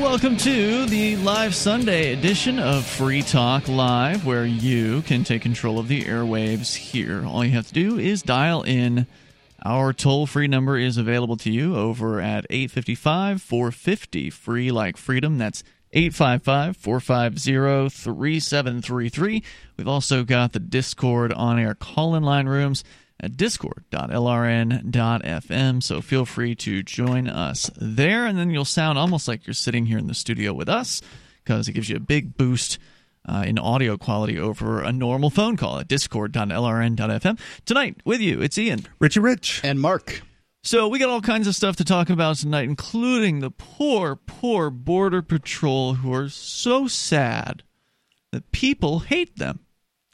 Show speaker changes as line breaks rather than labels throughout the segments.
Welcome to the live Sunday edition of Free Talk Live, where you can take control of the airwaves here. All you have to do is dial in. Our toll free number is available to you over at 855 450 free like freedom. That's 855 450 3733. We've also got the Discord on air call in line rooms at discord.lrn.fm. So feel free to join us there, and then you'll sound almost like you're sitting here in the studio with us because it gives you a big boost. Uh, in audio quality over a normal phone call at discord.lrn.fm. Tonight, with you, it's Ian.
Richie Rich.
And Mark.
So, we got all kinds of stuff to talk about tonight, including the poor, poor Border Patrol who are so sad that people hate them.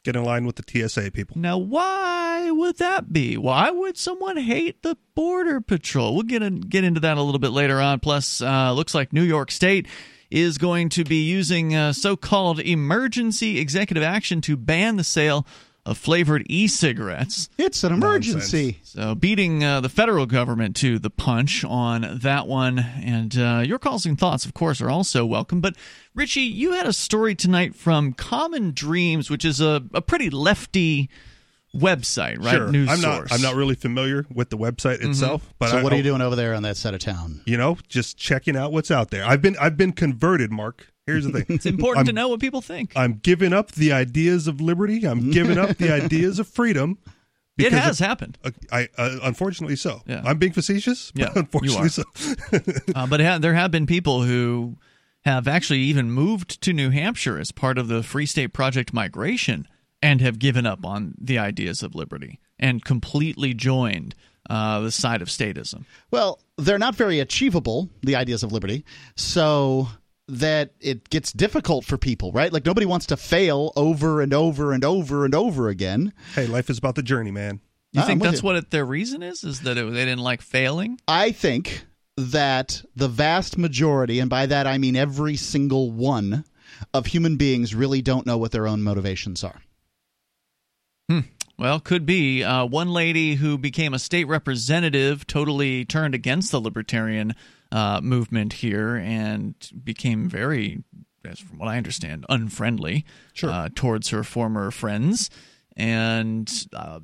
Get in line with the TSA people.
Now, why would that be? Why would someone hate the Border Patrol? We'll get in, get into that a little bit later on. Plus, uh, looks like New York State is going to be using uh, so-called emergency executive action to ban the sale of flavored e-cigarettes.
It's an emergency.
Nonsense.
So, beating uh, the federal government to the punch on that one. And uh, your calls and thoughts, of course, are also welcome. But, Richie, you had a story tonight from Common Dreams, which is a, a pretty lefty website, right?
Sure.
News
I'm not. I'm not really familiar with the website itself, but
So
I,
what are you doing over there on that side of town?
You know, just checking out what's out there. I've been. I've been converted, Mark. Here's the thing.
It's important to
I'm-
know what people think.
I'm giving up the ideas of liberty. I'm giving up the ideas of freedom.
It
because
has
of-
happened.
uh, I uh, unfortunately so.
Yeah.
I'm being facetious.
Yeah,
but unfortunately
you
so.
Uh, but ha- there have been people who have actually even moved to New Hampshire as part of the Free State Project migration and have given up on the ideas of liberty and completely joined uh, the side of statism.
Well, they're not very achievable, the ideas of liberty, so that it gets difficult for people, right? Like nobody wants to fail over and over and over and over again.
hey, life is about the journey, man.
You
Ah,
think that's
you.
what it, their reason is? Is that it, they didn't like failing?
I think that the vast majority, and by that I mean every single one, of human beings really don't know what their own motivations are.
Well, could be. Uh, one lady who became a state representative totally turned against the libertarian uh, movement here and became very, as from what I understand, unfriendly
Sure.
uh, towards her former friends. And uh,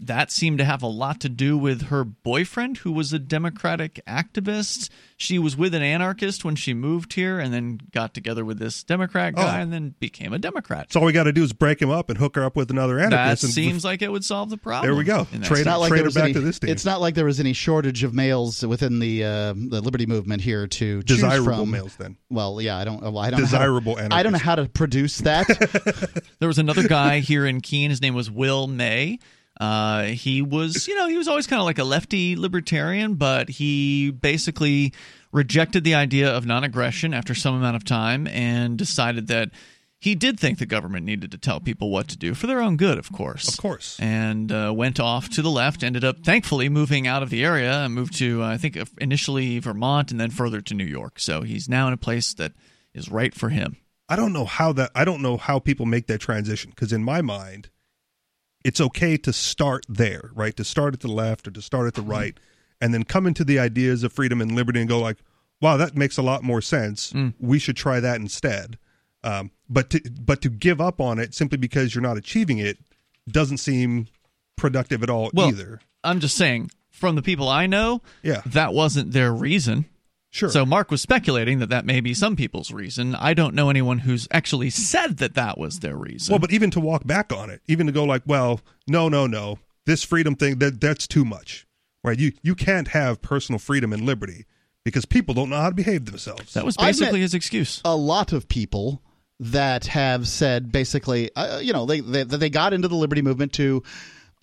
that seemed to have a lot to do with her boyfriend, who was a Democratic activist. She was with an anarchist when she moved here and then got together with this Democrat guy
Oh.
and then became a Democrat.
So all we got to do is break him up and hook her up with another
That
anarchist. and
seems like it would solve the problem.
There we go. Trade
state.
it-
like
trade her back
any,
to this team.
It's not like there was any shortage of males within the uh, the liberty movement here to choose
desirable
from.
males. Then
Well, yeah, I don't. Well, I don't
Desirable
Know how to, I don't know how to produce that.
There was another guy here in Keene. His name was Will May. Uh, he was, you know, he was always kind of like a lefty libertarian, but he basically rejected the idea of non aggression after some amount of time and decided that he did think the government needed to tell people what to do for their own good, of course.
Of course.
And uh, went off to the left, ended up thankfully moving out of the area and moved to, uh, I think, initially Vermont and then further to New York. So he's now in a place that is right for him.
I don't know how that I don't know how people make that transition because in my mind it's okay to start there, right? To start at the left or to start at the
Mm-hmm.
right and then come into the ideas of freedom and liberty and go like, "Wow, that makes a lot more sense.
Mm.
We should try that instead." Um, but to but to give up on it simply because you're not achieving it doesn't seem productive at all
Well,
either.
I'm just saying, from the people I know,
Yeah.
that wasn't their reason.
Sure.
So Mark was speculating that that may be some people's reason. I don't know anyone who's actually said that that was their reason.
Well, but even to walk back on it, even to go like, well, no, no, no, this freedom thing that that's too much, right? You you can't have personal freedom and liberty because people don't know how to behave themselves.
that was basically his excuse.
a lot of people that have said basically, uh, you know, they, they they got into the liberty movement to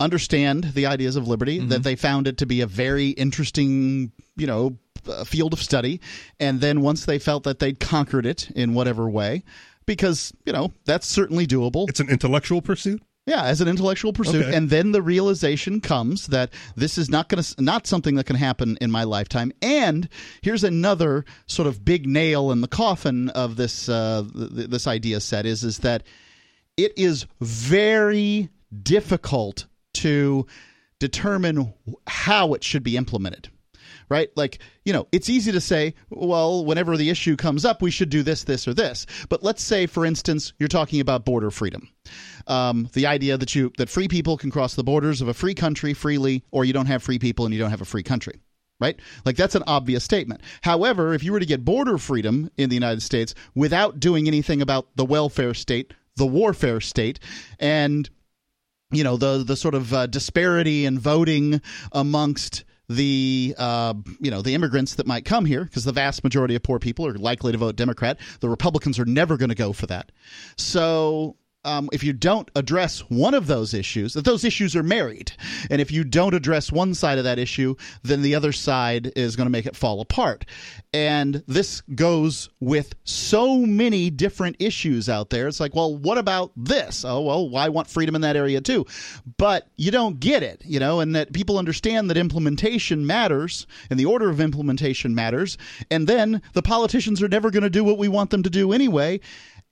understand the ideas of liberty, that they found it to be a very interesting, you know, uh, field of study, and then once they felt that they'd conquered it in whatever way, because you know that's certainly doable.
it's an intellectual pursuit.
Yeah, as an intellectual pursuit,
Okay.
and then the realization comes that this is not going to not something that can happen in my lifetime. And here's another sort of big nail in the coffin of this uh, th- this idea set is is that it is very difficult to determine how it should be implemented. Right? Like, you know, it's easy to say, well, whenever the issue comes up, we should do this, this, or this. But let's say, for instance, you're talking about border freedom. Um, the idea that you that free people can cross the borders of a free country freely, or you don't have free people and you don't have a free country right? Like that's an obvious statement. However, if you were to get border freedom in the United States without doing anything about the welfare state, the warfare state, and you know the the sort of uh, disparity in voting amongst the uh, you know the immigrants that might come here because the vast majority of poor people are likely to vote Democrat. The Republicans are never going to go for that. So um, if you don't address one of those issues, that those issues are married, and if you don't address one side of that issue, then the other side is going to make it fall apart. And this goes with so many different issues out there. It's like, well, what about this? Oh, well, I want freedom in that area too, but you don't get it, you know, and that people understand that implementation matters and the order of implementation matters, and then the politicians are never going to do what we want them to do anyway.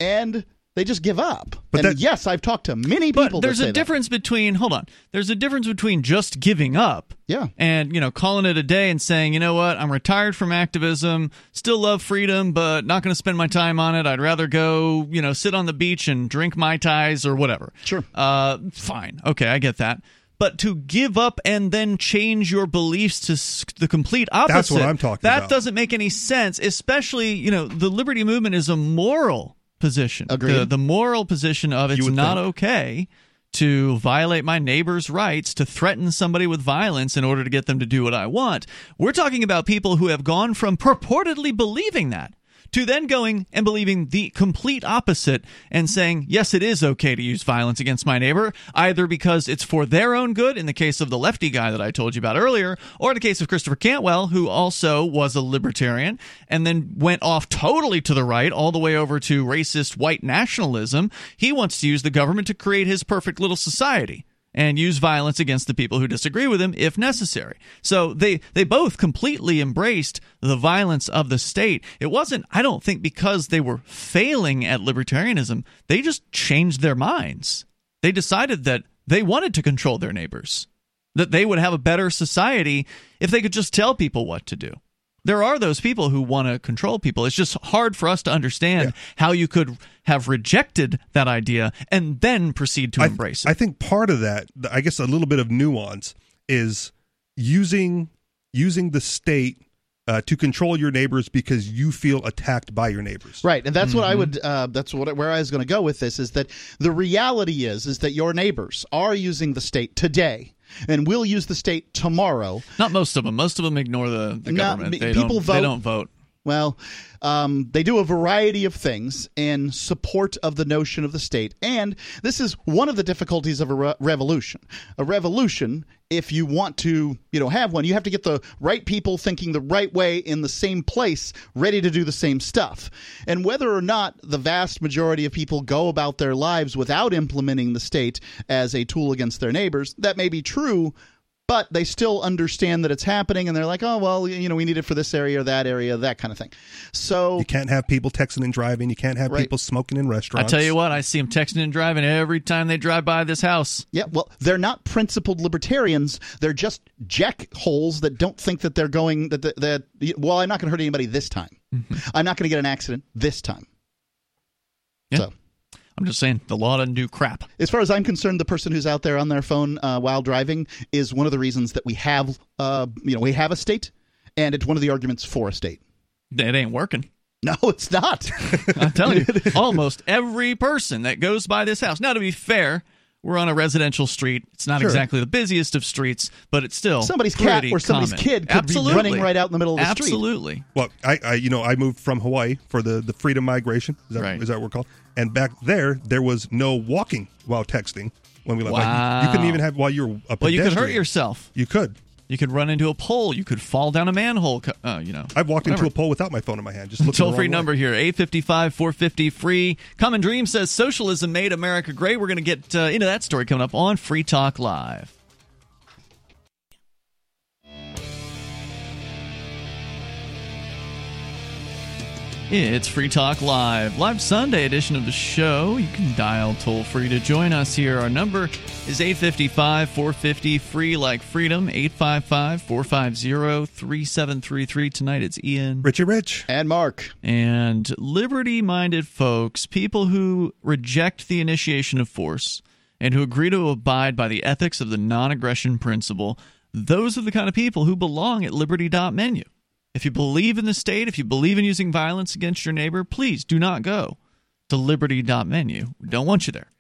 And they just give up. But and yes, I've talked to many people.
But there's a difference
that.
between hold on. There's a difference between just giving up,
yeah,
and you know calling it a day and saying, you know what, I'm retired from activism, still love freedom, but not going to spend my time on it. I'd rather go, you know, sit on the beach and drink mai tais or whatever.
Sure.
Uh, fine. Okay, I get that. But to give up and then change your beliefs to the complete opposite.
That's what I'm talking
that
about.
That doesn't make any sense, especially, you know, the liberty movement is a moral position.
Agreed.
The, the moral position of it's not think. okay to violate my neighbor's rights, to threaten somebody with violence in order to get them to do what I want. We're talking about people who have gone from purportedly believing that to then going and believing the complete opposite and saying, yes, it is okay to use violence against my neighbor, either because it's for their own good, in the case of the lefty guy that I told you about earlier, or in the case of Christopher Cantwell, who also was a libertarian and then went off totally to the right, all the way over to racist white nationalism. He wants to use the government to create his perfect little society and use violence against the people who disagree with him if necessary. So they they both completely embraced the violence of the state. It wasn't I don't think because they were failing at libertarianism, they just changed their minds. They decided that they wanted to control their neighbors. That they would have a better society if they could just tell people what to do there are those people who want to control people. It's just hard for us to understand yeah. how you could have rejected that idea and then proceed to
I,
embrace it.
I think part of that, I guess, a little bit of nuance is using using the state uh, to control your neighbors because you feel attacked by your neighbors.
Right, and that's mm-hmm. what I mm-hmm. would. Uh, that's what where I was going to go with this is that the reality is is that your neighbors are using the state today and we'll use the state tomorrow.
Not most of them. Most of them ignore the, the Not, government. They people vote. They don't vote.
Well, um, they do a variety of things in support of the notion of the state. And this is one of the difficulties of a re- revolution. A revolution, if you want to, you know, have one, you have to get the right people thinking the right way in the same place, ready to do the same stuff. And whether or not the vast majority of people go about their lives without implementing the state as a tool against their neighbors, that may be true but they still understand that it's happening and they're like oh well you know we need it for this area or that area that kind of thing. So
you can't have people texting and driving. You can't have right. people smoking in restaurants
i tell you what i see them texting and driving every time they drive by this house.
Yeah well they're not principled libertarians. They're just jackholes that don't think that they're going that that, that well i'm not going to hurt anybody this time. Mm-hmm. i'm not going to get an accident this time.
Yeah. so I'm just saying the law doesn't do crap.
As far as I'm concerned, the person who's out there on their phone uh, while driving is one of the reasons that we have, uh, you know, we have a state, and it's one of the arguments for a state.
It ain't working.
No, it's not.
I'm telling you, almost every person that goes by this house. Now, to be fair, we're on a residential street. It's not sure. exactly the busiest of streets, but it's still
somebody's cat or somebody's
common.
kid could
Absolutely.
be running right out in the middle of the
Absolutely.
street.
Absolutely. Well, I, I, you know, I moved from Hawaii for the the freedom migration. Is that, right. is that what we're called? And back there, there was no walking while texting when we left.
Wow.
Like, you couldn't even have while you're a
Well, you could hurt yourself.
You could.
You could run into a pole. You could fall down a manhole. Uh, you know,
I've walked
whatever.
into a pole without my phone in my hand. Just
toll free number here: fifty five four fifty free. Common Dream says socialism made America great. We're going to get uh, into that story coming up on Free Talk Live. It's Free Talk Live, live Sunday edition of the show. You can dial toll free to join us here. Our number is 855 450 free like freedom, 855 450 3733. Tonight it's Ian,
Richie Rich,
and Mark.
And liberty minded folks, people who reject the initiation of force and who agree to abide by the ethics of the non aggression principle, those are the kind of people who belong at liberty.menu. If you believe in the state, if you believe in using violence against your neighbor, please do not go to liberty.menu. We don't want you there.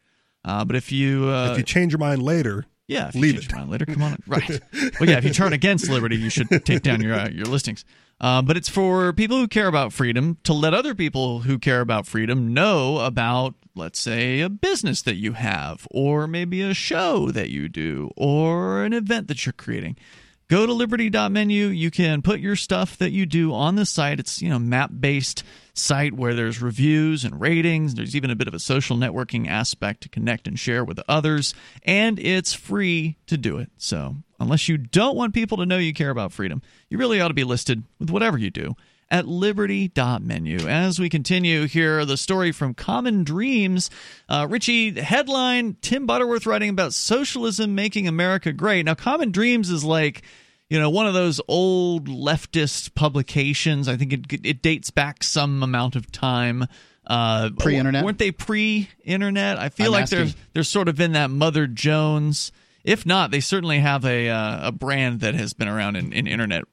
Uh, but if you uh,
if you change your mind later,
yeah, if you
leave
change
it.
your mind later, come on, right? well, yeah, if you turn against liberty, you should take down your uh, your listings. Uh, but it's for people who care about freedom to let other people who care about freedom know about, let's say, a business that you have, or maybe a show that you do, or an event that you're creating go to liberty.menu you can put your stuff that you do on the site it's you know map based site where there's reviews and ratings there's even a bit of a social networking aspect to connect and share with others and it's free to do it so unless you don't want people to know you care about freedom you really ought to be listed with whatever you do at liberty.menu. As we continue here, the story from Common Dreams. Uh, Richie, headline Tim Butterworth writing about socialism making America great. Now, Common Dreams is like, you know, one of those old leftist publications. I think it, it dates back some amount of time. Uh,
pre-internet,
weren't they pre-internet? I feel
I'm
like
asking.
they're they're sort of in that Mother Jones. If not, they certainly have a uh, a brand that has been around in, in internet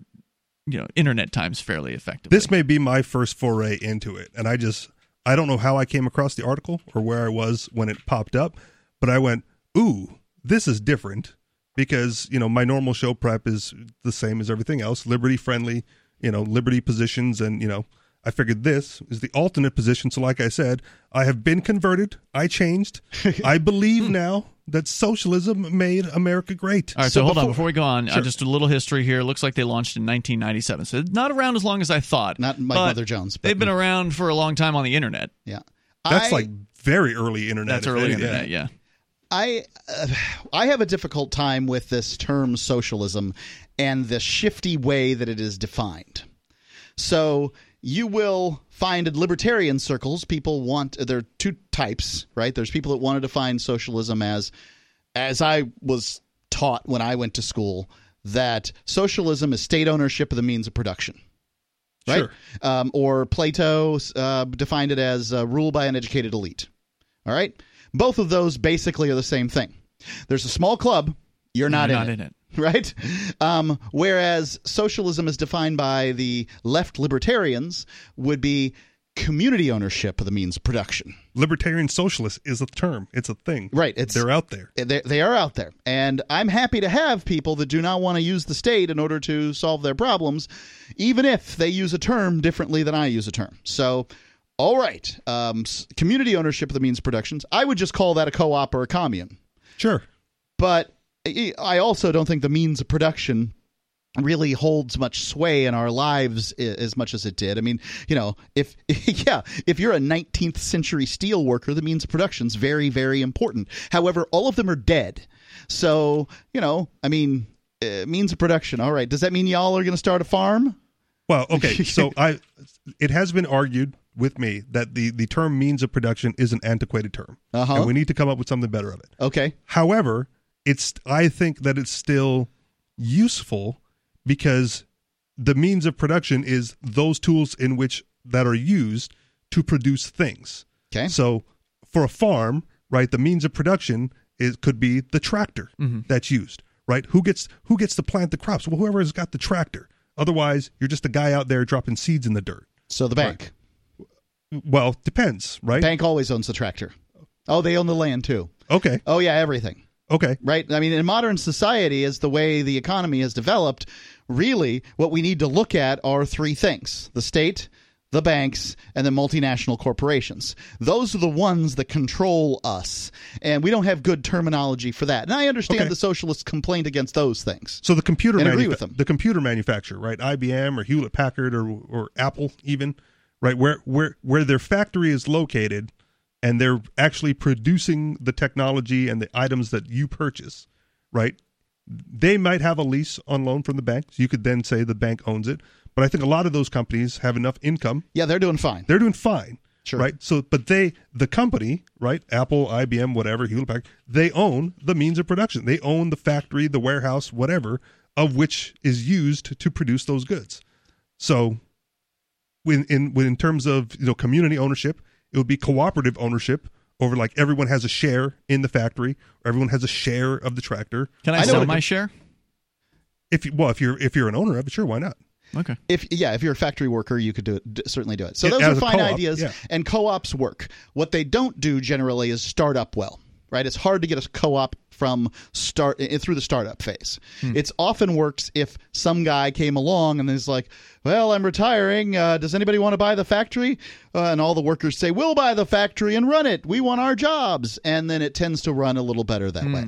you know internet times fairly effectively.
This may be my first foray into it, and I just I don't know how I came across the article or where I was when it popped up, but I went, "Ooh, this is different." Because you know my normal show prep is the same as everything else, liberty friendly, you know, liberty positions, and you know, I figured this is the alternate position. So, like I said, I have been converted. I changed. I believe now that socialism made America great.
All right, so, hold on
before-
before we go on. Uh,
Sure.
just a little history here. Looks like they launched in 1997, so not around as long as I thought.
Not my
but
Mother Jones, but-
they've been around for a long time on the internet.
Yeah,
That's
I-
like very early internet.
That's early
anything.
internet, yeah.
I uh, I have a difficult time with this term socialism and the shifty way that it is defined. So you will find in libertarian circles people want there are two types, right? There's people that want to define socialism as as I was taught when I went to school that socialism is state ownership of the means of production. Right?
Sure.
Um, or Plato uh, defined it as uh, rule by an educated elite. All right? Both of those basically are the same thing. There's a small club, you're not,
You're
in,
not
it,
in it.
Right? Um, whereas socialism is defined by the left libertarians would be community ownership of the means of production.
Libertarian socialist is a term. It's a thing.
Right. It's
They're out there.
they, they are out there. And I'm happy to have people that do not want to use the state in order to solve their problems, even if they use a term differently than I use a term. So, all right. Um, community ownership of the means of productions. I would just call that a co op or a commune.
Sure.
But I I also don't think the means of production really holds much sway in our lives as much as it did. I mean, you know, if yeah, if you're a 19th century steel worker, the means of production's very very important. However, all of them are dead. So, you know, I mean, uh, means of production. All right, does that mean y'all are going to start a farm?
Well, okay. so I, it has been argued with me that the the term means of production is an antiquated term,
Uh-huh.
and we need to come up with something better of it.
Okay.
However, it's I think that it's still useful because the means of production is those tools in which that are used to produce things.
Okay.
So for a farm, right, the means of production is could be the tractor that's used, right? Who gets who gets to plant the crops? Well, whoever has got the tractor. Otherwise, you're just a guy out there dropping seeds in the dirt.
So the bank.
Well, depends, right?
Bank always owns the tractor. Oh, they own the land too.
Okay.
Oh yeah, everything.
Okay.
right? I mean, in modern society, as the way the economy has developed, really what we need to look at are three things the state, the banks, and the multinational corporations. Those are the ones that control us. And we don't have good terminology for that. And I understand
Okay.
the socialists complained against those things.
So the computer
And agree with them.
the computer manufacturer, right? IBM or Hewlett Packard or or Apple even, right? Where where where their factory is located and they're actually producing the technology and the items that you purchase, right? they might have a lease on loan from the bank. So you could then say the bank owns it. But I think a lot of those companies have enough income.
Yeah, they're doing fine.
They're doing fine.
Sure.
Right. So, but they, the company, right? Apple, IBM, whatever, Hewlett Packard, they own the means of production. They own the factory, the warehouse, whatever, of which is used to produce those goods. So, when in when in terms of you know community ownership, it would be cooperative ownership over like everyone has a share in the factory or everyone has a share of the tractor.
Can I,
I
sell
what-
my share?
If you, well, if you're if you're an owner of it, sure, why not?
Okay.
If yeah, if you're a factory worker, you could do it. d- Certainly do it. So those
as
are fine
co-op,
ideas,
yeah.
and co-ops work. What they don't do generally is start up well. Right? It's hard to get a co-op from start through the startup phase. It's often works if some guy came along and is like, "Well, I'm retiring. Uh, does anybody want to buy the factory?" Uh, and all the workers say, "We'll buy the factory and run it. We want our jobs." And then it tends to run a little better that way.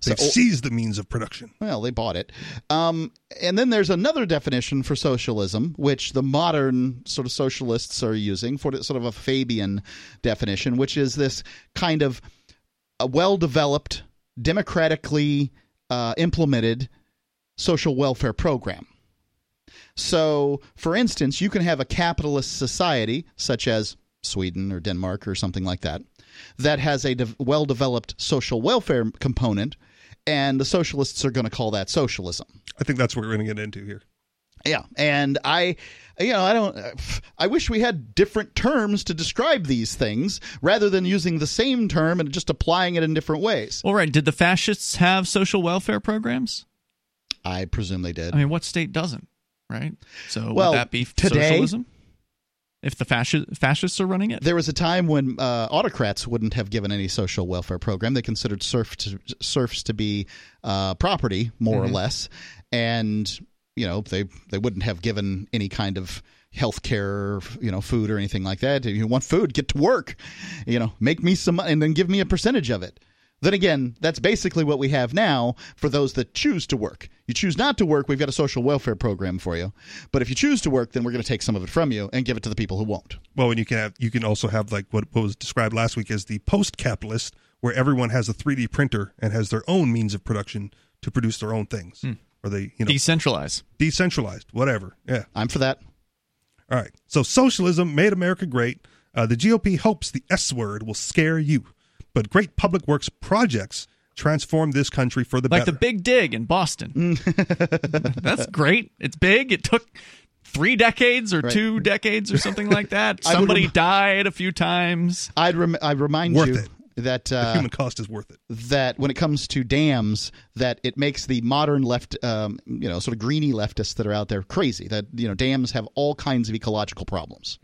So
They've seized the means of production.
well, they bought it. Um, and then there's another definition for socialism, which the modern sort of socialists are using for sort of a Fabian definition, which is this kind of a well developed, democratically uh, implemented social welfare program. So, for instance, you can have a capitalist society, such as Sweden or Denmark or something like that, that has a de- well developed social welfare component, and the socialists are going to call that socialism.
I think that's what we're going to get into here.
Yeah, and I, you know, I don't. I wish we had different terms to describe these things rather than using the same term and just applying it in different ways.
All right. Did the fascists have social welfare programs?
I presume they did.
I mean, what state doesn't? Right. So
Well,
would that be
today-
socialism? If the fasci- fascists are running it?
There was a time when uh, autocrats wouldn't have given any social welfare program. They considered serf to, serfs to be uh, property, more or less, and you know they they wouldn't have given any kind of health care, you know, food or anything like that. If you want food, get to work, you know, make me some money and then give me a percentage of it. Then again, that's basically what we have now for those that choose to work. You choose not to work, we've got a social welfare program for you. But if you choose to work, then we're going to take some of it from you and give it to the people who won't.
Well, and you can have you can also have like what, what was described last week as the post-capitalist, where everyone has a 3D printer and has their own means of production to produce their own things, hmm. Or they you know
Decentralize.
decentralized, whatever. Yeah.
I'm for that.
All right. So socialism made America great. Uh, the GOP hopes the S word will scare you, but great public works projects transform this country for the better.
Like
better.
the Big Dig in Boston. That's great. It's big. It took three decades or
Right.
two decades or something like that. Somebody
rem-
died a few times.
I'd rem- I remind
Worth
you
it.
That
the
uh,
human cost is worth it.
that when it comes to dams, that it makes the modern left, um, you know, sort of greeny leftists that are out there crazy. That you know, dams have all kinds of ecological problems.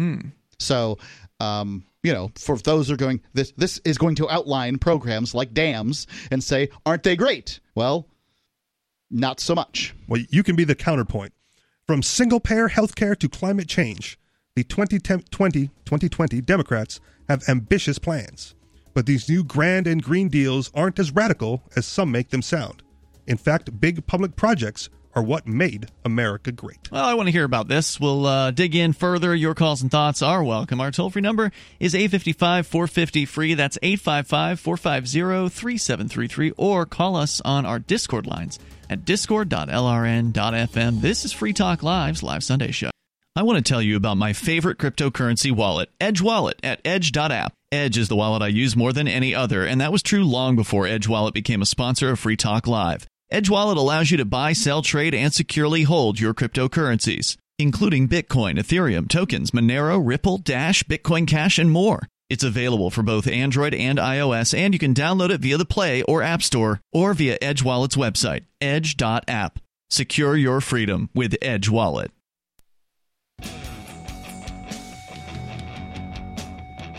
So, um, you know, for those who are going, this this is going to outline programs like dams and say, aren't they great? Well, not so much.
Well, you can be the counterpoint. From single payer health care to climate change, the 2020, 2020 Democrats have ambitious plans. But these new grand and green deals aren't as radical as some make them sound. In fact, big public projects are what made America great.
Well, I want to hear about this. We'll uh, dig in further. Your calls and thoughts are welcome. Our toll free number is 855 450 free. That's 855 450 3733. Or call us on our Discord lines at discord.lrn.fm. This is Free Talk Live's Live Sunday Show. I want to tell you about my favorite cryptocurrency wallet, Edge Wallet at edge.app. Edge is the wallet I use more than any other, and that was true long before Edge Wallet became a sponsor of Free Talk Live. Edge Wallet allows you to buy, sell, trade, and securely hold your cryptocurrencies, including Bitcoin, Ethereum, tokens, Monero, Ripple, Dash, Bitcoin Cash, and more. It's available for both Android and iOS, and you can download it via the Play or App Store or via Edge Wallet's website, edge.app. Secure your freedom with Edge Wallet.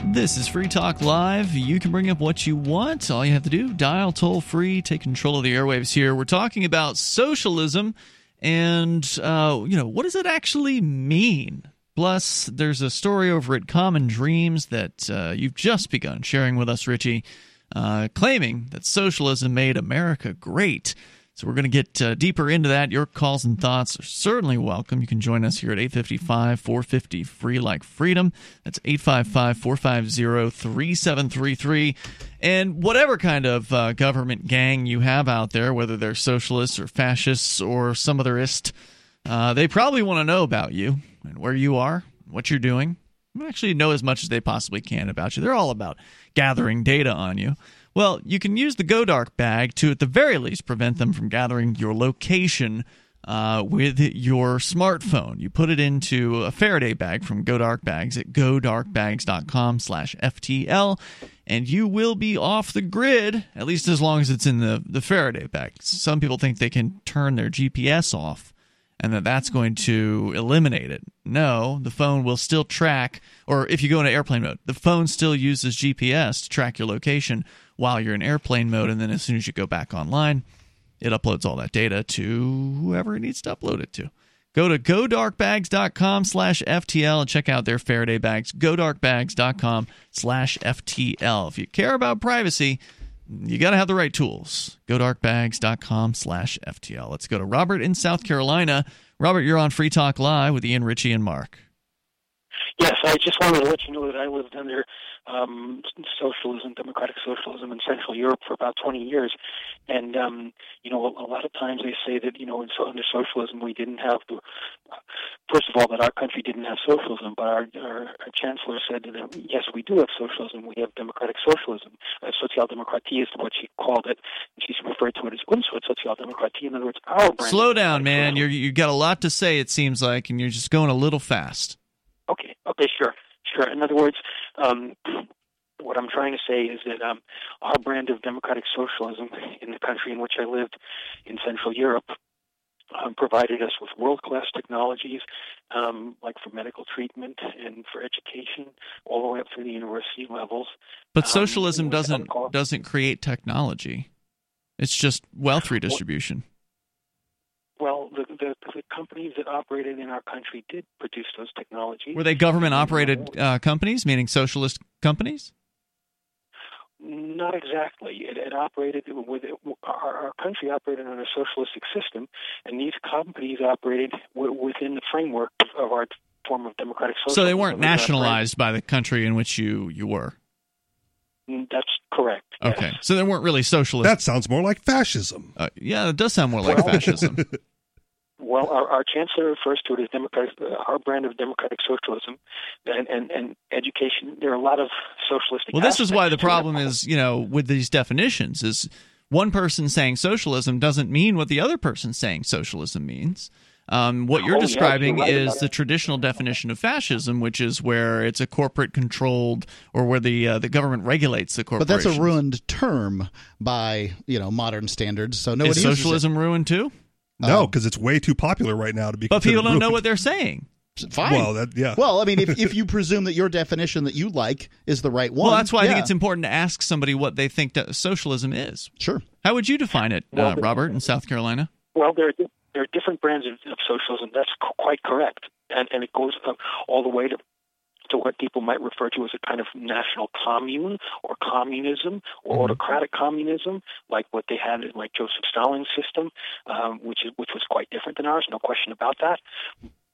This is Free Talk Live. You can bring up what you want. All you have to do, dial toll free, take control of the airwaves here. We're talking about socialism and, uh, you know, what does it actually mean? Plus, there's a story over at Common Dreams that uh, you've just begun sharing with us, Richie, uh, claiming that socialism made America great. So we're going to get uh, deeper into that. Your calls and thoughts are certainly welcome. You can join us here at 855 450 free like freedom. That's 855 450 3733. And whatever kind of uh, government gang you have out there, whether they're socialists or fascists or some otherist, uh, they probably want to know about you and where you are, what you're doing. Actually, know as much as they possibly can about you. They're all about gathering data on you. Well, you can use the GoDark bag to, at the very least, prevent them from gathering your location uh, with your smartphone. You put it into a Faraday bag from GoDark Bags at godarkbags.com slash FTL, and you will be off the grid, at least as long as it's in the, the Faraday bag. Some people think they can turn their GPS off and that that's going to eliminate it. No, the phone will still track, or if you go into airplane mode, the phone still uses GPS to track your location while you're in airplane mode, and then as soon as you go back online, it uploads all that data to whoever it needs to upload it to. Go to godarkbags.com slash FTL and check out their Faraday bags. Godarkbags.com slash FTL. If you care about privacy, you got to have the right tools. GoDarkBags.com slash FTL. Let's go to Robert in South Carolina. Robert, you're on Free Talk Live with Ian Richie and Mark.
Yes, I just wanted to let you know that I lived under um, socialism, democratic socialism in Central Europe for about 20 years. And, um, you know, a, a lot of times they say that, you know, in, so, under socialism we didn't have, the, first of all, that our country didn't have socialism, but our, our, our chancellor said that, yes, we do have socialism. We have democratic socialism. Uh, Sozialdemokratie is what she called it. And she referred to it as Unsur Sozialdemokratie. In other words, our brand.
Slow down, man. You're, you've got a lot to say, it seems like, and you're just going a little fast.
Okay, okay, sure. Sure. In other words, um, what I'm trying to say is that um, our brand of democratic socialism in the country in which I lived in Central Europe um, provided us with world class technologies, um, like for medical treatment and for education, all the way up through the university levels.
But um, socialism doesn't doesn't create technology; it's just wealth redistribution.
Well, the, the, the, companies that operated in our country did produce those technologies.
Were they government operated uh, companies, meaning socialist companies?
Not exactly. It, it operated with it, our, our, country operated on a socialistic system, and these companies operated w- within the framework of our form of democratic socialism.
So they weren't nationalized by the country in which you you were.
Mm, that's correct.
Okay,
yes.
so they weren't really socialist.
That sounds more like fascism.
Uh, yeah, it does sound more like fascism.
Well, our, our chancellor refers to it as democratic, uh, our brand of democratic socialism, and, and, and education. There are a lot of socialistic.
Well, this is why the problem is, you know, with these definitions is one person saying socialism doesn't mean what the other person saying socialism means. Um, what you're
oh,
describing
yes, you're
right is the traditional definition of fascism, which is where it's a corporate controlled or where the uh, the government regulates the corporation.
But that's a ruined term by you know modern standards. So nobody
is socialism ruined too?
No, because um, it's way too popular right now to be.
But people don't
ruined.
know what they're saying.
Fine.
Well, that, yeah.
Well, I mean, if, if you presume that your definition that you like is the right one,
well, that's why
yeah.
I think it's important to ask somebody what they think socialism is.
Sure.
How would you define it, uh, Robert, in South Carolina?
Well, there are, there are different brands of, of socialism. That's quite correct, and and it goes all the way to to what people might refer to as a kind of national commune or communism or mm-hmm. autocratic communism, like what they had in like Joseph Stalin's system, um, which is which was quite different than ours, no question about that.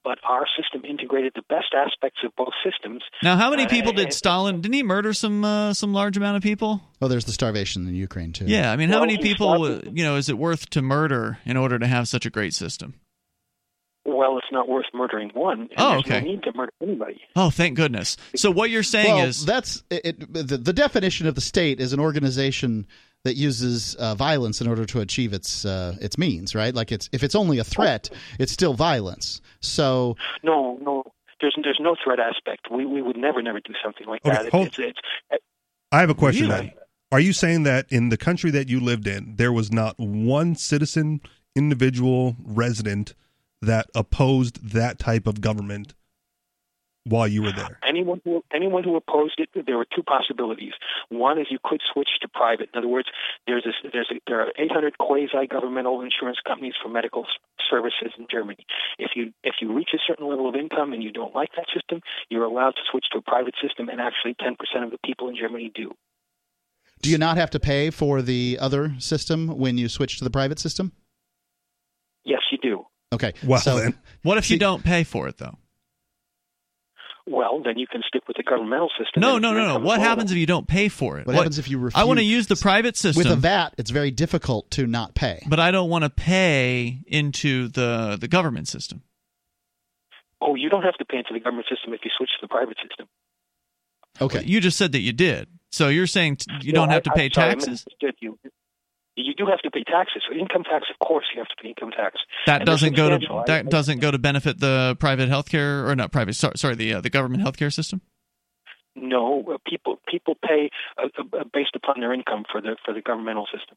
But our system integrated the best aspects of both systems.
Now, how many people did Stalin? Didn't he murder some uh, some large amount of people?
Oh, there's the starvation in Ukraine too.
Yeah, I mean, how
well,
many people? You know, is it worth to murder in order to have such a great system?
Well, it's not worth murdering one.
oh, okay.
No need to murder anybody.
Oh, thank goodness. So what you're saying
well,
is
that's it, the, the definition of the state is an organization that uses uh, violence in order to achieve its uh, its means, right? Like it's if it's only a threat, it's still violence. So
no, no, there's there's no threat aspect. We we would never never do something like
okay,
that.
Hold,
it's, it's, it's,
I have a question
really?
then. Are you saying that in the country that you lived in, there was not one citizen, individual, resident that opposed that type of government while you were there?
Anyone who anyone who opposed it, there were two possibilities. One is you could switch to private. In other words, there's a, there's a, there are 800 quasi-governmental insurance companies for medical services in Germany. If you if you reach a certain level of income and you don't like that system, you're allowed to switch to a private system, and actually 10% of the people in Germany do.
Do you not have to pay for the other system when you switch to the private system?
Yes, you do.
Okay.
Well,
so,
then.
What if
See-
you don't pay for it though?
Well, then you can stick with the governmental system.
No, no, no, no.
income
What
is low,
happens if you don't pay for it?
What happens if you refuse?
I want to use the private system
with a VAT, it's very difficult to not pay.
but I don't want to pay into the the government system.
Oh, you don't have to pay into the government system if you switch to the private system.
Okay.
You just said that you did. So you're saying t- you
No,
don't have
I-
to pay
I'm sorry, I
taxes?
misunderstood you. You do have to pay taxes. So income tax, of course, you have to pay income tax.
That
And
doesn't go to that
I-
doesn't go to benefit the private healthcare or not private. Sorry, sorry the uh, the government healthcare system.
No, uh, people people pay uh, uh, based upon their income for the for the governmental system.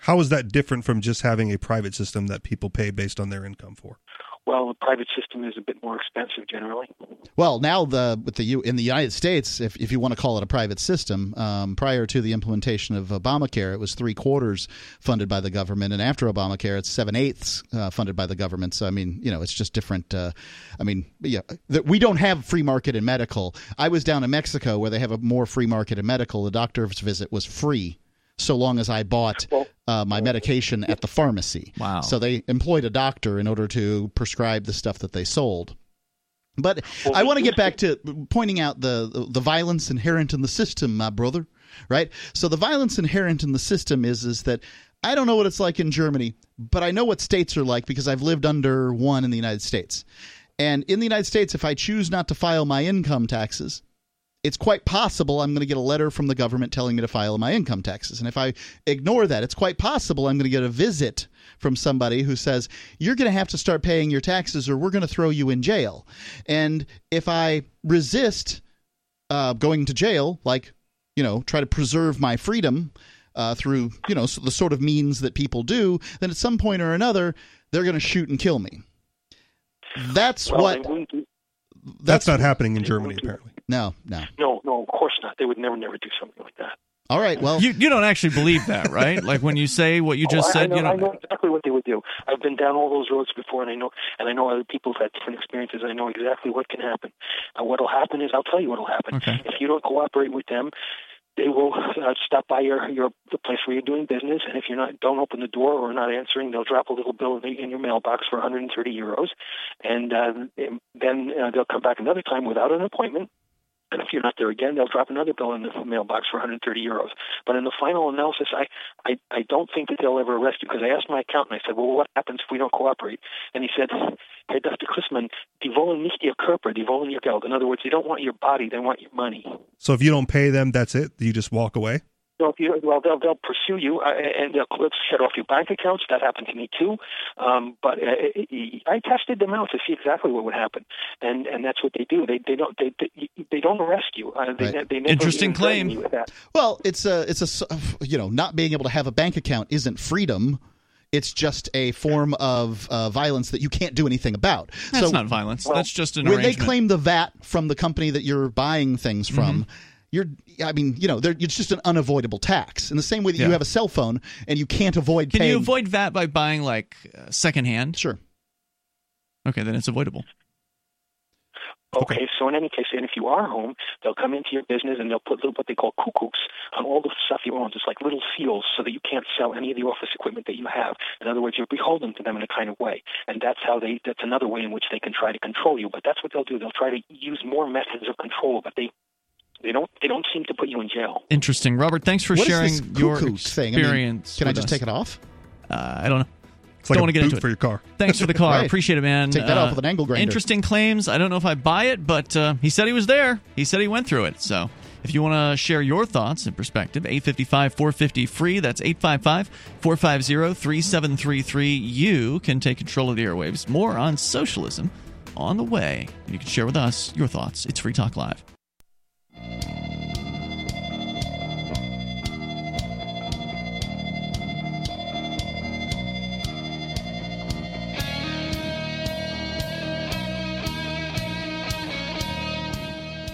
How is that different from just having a private system that people pay based on their income for?
Well, the private system is a bit more expensive generally.
Well, now the with the U in the United States, if if you want to call it a private system, um, prior to the implementation of Obamacare, it was three quarters funded by the government, and after Obamacare, it's seven eighths uh, funded by the government. So I mean, you know, it's just different. Uh, I mean, yeah, that we don't have free market in medical. I was down in Mexico where they have a more free market in medical. The doctor's visit was free. So long as I bought uh, my medication at the pharmacy.
Wow.
So they employed a doctor in order to prescribe the stuff that they sold. But I want to get back to pointing out the the violence inherent in the system, my brother. Right. So the violence inherent in the system is is that I don't know what it's like in Germany, but I know what states are like because I've lived under one in the United States. And in the United States, if I choose not to file my income taxes, it's quite possible I'm going to get a letter from the government telling me to file my income taxes. And if I ignore that, it's quite possible I'm going to get a visit from somebody who says, You're going to have to start paying your taxes or we're going to throw you in jail. And if I resist uh, going to jail, like, you know, try to preserve my freedom uh, through, you know, the sort of means that people do, then at some point or another, they're going to shoot and kill me. That's
Well,
what.
they
That's, not happening in Germany, apparently.
No, no.
no, no, of course not. They would never, never do something like that.
All right. Well,
You you don't actually believe that, right? like when you say what you just
Oh,
said,
I know,
you
I
don't.
know exactly what they would do. I've been down all those roads before, and I know, and I know other people have had different experiences. I know exactly what can happen. And what'll happen is, I'll tell you what'll happen.
Okay.
If you don't cooperate with them, they will uh, stop by your your the place where you're doing business, and if you're not don't open the door or not answering, they'll drop a little bill in, the, in your mailbox for 130 euros, and uh, then uh, they'll come back another time without an appointment. And if you're not there again, they'll drop another bill in the mailbox for 130 euros. But in the final analysis, I, I, I don't think that they'll ever arrest you because I asked my accountant, I said, well, what happens if we don't cooperate? And he said, hey, Dr. Chrisman, die wollen nicht ihr Körper, die wollen ihr Geld. In other words, they don't want your body, they want your money.
So if you don't pay them, that's it. You just walk away.
So if you, well, they'll they'll pursue you uh, and they'll shut off your bank accounts. That happened to me too. Um, but uh, I tested them out to see exactly what would happen, and and that's what they do. They they don't they they, they don't arrest you. Uh, they,
Right.
they never
Interesting claim.
you with that.
Well, it's a it's a s- you know not being able to have a bank account isn't freedom. It's just a form of uh, violence that you can't do anything about.
That's
so
not violence.
well,
That's just an
when they claim the VAT from the company that you're buying things from.
Mm-hmm.
You're, I mean, you know, they're- it's just an unavoidable tax. In the same way that you have a cell phone and you can't avoid
Can
paying.
you avoid VAT by buying like uh, secondhand?
Sure.
Okay, then it's avoidable.
Okay, so in any case, and if you are home, they'll come into your business and they'll put little, what they call cuckoos on all the stuff you own, It's like little seals, so that you can't sell any of the office equipment that you have. In other words, you're beholden to them in a kind of way, and that's how they. That's another way in which they can try to control you. But that's what they'll do. They'll try to use more methods of control, but they. They don't. They don't seem to put you in jail.
Interesting, Robert. Thanks for
What is
sharing
this
your
cuckoo thing? I mean,
experience.
can I just
us.
take it off?
Uh, I don't know.
It's like
Don't
a
wanna get into it.
for your car.
Thanks for the car.
Right.
Appreciate it, man.
Take that off
Uh,
with an angle grinder.
Interesting claims. I don't know if I buy it, but uh, he said he was there. He said he went through it. So if you want to share your thoughts and perspective, 855 450 free. That's 855 450 3733. You can take control of the airwaves. More on socialism on the way. You can share with us your thoughts. It's Free Talk Live.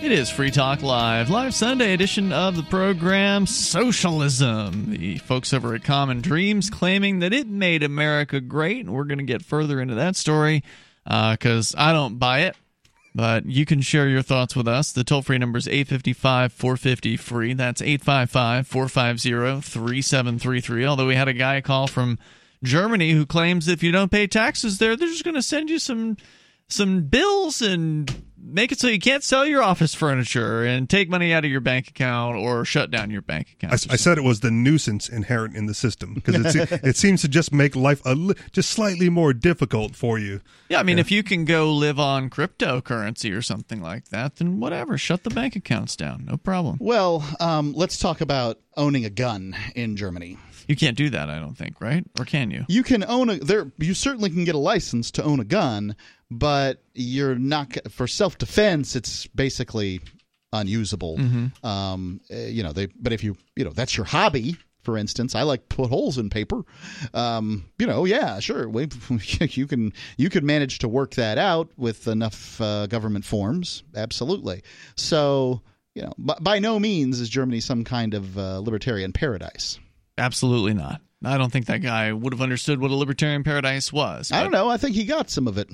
It is Free Talk Live, live Sunday edition of the program Socialism. The folks over at Common Dreams claiming that it made America great, and we're going to get further into that story uh, because I don't buy it. But you can share your thoughts with us. The toll free number is 855 450 free. That's 855 450 3733. Although we had a guy call from Germany, who claims that if you don't pay taxes there, they're just going to send you some some bills and make it so you can't sell your office furniture and take money out of your bank account or shut down your bank account.
I, I said it was the nuisance inherent in the system because it, it seems to just make life a li- just slightly more difficult for you.
Yeah, I mean, yeah. if you can go live on cryptocurrency or something like that, then whatever, shut the bank accounts down, no problem.
Well, um, let's talk about owning a gun in Germany.
You can't do that, I don't think, right? Or can you?
You can own a there. You certainly can get a license to own a gun, but you're not for self defense. It's basically unusable. Mm-hmm. Um, eh, you know, they. But if you, you know, that's your hobby. For instance, I like put holes in paper. Um, you know, yeah, sure. We, you can you can manage to work that out with enough uh, government forms. Absolutely. So you know, by, by, no means is Germany some kind of uh, libertarian paradise.
Absolutely not. I don't think that guy would have understood what a libertarian paradise was.
I don't know. I think he got some of it.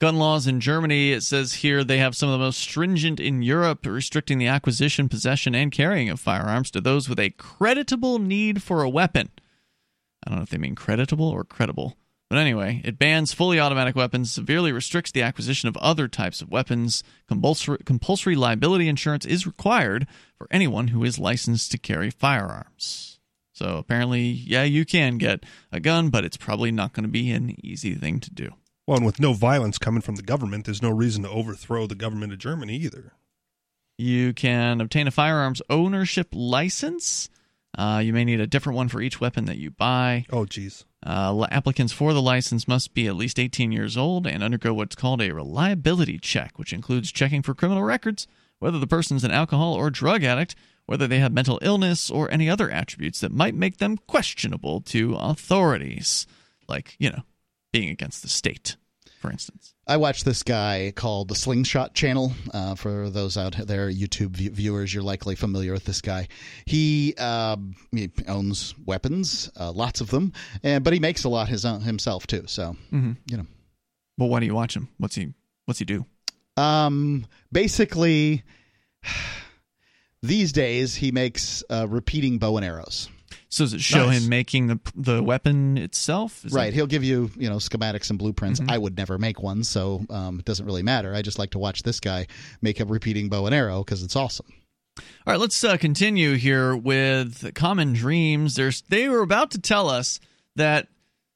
Gun laws in Germany, it says here they have some of the most stringent in Europe, restricting the acquisition, possession, and carrying of firearms to those with a creditable need for a weapon. I don't know if they mean creditable or credible. But anyway, it bans fully automatic weapons, severely restricts the acquisition of other types of weapons. Compulsory, compulsory liability insurance is required for anyone who is licensed to carry firearms. So apparently, yeah, you can get a gun, but it's probably not going to be an easy thing to do.
Well, and with no violence coming from the government, there's no reason to overthrow the government of Germany either.
You can obtain a firearms ownership license. Uh, you may need a different one for each weapon that you buy.
Oh, geez.
Uh, applicants for the license must be at least 18 years old and undergo what's called a reliability check, which includes checking for criminal records, whether the person's an alcohol or drug addict, whether they have mental illness or any other attributes that might make them questionable to authorities, like, you know, being against the state, for instance.
I watched this guy called the Slingshot Channel. Uh, for those out there, YouTube viewers, you're likely familiar with this guy. He, uh, he owns weapons, uh, lots of them, and but he makes a lot his own, himself too. So mm-hmm. you know.
Well, why do you watch him? What's he What's he do?
Um, basically these days, he makes uh, repeating bow and arrows.
So does it show nice. him making the the weapon itself?
Is right. That... He'll give you you know schematics and blueprints. Mm-hmm. I would never make one, so um, it doesn't really matter. I just like to watch this guy make a repeating bow and arrow because it's awesome.
All right, let's uh, continue here with Common Dreams. There's they were about to tell us that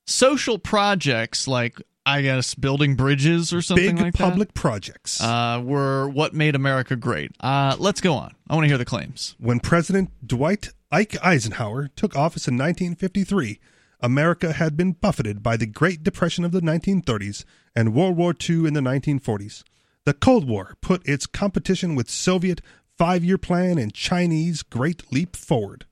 social projects like I guess building bridges or something like that,
Big
like
public
that,
projects
uh, were what made America great. Uh, let's go on. I want to hear the claims.
When President Dwight Ike Eisenhower took office in 1953, America had been buffeted by the Great Depression of the 1930s and World War II in the 1940s. The Cold War put its competition with Soviet five year plan and Chinese Great Leap Forward.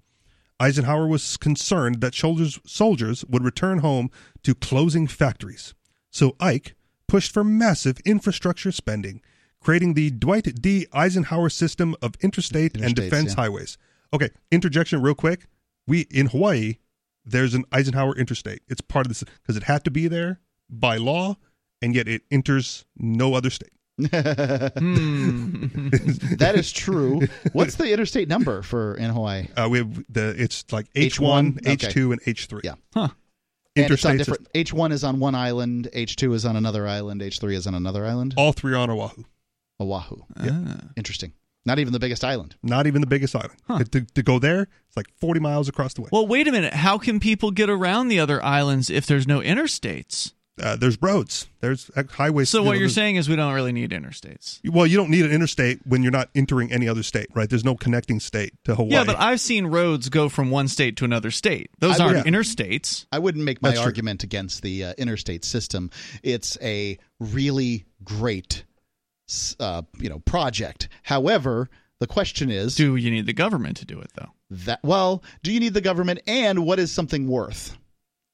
Eisenhower was concerned that soldiers, soldiers would return home to closing factories. So Ike pushed for massive infrastructure spending, creating the Dwight D. Eisenhower system of interstate and defense yeah. highways. Okay, interjection real quick. We in Hawaii, there's an Eisenhower interstate. It's part of this because it had to be there by law, and yet it enters no other state.
hmm. that is true. What's the interstate number for in Hawaii?
Uh, we have the it's like H one, H two, and H three.
Yeah. Huh interstate. different. H one is on one island. H two is on another island. H three is on another island.
All three on Oahu.
Oahu. Yeah. Ah. Interesting. Not even the biggest island.
Not even the biggest island. Huh. To, to, go there, it's like 40 miles across the way.
Well, wait a minute. How can people get around the other islands if there's no interstates?
uh, there's roads, there's highways.
So what know, you're saying is we don't really need interstates.
Well, you don't need an interstate when you're not entering any other state, right? There's no connecting state to Hawaii.
Yeah, but I've seen roads go from one state to another state. Those I, aren't yeah. interstates.
I wouldn't make my That's argument true. against the uh, interstate system. It's a really great, uh, you know, project. However, the question is,
do you need the government to do it though?
That well, do you need the government, and what is something worth?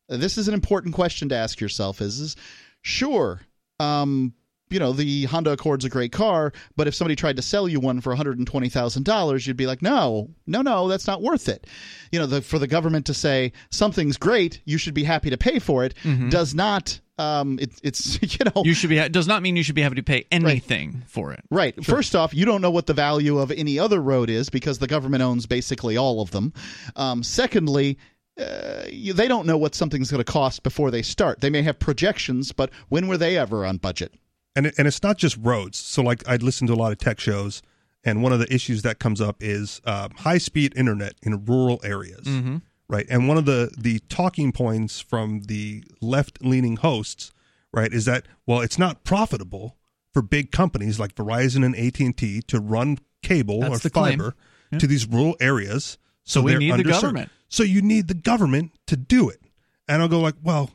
this is an important question to ask yourself is, is sure um, you know the Honda Accord's a great car, but if somebody tried to sell you one for one hundred and twenty thousand dollars, you'd be like, no, no, no, that's not worth it. You know, the, for the government to say something's great, you should be happy to pay for it, mm-hmm. does not. Um, it, it's you know,
you should be does not mean you should be happy to pay anything
right.
for it.
Right. Sure. First off, you don't know what the value of any other road is because the government owns basically all of them. Um, secondly uh, you, they don't know what something's going to cost before they start. They may have projections, but when were they ever on budget?
And it, and it's not just roads. So like I'd listen to a lot of tech shows, and one of the issues that comes up is uh, high speed internet in rural areas,
Mm-hmm.
right? And one of the the talking points from the left leaning hosts, right, is that well, it's not profitable for big companies like Verizon and AT and T to run cable
That's
or fiber
Yeah.
to these rural areas.
So we
they're
need the government.
So you need the government to do it. And I'll go like, well,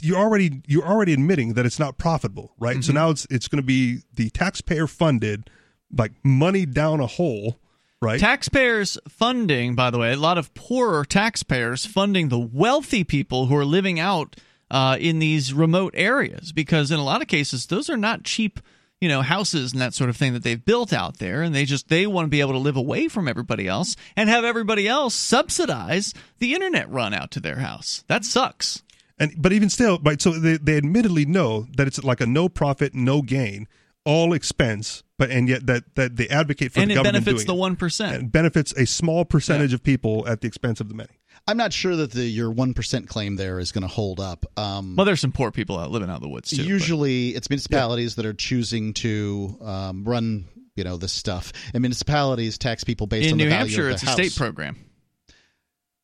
you're already you're already admitting that it's not profitable, right? So
Mhm.
now it's it's going to be the taxpayer funded, like money down a hole, right?
Taxpayers funding, by the way, a lot of poorer taxpayers funding the wealthy people who are living out uh, in these remote areas because in a lot of cases those are not cheap you know houses and that sort of thing that they've built out there and they just they want to be able to live away from everybody else and have everybody else subsidize the internet run out to their house that sucks
and but even still, right? So they they admittedly know that it's like a no profit, no gain, all expense, but and yet that that they advocate for
and
the
it
government
benefits
doing
the 1%
and benefits a small percentage of people at the expense of the many.
I'm not sure that the your one percent claim there is going to hold up. Um,
well there's some poor people out living out in the woods too but-
usually, it's municipalities that are choosing to um, run you know this stuff, and municipalities tax people based
in
on
New
the value
Hampshire
of
it's
the
a state program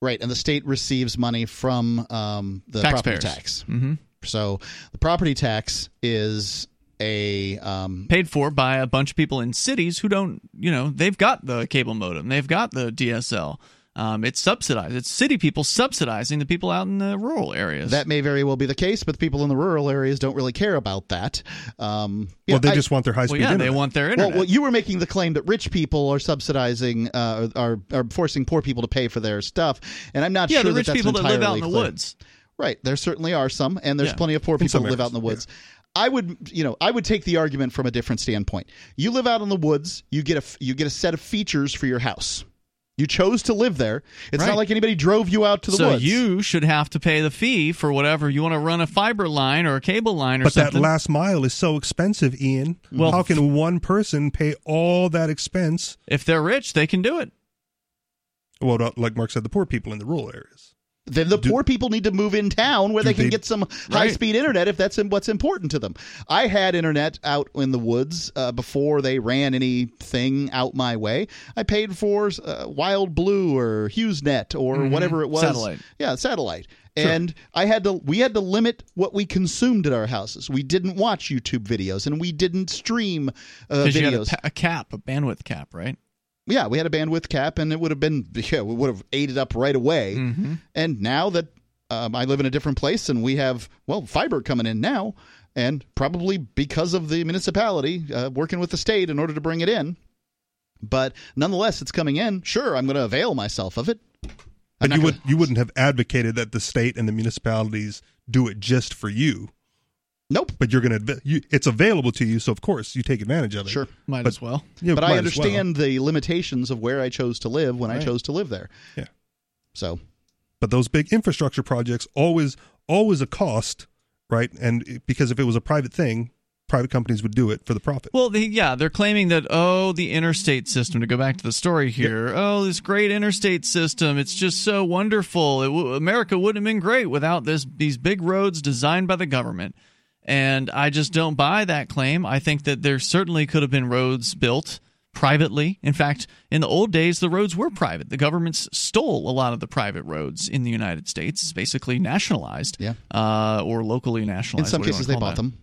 right? And the state receives money from um, the property
taxpayers
tax.
hmm
So the property tax is a um,
paid for by a bunch of people in cities who don't, you know, they've got the cable modem, they've got the DSL. Um, it's subsidized. It's city people subsidizing the people out in the rural areas.
that may very well be the case, but the people in the rural areas don't really care about that. Um, yeah,
well, they
I-
just want their high
well,
speed
yeah,
internet.
they want their internet.
well, you were making the claim that rich people are subsidizing, uh, are are forcing poor people to pay for their stuff, and I'm not sure.
yeah,
sure
the rich
that that's
people that live out in the
clear.
woods.
Right, there certainly are some, and there's
Yeah.
plenty of poor people
some
who live out in the
areas,
woods. I would, you know, I would take the argument from a different standpoint. You live out in the woods, you get a f- you get a set of features for your house. You chose to live there. It's
Right.
not like anybody drove you out to the
so
woods.
you should have to pay the fee for whatever you want to run a fiber line or a cable line or
But
something.
that last mile is so expensive, Ian.
Well-
how can one person pay all that expense?
if they're rich, they can do it.
Well, like Mark said, the poor people in the rural areas.
Then the
Do-
poor people need to move in town where they can
they-
get some high speed internet if that's what's important to them. I had internet out in the woods uh, before they ran anything out my way. I paid for uh, WildBlue or HughesNet or
Mhm.
whatever it was.
Satellite.
Yeah, satellite. And I had to we had to limit what we consumed at our houses. We didn't watch YouTube videos and we didn't stream uh,
Because you had a,
videos.
pa- a cap, a bandwidth cap, right?
Yeah, we had a bandwidth cap and it would have been yeah, we would have ate it up right away.
Mm-hmm.
And now that um, I live in a different place and we have, well, fiber coming in now, and probably because of the municipality uh, working with the state in order to bring it in. But nonetheless, it's coming in. Sure, I'm going to avail myself of it. I'm
But you
gonna-
would you wouldn't have advocated that the state and the municipalities do it just for you.
Nope.
But you're going to you, it's available to you, so of course you take advantage of it.
Sure.
Might
But-
as well.
You
But I
as well.
understand the limitations of where I chose to live when I chose to live there.
Yeah.
So,
But those big infrastructure projects always always a cost, right? And because if it was a private thing, private companies would do it for the profit.
Well, they, yeah, they're claiming that oh, the interstate system. To go back to the story here, oh, this great interstate system. It's just so wonderful. It w- America wouldn't have been great without this these big roads designed by the government. And I just don't buy that claim. I think that there certainly could have been roads built privately. In fact, in the old days, the roads were private. The governments stole a lot of the private roads in the United States. It's basically nationalized,
Yeah.
uh, or locally nationalized.
in some
what do you
cases, they bought
that.
them.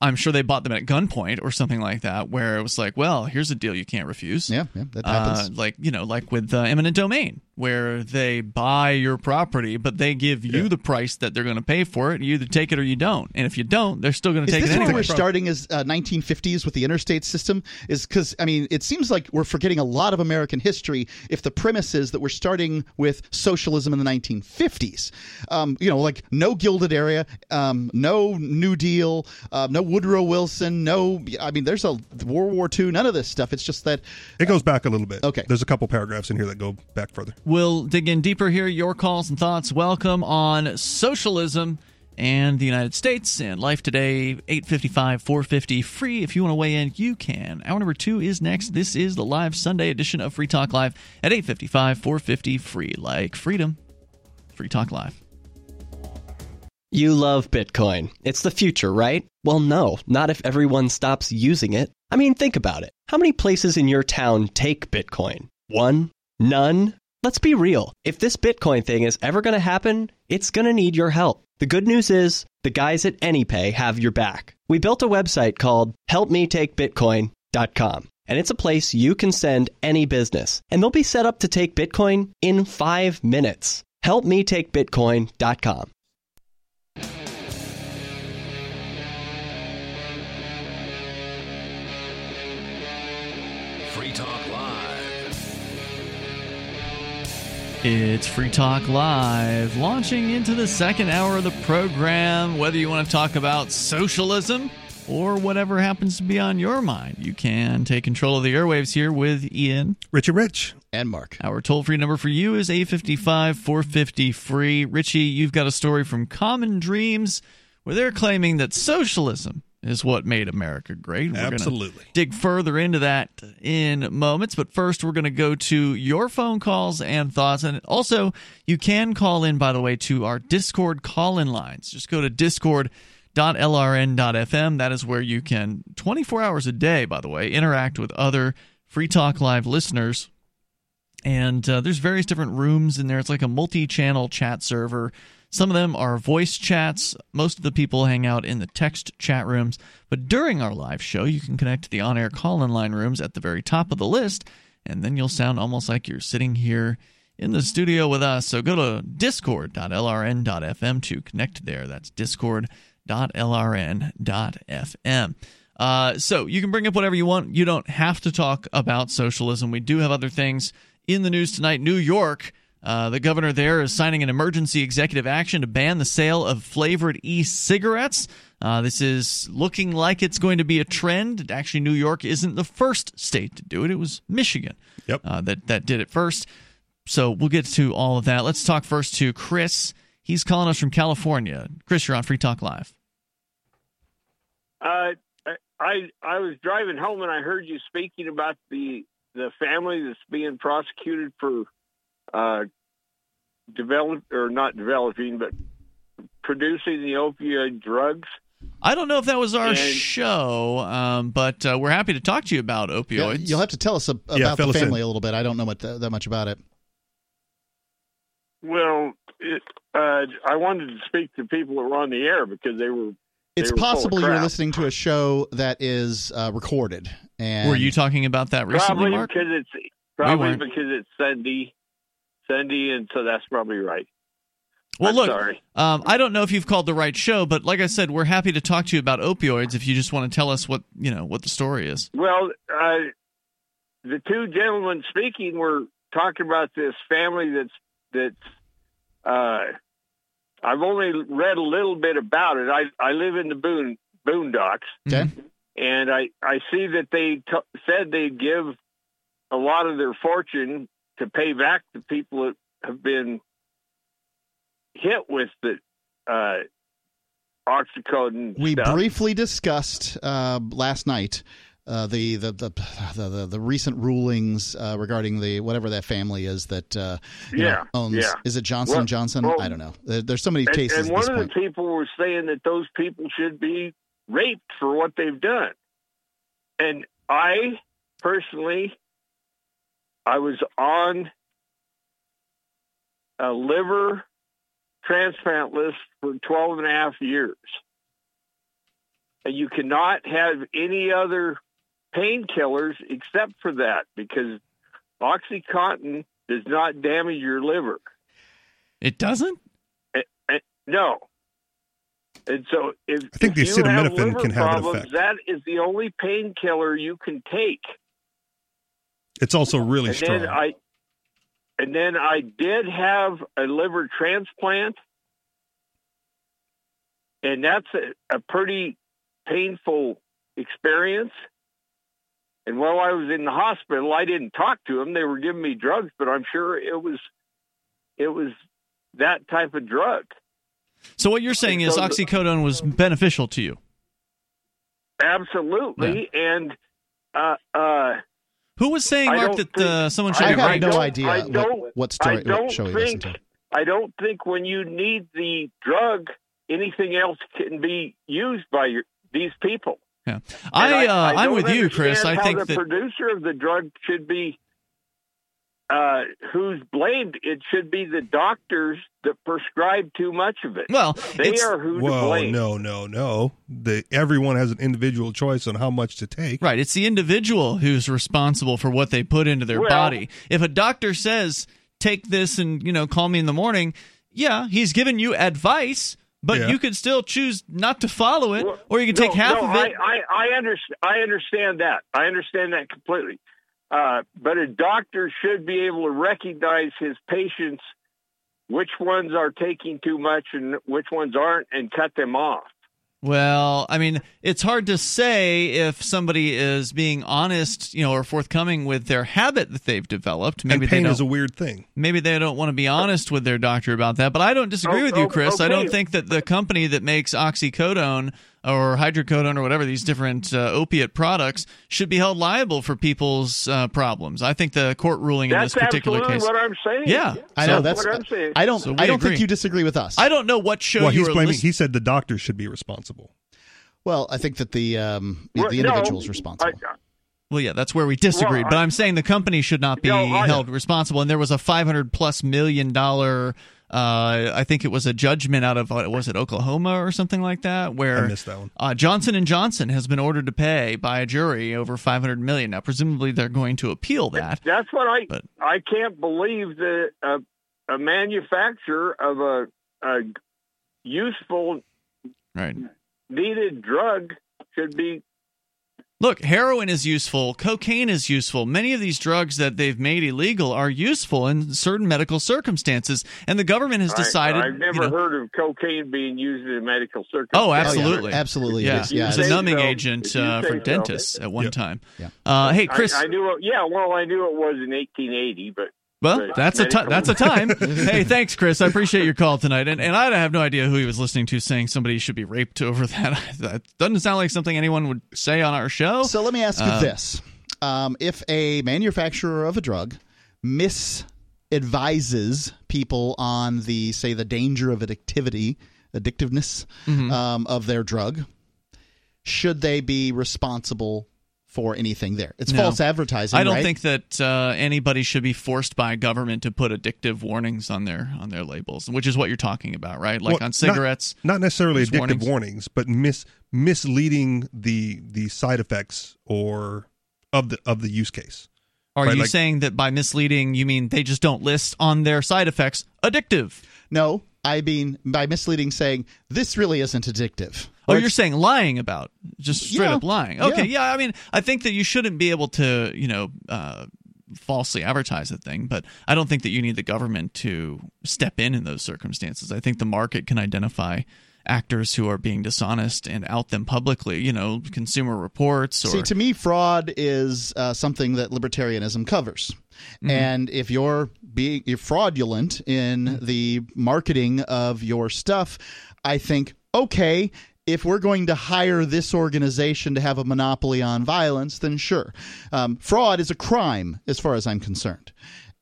I'm sure they bought them at gunpoint or something like that, where it was like, well, here's a deal you can't refuse.
Yeah, yeah, that
Uh,
happens.
like you know, like with uh, eminent domain, where they buy your property, but they give you
Yeah.
the price that they're going to pay for it. You either take it or you don't, and if you don't, they're still going to take
this
it
where
anyway.
we're starting as uh, 1950s with the interstate system? Is because I mean, it seems like we're forgetting a lot of American history if the premise is that we're starting with socialism in the 1950s. Um, you know, like no gilded area, um, no New Deal, uh, no Woodrow Wilson, no. I mean, there's a World War II. None of this stuff. It's just that
It goes back a little bit.
Okay.
There's a couple paragraphs in here that go back further.
We'll dig in deeper here. Your calls and thoughts. Welcome on socialism and the United States and life today. 855 450 free. If you want to weigh in, you can. Hour number two is next. This is the live Sunday edition of Free Talk Live at 855 450 free. Like freedom. Free Talk Live.
You love Bitcoin. It's the future, right? Well, no, not if everyone stops using it. I mean, think about it. How many places in your town take Bitcoin? One? None? Let's be real. If this Bitcoin thing is ever going to happen, it's going to need your help. The good news is the guys at AnyPay have your back. We built a website called helpmetakebitcoin.com, and it's a place you can send any business, and they'll be set up to take Bitcoin in five minutes. Helpmetakebitcoin.com.
It's Free Talk Live, launching into the second hour of the program. Whether you want to talk about socialism or whatever happens to be on your mind, you can take control of the airwaves here with Ian.
Richie Rich.
And Mark.
Our toll free number for you is 855 450 free. Richie, you've got a story from Common Dreams where they're claiming that socialism is what made America great. We're
Absolutely.
dig further into that in moments, but first we're going to go to your phone calls and thoughts. And also, you can call in, by the way, to our Discord call in lines. Just go to discord.lrn.fm. That is where you can, 24 hours a day, by the way, interact with other Free Talk Live listeners and uh, there's various different rooms in there. It's like a multi-channel chat server. Some of them are voice chats. Most of the people hang out in the text chat rooms. But during our live show, you can connect to the on-air call-in line rooms at the very top of the list, and then you'll sound almost like you're sitting here in the studio with us. So go to discord.lrn.fm to connect there. That's discord.lrn.fm. Uh, so you can bring up whatever you want. You don't have to talk about socialism. We do have other things in the news tonight. New York, uh, the governor there is signing an emergency executive action to ban the sale of flavored e-cigarettes. Uh, this is looking like it's going to be a trend. Actually, New York isn't the first state to do it. It was Michigan
Yep.
uh, that that did it first. So we'll get to all of that. Let's talk first to Chris. He's calling us from California. Chris, you're on Free Talk Live.
Uh, I I was driving home and I heard you speaking about the the family that's being prosecuted for uh, develop or not developing, but producing the opioid drugs.
I don't know if that was our
And-
show, um, but uh, we're happy to talk to you about
Yeah,
opioids.
you'll have to tell us ab-
Yeah,
about
fill
the
us in.
family a little bit. I don't know what that much about it.
Well, it, uh, I wanted to speak to people that were on the air because they were.
It's
were
possible you're listening to a show that is uh, recorded. And
Were you talking about that recently,
probably
Mark?
because it's probably
weren't.
because it's Sunday, Sunday, and so that's probably right.
Well,
I'm
look,
sorry.
um, I don't know if you've called the right show, but like I said, we're happy to talk to you about opioids if you just want to tell us what you know what the story is.
Well, uh, the two gentlemen speaking were talking about this family that's that's. Uh, I've only read a little bit about it. I I live in the boon boondocks,
Okay.
and I I see that they t- said they'd give a lot of their fortune to pay back the people that have been hit with the uh, oxycodone
We
stuff.
briefly discussed uh, last night uh, the, the, the the the recent rulings uh, regarding the whatever that family is that uh, you know,
Yeah,
owns.
yeah.
Is it Johnson
Well-
Johnson?
well-
I don't know. There, there's so many
and,
cases
and one of
point.
the people were saying that those people should be raped for what they've done. And I personally, I was on a liver transplant list for 12 and a half years. And you cannot have any other painkillers except for that because Oxycontin does not damage your liver.
It doesn't.
Eh, eh, no. And so if,
I think
if
the
you have
acetaminophen
liver
can have an
problems,
effect.
that is the only painkiller you can take.
It's also really
and
strong.
then I and then I did have a liver transplant and that's a, a pretty painful experience. And while I was in the hospital, I didn't talk to them. They were giving me drugs, but I'm sure it was it was that type of drug.
So what you're saying is
So the-
oxycodone was beneficial to you.
Absolutely. And uh, uh,
Who was saying, Mark,
don't
that uh, someone should
I
be
have
raped?
no idea
I
what,
don't-
what story
I don't
what show you
think
to.
I don't think when you need the drug, anything else can be used by your, these people.
Yeah,
And
I, uh,
I
I'm with you, Chris. I
how
think
the
that
producer of the drug should be uh, who's blamed. It should be the doctors that prescribe too much of it.
well,
they
it's
are who to
Whoa,
blame.
no, no, no. The everyone has an individual choice on how much to take.
right. It's the individual who's responsible for what they put into their
Well-
body. If a doctor says take this and you know call me in the morning, yeah, he's giving you advice. But
Yeah.
you could still choose not to follow it, or you could
no,
take half
no,
of it.
I, I, I, understand, I understand that. I understand that completely. Uh, but a doctor should be able to recognize his patients, which ones are taking too much and which ones aren't, and cut them off.
Well, I mean, it's hard to say if somebody is being honest, you know, or forthcoming with their habit that they've developed. Maybe
and
they
pain
don't.
is a weird thing.
maybe they don't want to be honest with their doctor about that. But I don't disagree
Oh,
with you,
oh,
Chris. I don't think that the company that makes oxycodone or hydrocodone or whatever these different uh, opiate products should be held liable for people's uh, problems. I think the court ruling in this particular case.
That's absolutely
case.
what I'm saying.
Yeah.
I know
So-
that's.
what I'm saying.
I don't.
So
I don't
agree.
think you disagree with us.
I don't know what show
Well,
you
he's
were
blaming.
listening.
He said the doctor should be responsible.
well, I think that the um,
Well,
the
no,
individual's responsible.
I-
Well, yeah, that's where we disagree.
Well,
but
I-
I'm saying the company should not be
No, I-
held responsible. And there was a 500 plus million dollar, uh, I think it was a judgment out of was it Oklahoma or something like that, where
I missed that one.
Uh, Johnson and Johnson has been ordered to pay by a jury over 500 million. Now, presumably, they're going to appeal that.
That's what I
But-
I can't believe that a, a manufacturer of a, a useful
Right.
needed drug should be
Look, heroin is useful. Cocaine is useful. Many of these drugs that they've made illegal are useful in certain medical circumstances, and the government has decided.
I, have never
you know-
heard of cocaine being used in a medical circumstances.
Oh,
Oh, yeah,
absolutely.
absolutely.
Yeah,
is.
it was a numbing
so.
agent uh, for
so.
dentists at one
Yep.
time.
Yeah.
Uh, hey,
I-
Chris.
I, knew it. Yeah, well, I knew it was in 1880, but
well,
but
that's a that's a time. hey, thanks, Chris. I appreciate your call tonight. And and I have no idea who he was listening to saying somebody should be raped over that. that doesn't sound like something anyone would say on our show.
So let me ask you
Uh,
this: um, If a manufacturer of a drug misadvises people on the say the danger of addictivity, addictiveness
Mm-hmm.
um, of their drug, should they be responsible for anything there? It's
No.
false advertising.
I don't
right?
think that uh, anybody should be forced by government to put addictive warnings on their on their labels, which is what you're talking about, right? Like
Well,
on cigarettes.
Not, necessarily
There's
addictive
warnings.
warnings. but mis misleading the the side effects or of the of the use case.
Are
right,
you
like-
saying that by misleading you mean they just don't list on their side effects addictive?
No, I mean by misleading, saying this really isn't addictive.
Oh, you're saying lying about just straight
Yeah.
up lying.
Yeah.
Okay, yeah. I mean, I think that you shouldn't be able to, you know, uh, falsely advertise a thing, but I don't think that you need the government to step in in those circumstances. I think the market can identify actors who are being dishonest and out them publicly. You know, Consumer Reports or
See, to me, fraud is uh, something that libertarianism covers.
Mm-hmm.
And if you're being you're fraudulent in the marketing of your stuff, I think, okay, if we're going to hire this organization to have a monopoly on violence, then sure. Um, fraud is a crime, as far as I'm concerned.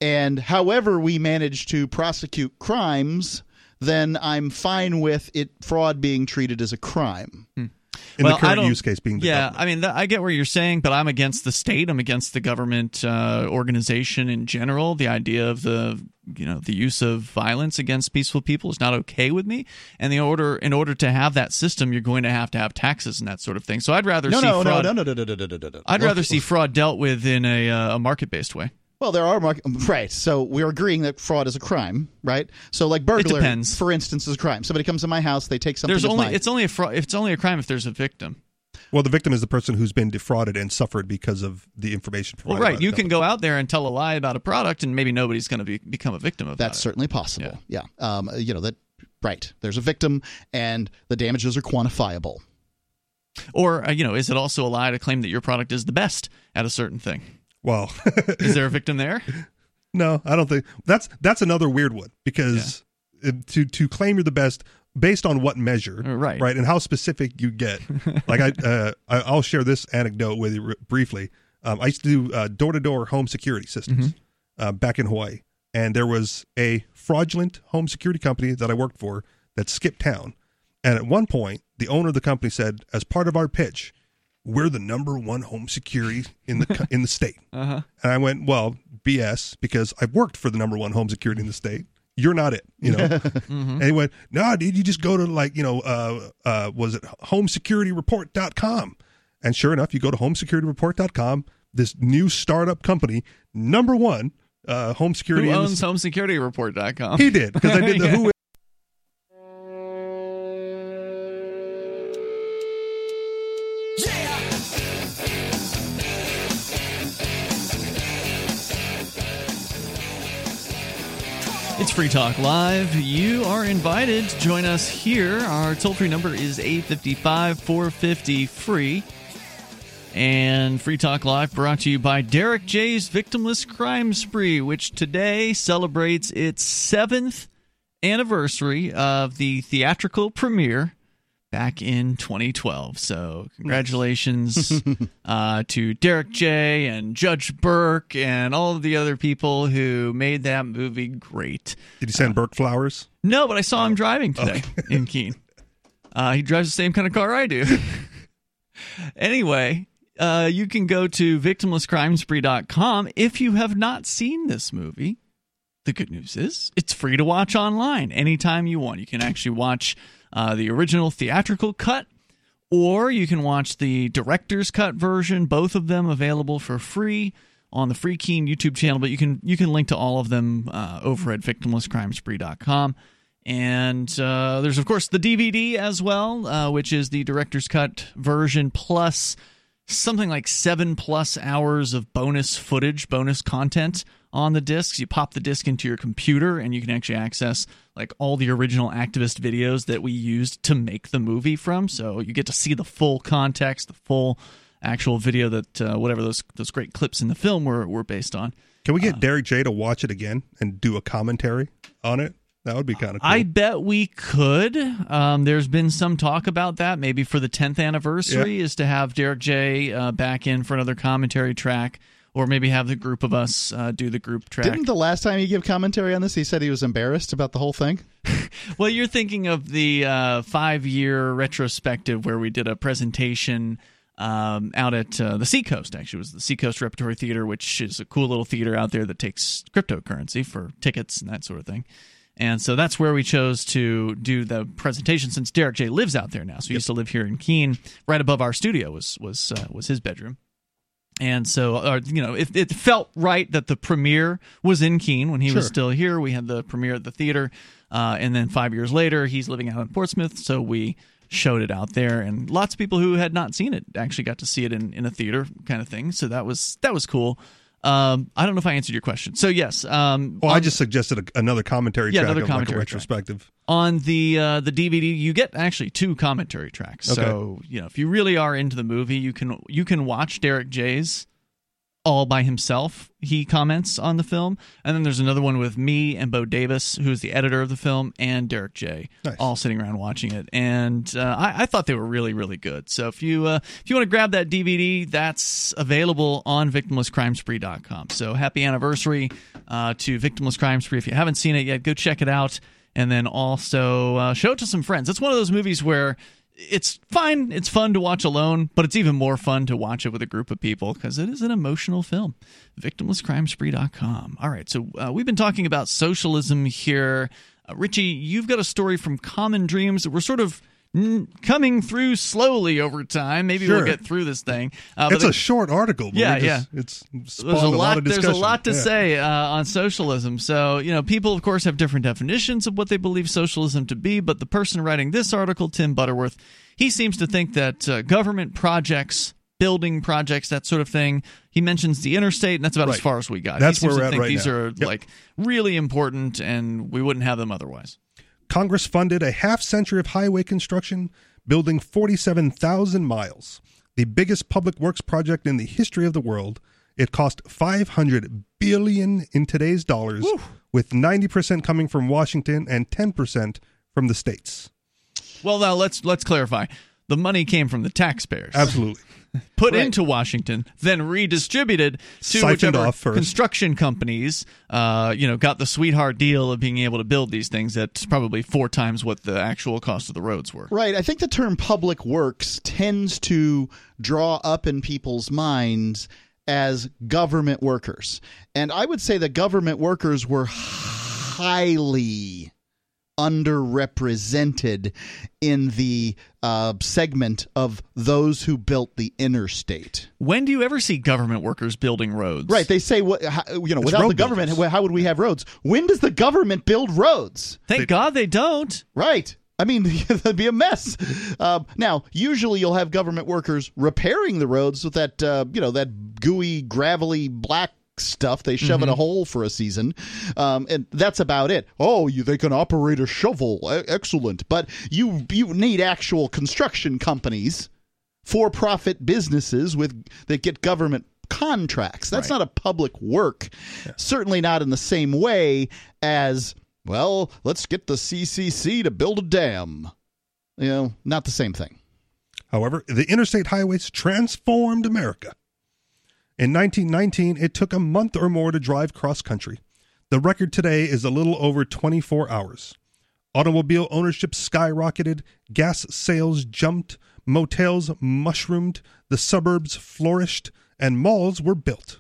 And however we manage to prosecute crimes, then I'm fine with it fraud being treated as a crime.
In
Well,
the current use case being the
yeah,
government.
I mean, that, I get what you're saying, but I'm against the state. I'm against the government uh, organization in general. The idea of the you know the use of violence against peaceful people is not okay with me. And the order in order to have that system, you're going to have to have taxes and that sort of thing. So I'd rather
No,
see
no,
fraud.
no, no, no, no, no, no, no, no, no.
I'd rather see fraud dealt with in a, uh, a market based way.
Well, there are market right. So we're agreeing that fraud is a crime, right? So like burglary, for instance, is a crime. Somebody comes to my house, they take something.
There's only
mine.
it's only a fraud. It's only a crime if there's a victim.
Well, the victim is the person who's been defrauded and suffered because of the information
Well,
provided. by
right.
the
You can go out there and tell a lie about a product, and maybe nobody's going to be, become a victim of
That's
that.
certainly possible. Yeah. Um, you know that. Right. There's a victim, and the damages are quantifiable.
Or uh, you know, is it also a lie to claim that your product is the best at a certain thing?
Well,
Is there a victim there?
no, I don't think that's that's another weird one because it- to to claim you're the best based on what measure,
Uh, right.
right, and how specific you get. like I, uh, I'll share this anecdote with you briefly. Um, I used to do door to door home security systems
Mm-hmm.
uh, back in Hawaii, and there was a fraudulent home security company that I worked for that skipped town. And at one point, the owner of the company said, as part of our pitch, we're the number one home security in the in the state.
Uh-huh.
And I went, well, BS, because I've worked for the number one home security in the state. You're not it, you know. And he went, no, dude, you just go to like, you know, uh, uh, was it homesecurityreport.com? And sure enough, you go to homesecurityreport.com, this new startup company, number one, uh, home security.
Who
in the
owns HomeSecurityReport.com?
he did because I did the
Yeah.
Who.
Free Talk Live. You are invited to join us here. Our toll free number is 855 450 free. And Free Talk Live brought to you by Derek J's Victimless Crime Spree, which today celebrates its seventh anniversary of the theatrical premiere back in 2012. So, congratulations uh, to Derek J and Judge Burke and all of the other people who made that movie great.
Did you send Burke flowers?
No, but I saw him driving today in Keene. Uh, he drives the same kind of car I do. anyway, uh, you can go to victimlesscrimespree.com if you have not seen this movie. The good news is it's free to watch online anytime you want. You can actually watch uh, the original theatrical cut, or you can watch the director's cut version. Both of them available for free on the Free Keene YouTube channel. But you can you can link to all of them uh, over at victimlesscrimespree.com. And uh, there's of course the DVD as well, uh, which is the director's cut version plus something like seven plus hours of bonus footage, bonus content on the discs. You pop the disc into your computer and you can actually access like all the original activist videos that we used to make the movie from. So you get to see the full context, the full actual video that uh, whatever those those great clips in the film were were based on.
Can we
Uh.
get Derek J to watch it again and do a commentary on it? That would be kind of cool.
I bet we could. Um, there's been some talk about that. Maybe for the 10th anniversary is to have Derek J uh, back in for another commentary track, or maybe have the group of us uh, do the group track.
Didn't the last time he give commentary on this, he said he was embarrassed about the whole thing?
Well, you're thinking of the uh, five year retrospective where we did a presentation um, out at uh, the Seacoast, actually. It was the Seacoast Repertory Theater, which is a cool little theater out there that takes cryptocurrency for tickets and that sort of thing. And so that's where we chose to do the presentation since Derek J lives out there now. So he used to live here in Keene. Right above our studio was was uh, was his bedroom. And so, uh, you know, it, it felt right that the premiere was in Keene when he was still here. We had the premiere at the theater. Uh, and then five years later, he's living out in Portsmouth. So we showed it out there. And lots of people who had not seen it actually got to see it in, in a theater kind of thing. So that was that was cool. Um, I don't know if I answered your question. So, yes. Um,
well, I just suggested a, another commentary
Yeah,
track
another
of like
commentary track.
retrospective.
on the uh, the DVD, you get actually two commentary tracks. So you know, if you really are into the movie, you can you can watch Derek J's all by himself. He comments on the film, and then there's another one with me and Bo Davis, who's the editor of the film, and Derek J,
Nice.
all sitting around watching it. And uh, I, I thought they were really really good. So if you uh, if you want to grab that DVD, that's available on victimlesscrimespree.com. So happy anniversary uh, to Victimless Crime Spree. If you haven't seen it yet, go check it out and then also uh, show it to some friends. It's one of those movies where it's fine, it's fun to watch alone, but it's even more fun to watch it with a group of people because it is an emotional film. VictimlessCrimespree.com. All right, so uh, we've been talking about socialism here. Uh, Richie, you've got a story from Common Dreams that we're sort of coming through slowly over time. Maybe we'll get through this thing. Uh, but
It's
it-
a short article. But
Yeah,
just,
yeah.
It's
there's
spawned
a lot,
of
there's a lot to
Yeah.
say uh, on socialism so you know people of course have different definitions of what they believe socialism to be but the person writing this article tim butterworth he seems to think that uh, government projects building projects that sort of thing he mentions the interstate and that's about as far as we got
That's
he seems
where
to
we're at
think
right
these
now.
are
Yep.
like really important and we wouldn't have them otherwise
Congress funded a half century of highway construction, building 47,000 miles, the biggest public works project in the history of the world. It cost 500 billion in today's dollars, with 90% coming from Washington and 10% from the states.
well now let's let's clarify the money came from the taxpayers
Absolutely.
Put
Right.
into Washington, then redistributed to
Siphoned
whichever
off first.
construction companies, uh, you know, got the sweetheart deal of being able to build these things at probably four times what the actual cost of the roads were.
Right. I think the term public works tends to draw up in people's minds as government workers. And I would say that government workers were highly underrepresented in the uh, segment of those who built the interstate.
When do you ever see government workers building roads?
Right. They say, what, how, you know,
It's
without the government,
builders.
how would we have roads? When does the government build roads?
Thank God they don't.
Right. I mean, that'd be a mess. Um, now, usually you'll have government workers repairing the roads with that, uh, you know, that gooey, gravelly, black stuff they shove in a hole for a season, um, and that's about it. Oh, you they can operate a shovel, excellent. But you you need actual construction companies, for-profit businesses with that get government contracts. That's
Right.
not a public work. Certainly not in the same way as well. Let's get the CCC to build a dam. You know, not the same thing.
However, the interstate highways transformed America. In 1919, it took a month or more to drive cross country. The record today is a little over 24 hours. Automobile ownership skyrocketed, gas sales jumped, motels mushroomed, the suburbs flourished, and malls were built.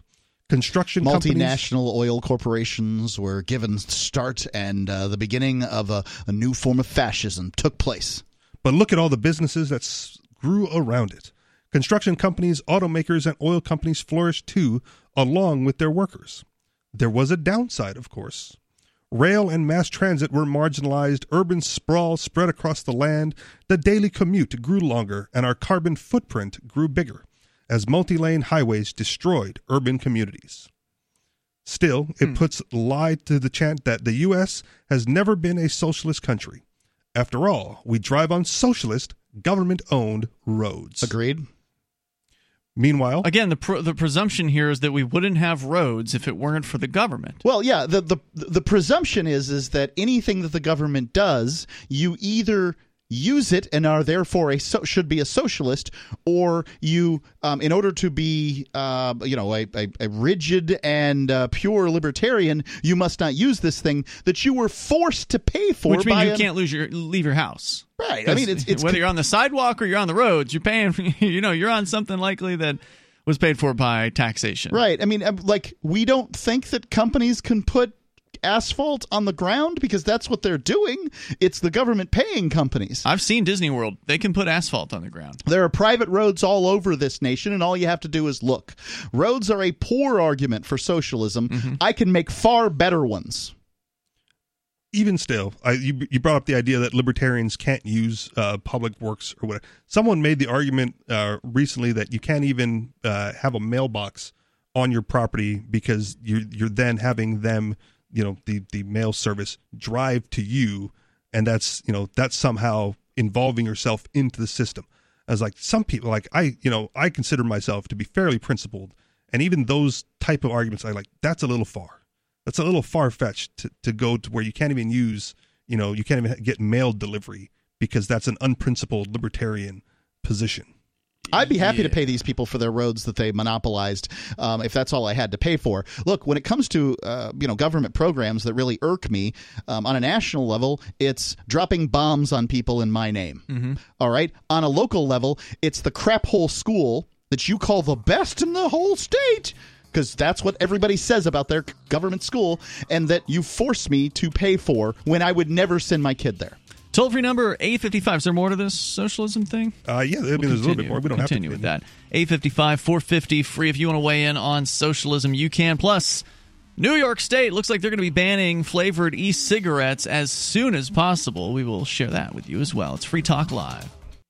Construction companies
Multinational oil corporations were given start, and uh, the beginning of a, a new form of fascism took place.
But look at all the businesses that grew around it. Construction companies, automakers, and oil companies flourished too, along with their workers. There was a downside, of course. Rail and mass transit were marginalized, urban sprawl spread across the land, the daily commute grew longer, and our carbon footprint grew bigger as multi lane highways destroyed urban communities. Still, it hmm. puts lie to the chant that the U.S. has never been a socialist country. After all, we drive on socialist, government owned roads.
Agreed.
Meanwhile,
Again, the pr- the presumption here is that we wouldn't have roads if it weren't for the government.
Well, yeah. The, the the presumption is is that anything that the government does, you either use it and are therefore a so, should be a socialist, or you, um, in order to be, uh, you know, a, a, a rigid and uh, pure libertarian, you must not use this thing that you were forced to pay for.
Which means you
an-
can't lose your leave your house.
Right. I mean, it's it's
whether you're on the sidewalk or you're on the roads, you're paying. You know, you're on something likely that was paid for by taxation.
Right. I mean, um, like, we don't think that companies can put asphalt on the ground because that's what they're doing. It's the government paying companies.
I've seen Disney World. They can put asphalt on the ground.
There are private roads all over this nation, and all you have to do is look. Roads are a poor argument for socialism. I can make far better ones.
even still, I, you, you brought up the idea that libertarians can't use uh, public works or whatever. Someone made the argument uh, recently that you can't even uh, have a mailbox on your property because you're you're then having them, you know, the the mail service drive to you, and that's you know that's somehow involving yourself into the system. As like some people, like I, you know, I consider myself to be fairly principled, and even those type of arguments, I like that's a little far that's a little far fetched to, to go to where you can't even use, you know, you can't even get mail delivery because that's an unprincipled libertarian position.
I'd be happy to pay these people for their roads that they monopolized, um, if that's all I had to pay for. Look, when it comes to uh, you know government programs that really irk me um, on a national level, it's dropping bombs on people in my name. All right, on a local level, it's the crap hole school that you call the best in the whole state. Because that's what everybody says about their government school, and that you force me to pay for when I would never send my kid there.
Toll free number 855. Is there more to this socialism thing?
Uh, yeah, I mean,
We'll
there's a little bit more. We don't
continue
have to
with that. 855 450 free. If you want to weigh in on socialism, you can. Plus, New York State looks like they're going to be banning flavored e cigarettes as soon as possible. We will share that with you as well. It's Free Talk Live.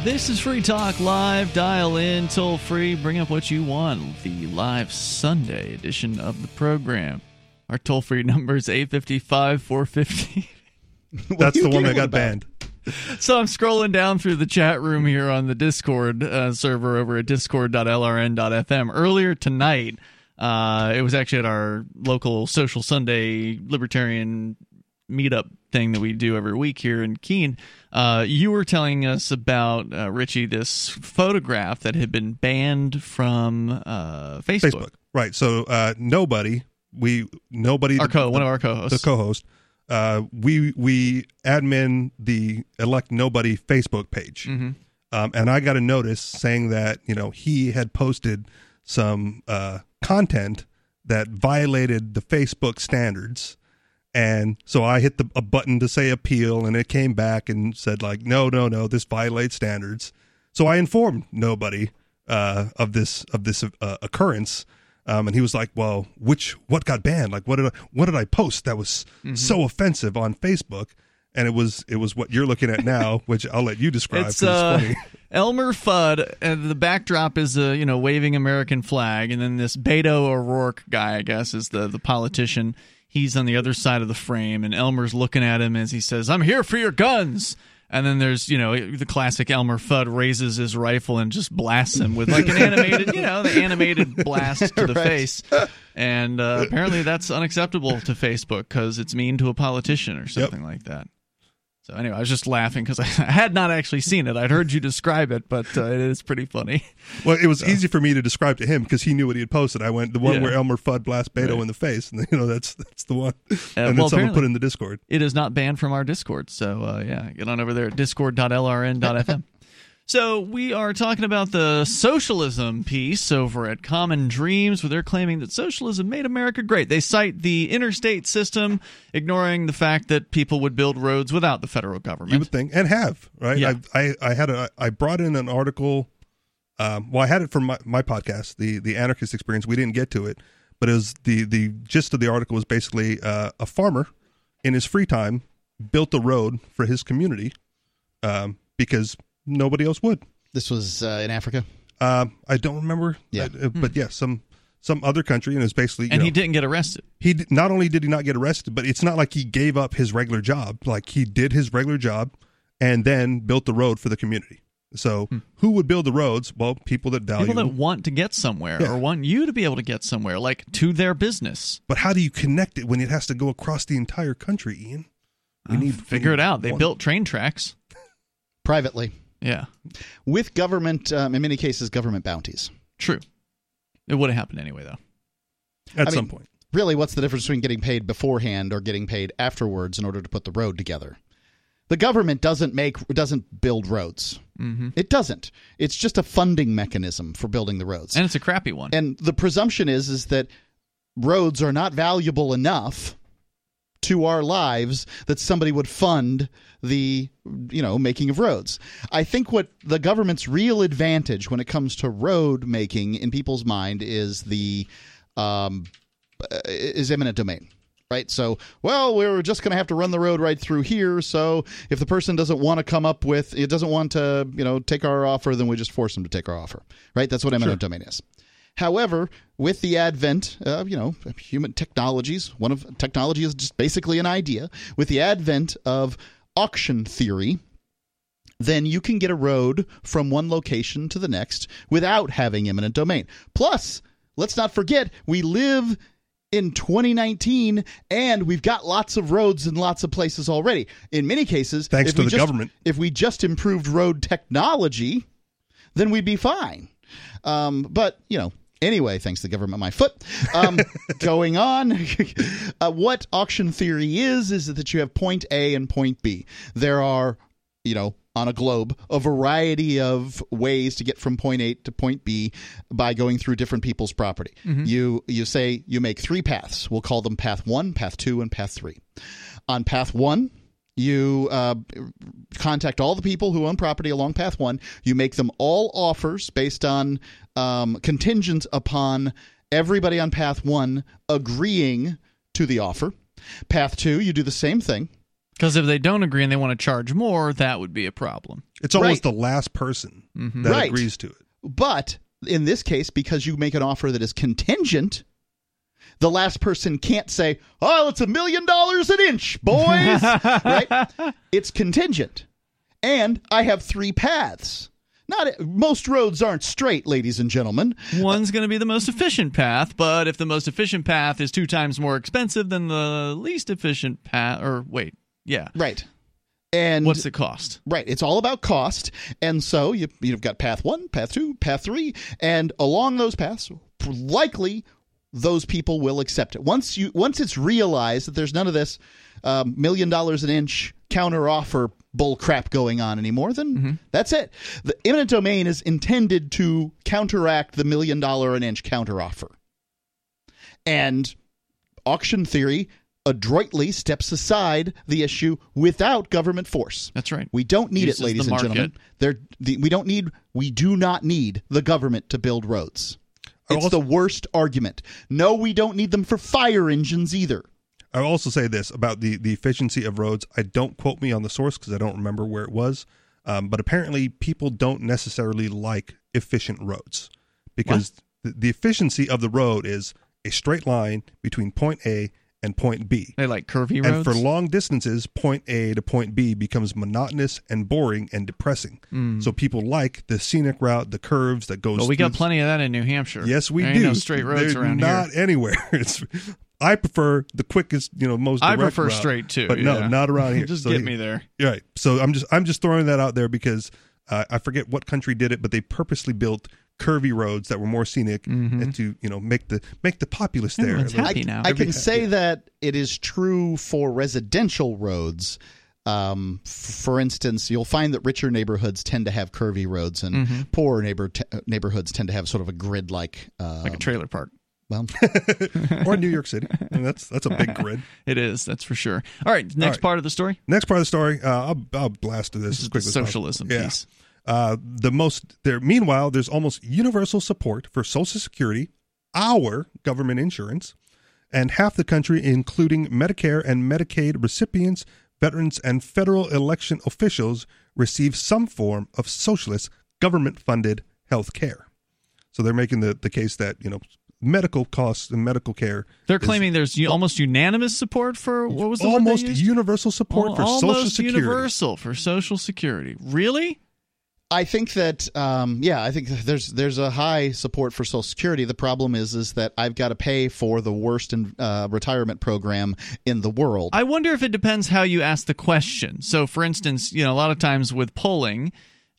This is Free Talk Live. Dial in, toll free, bring up what you want. The live Sunday edition of the program. Our toll free number is 855 450.
That's the one that got
about?
banned.
So I'm scrolling down through the chat room here on the Discord uh, server over at discord.lrn.fm. Earlier tonight, uh, it was actually at our local Social Sunday Libertarian meetup thing that we do every week here in Keene. Uh, you were telling us about uh, Richie this photograph that had been banned from uh, Facebook.
Facebook. Right. So uh, nobody, we nobody,
Our co,
the,
one of our co-hosts.
the co-host, uh, we we admin the elect nobody Facebook page,
Mhm.
um, and I got a notice saying that you know he had posted some uh, content that violated the Facebook standards. And so I hit the a button to say appeal, and it came back and said like, no, no, no, this violates standards. So I informed nobody uh, of this of this uh, occurrence, um, and he was like, "Well, which what got banned? Like, what did I, what did I post that was
Mm-hmm.
so offensive on Facebook?" And it was it was what you're looking at now, which I'll let you describe.
It's uh,
funny.
Elmer Fudd, and the backdrop is a you know waving American flag, and then this Beto O'Rourke guy, I guess, is the the politician. He's on the other side of the frame, and Elmer's looking at him as he says, "I'm here for your guns." And then there's you know the classic Elmer Fudd raises his rifle and just blasts him with like an animated you know the animated blast to the face, and uh, apparently that's unacceptable to Facebook because it's mean to a politician or something like that. So anyway, I was just laughing because I had not actually seen it. I'd heard you describe it, but uh, it is pretty funny.
Well, it was easy for me to describe to him because he knew what he had posted. I went the one
Yeah.
where Elmer Fudd blasts Beto
Right.
in the face, and you know that's that's the one. and then someone put in the Discord.
It is not banned from our Discord, so uh, yeah, get on over there at discord.lrn.fm. So we are talking about the socialism piece over at Common Dreams, where they're claiming that socialism made America great. They cite the interstate system, ignoring the fact that people would build roads without the federal government.
You would think, and have right.
Yeah.
I, I I had a I brought in an article. Um, well, I had it from my, my podcast, the the anarchist experience. We didn't get to it, but it was the the gist of the article was basically uh, a farmer in his free time built a road for his community um, because nobody else would.
This was uh, in Africa.
Um, I don't remember,
Yeah.
uh, but yeah, some some other country, and it's basically you
and
know,
he didn't get arrested.
he d- not only did he not get arrested, but it's not like he gave up his regular job. Like he did his regular job and then built the road for the community. So who would build the roads? Well, people that value.
People that want to get somewhere
Yeah.
or want you to be able to get somewhere, like to their business.
but how do you connect it when it has to go across the entire country, Ian? We need to
Figure it out. They
one-
built train tracks.
Privately.
Yeah,
With government, um, in many cases, government bounties.
true. It would have happened anyway, though.
at
I
some
mean-
point.
Really, what's the difference between getting paid beforehand or getting paid afterwards in order to put the road together? The government doesn't make doesn't build roads.
Mm-hmm.
It doesn't. It's just a funding mechanism for building the roads.
And it's a crappy one.
and the presumption is is that roads are not valuable enough to our lives that somebody would fund the you know making of roads. I think what the government's real advantage when it comes to road making in people's mind is the um, uh, is eminent domain. Right, so well, we're just going to have to run the road right through here. So if the person doesn't want to come up with, it doesn't want to, you know, take our offer, then we just force them to take our offer. Right, that's what eminent domain is. However, with the advent of you know human technologies, one of technology is just basically an idea. With the advent of auction theory, then you can get a road from one location to the next without having eminent domain. Plus, let's not forget we live in 2019 and we've got lots of roads in lots of places already. In many cases,
Thanks
if
to
we
the
just-
government.
if we just improved road technology, then we'd be fine. Um, but you know, anyway, thanks to the government, my foot. Um, going on, uh, what auction theory is is that you have point A and point B. There are, you know, on a globe, a variety of ways to get from point A to point B by going through different people's property. You you say you make three paths. We'll call them path one, path two, and path three. On path one, you uh, contact all the people who own property along path one. You make them all offers based on um, contingent upon everybody on path one agreeing to the offer. Path two, you do the same thing.
Because if they don't agree and they want to charge more, that would be a problem.
It's always
Right.
the last person that
Right.
agrees to it.
But in this case, because you make an offer that is contingent, the last person can't say, "Oh, it's a million dollars an inch, boys." right? It's contingent, and I have three paths. Not most roads aren't straight, ladies and gentlemen.
One's going to be the most efficient path, but if the most efficient path is two times more expensive than the least efficient path, or wait, yeah,
Right. And
what's the cost?
Right. It's all about cost. And so you, you've got path one, path two, path three. And along those paths, likely those people will accept it. Once you once it's realized that there's none of this um, million dollars an inch counter offer bull crap going on anymore, then that's it. The eminent domain is intended to counteract the million dollar an inch counter offer. And auction theory adroitly steps aside the issue without government force.
That's right.
We don't need
Uses
it, ladies and gentlemen. There, the, we don't need. We do not need the government to build roads. It's
also-
the worst argument. No, we don't need them for fire engines either.
I'll also say this about the the efficiency of roads. I don't quote me on the source because I don't remember where it was. Um, but apparently, people don't necessarily like efficient roads because the, the efficiency of the road is a straight line between point A and point B.
They like curvy roads.
And for long distances, point A to point B becomes monotonous and boring and depressing. So people like the scenic route, the curves that goes.
Well, we got plenty of that in New Hampshire.
Yes, we
there
do.
No straight roads
They're
around
not
here.
anywhere. It's. I prefer the quickest, you know, most.
I prefer
route,
straight too,
but no,
yeah.
not around here.
Just
So
get
he-
me there.
Right. So I'm just I'm just throwing that out there because uh, I forget what country did it, but they purposely built curvy roads that were more scenic and to you know make the make the populace there.
Everyone's happy
I,
now.
I
Every-
can say that it is true for residential roads. Um, f- for instance, you'll find that richer neighborhoods tend to have curvy roads, and
Mm-hmm.
poorer neighbor t- neighborhoods tend to have sort of a grid-like. Uh,
Like a trailer park.
well,
or New York City. And that's that's a big grid.
It is, that's for sure. All right, next
right.
part of the story.
Next part of the story, uh, I'll, I'll blast through this,
This
as
is the
quickly as
socialism
Yeah.
piece.
Uh, the most there. Meanwhile, there's almost universal support for Social Security, our government insurance, and half the country, including Medicare and Medicaid recipients, veterans, and federal election officials, receive some form of socialist government-funded health care. So they're making the, the case that you know medical costs and medical care.
They're claiming there's u- almost unanimous support for what was the
almost universal support for Social Security.
universal for Social Security. Really?
I think that um, yeah, I think there's there's a high support for Social Security. The problem is is that I've got to pay for the worst in, uh, retirement program in the world.
I wonder if it depends how you ask the question. So, for instance, you know, a lot of times with polling,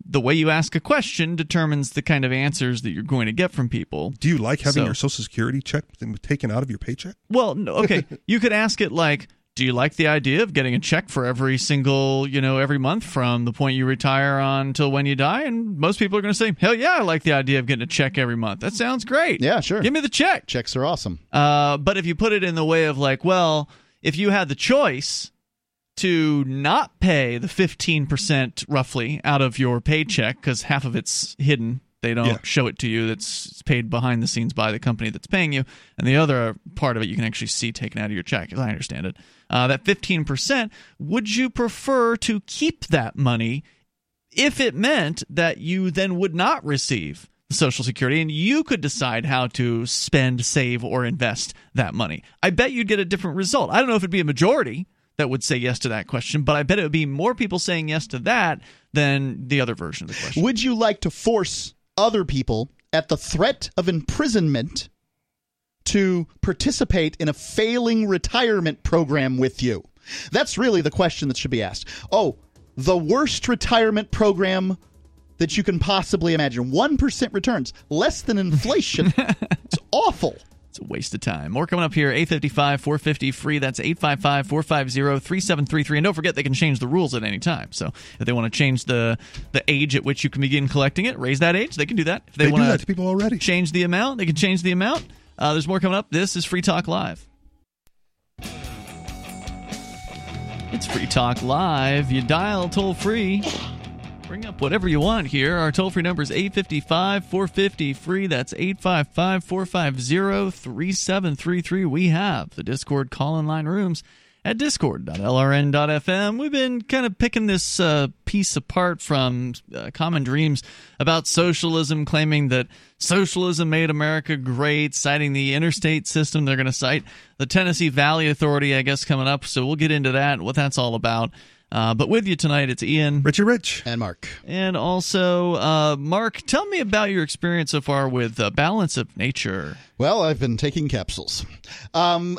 the way you ask a question determines the kind of answers that you're going to get from people.
Do you like having
So-
your Social Security check taken out of your paycheck?
Well, no, okay, you could ask it like, do you like the idea of getting a check for every single, you know, every month from the point you retire on until when you die? And most people are going to say, hell yeah, I like the idea of getting a check every month. That sounds great.
yeah, sure.
Give me the check.
Checks are awesome.
Uh, but if you put it in the way of like, well, if you had the choice to not pay the 15% roughly out of your paycheck because half of it's hidden they don't
Yeah.
show it to you that's paid behind the scenes by the company that's paying you and the other part of it you can actually see taken out of your check as i understand it uh, that 15% would you prefer to keep that money if it meant that you then would not receive Social Security and you could decide how to spend, save, or invest that money. I bet you'd get a different result. I don't know if it'd be a majority that would say yes to that question, but I bet it would be more people saying yes to that than the other version of the question.
Would you like to force other people at the threat of imprisonment to participate in a failing retirement program with you? That's really the question that should be asked. Oh, the worst retirement program that you can possibly imagine. 1% returns, less than inflation. it's awful.
It's a waste of time. More coming up here. 855 450 free. That's 855 450 3733. And don't forget, they can change the rules at any time. So if they want to change the, the age at which you can begin collecting it, raise that age, they can do that. If
They, do
want
that to people already.
change the amount, they can change the amount. Uh, there's more coming up. This is Free Talk Live. It's Free Talk Live. You dial toll free. Bring up whatever you want here. Our toll free number is 855 450 free. That's 855 450 3733. We have the Discord call in line rooms at discord.lrn.fm. We've been kind of picking this uh, piece apart from uh, Common Dreams about socialism, claiming that socialism made America great, citing the interstate system. They're going to cite the Tennessee Valley Authority, I guess, coming up. So we'll get into that, what that's all about. Uh, but with you tonight, it's Ian,
Richard Rich,
and Mark.
And also, uh, Mark, tell me about your experience so far with uh, Balance of Nature.
Well, I've been taking capsules. Um,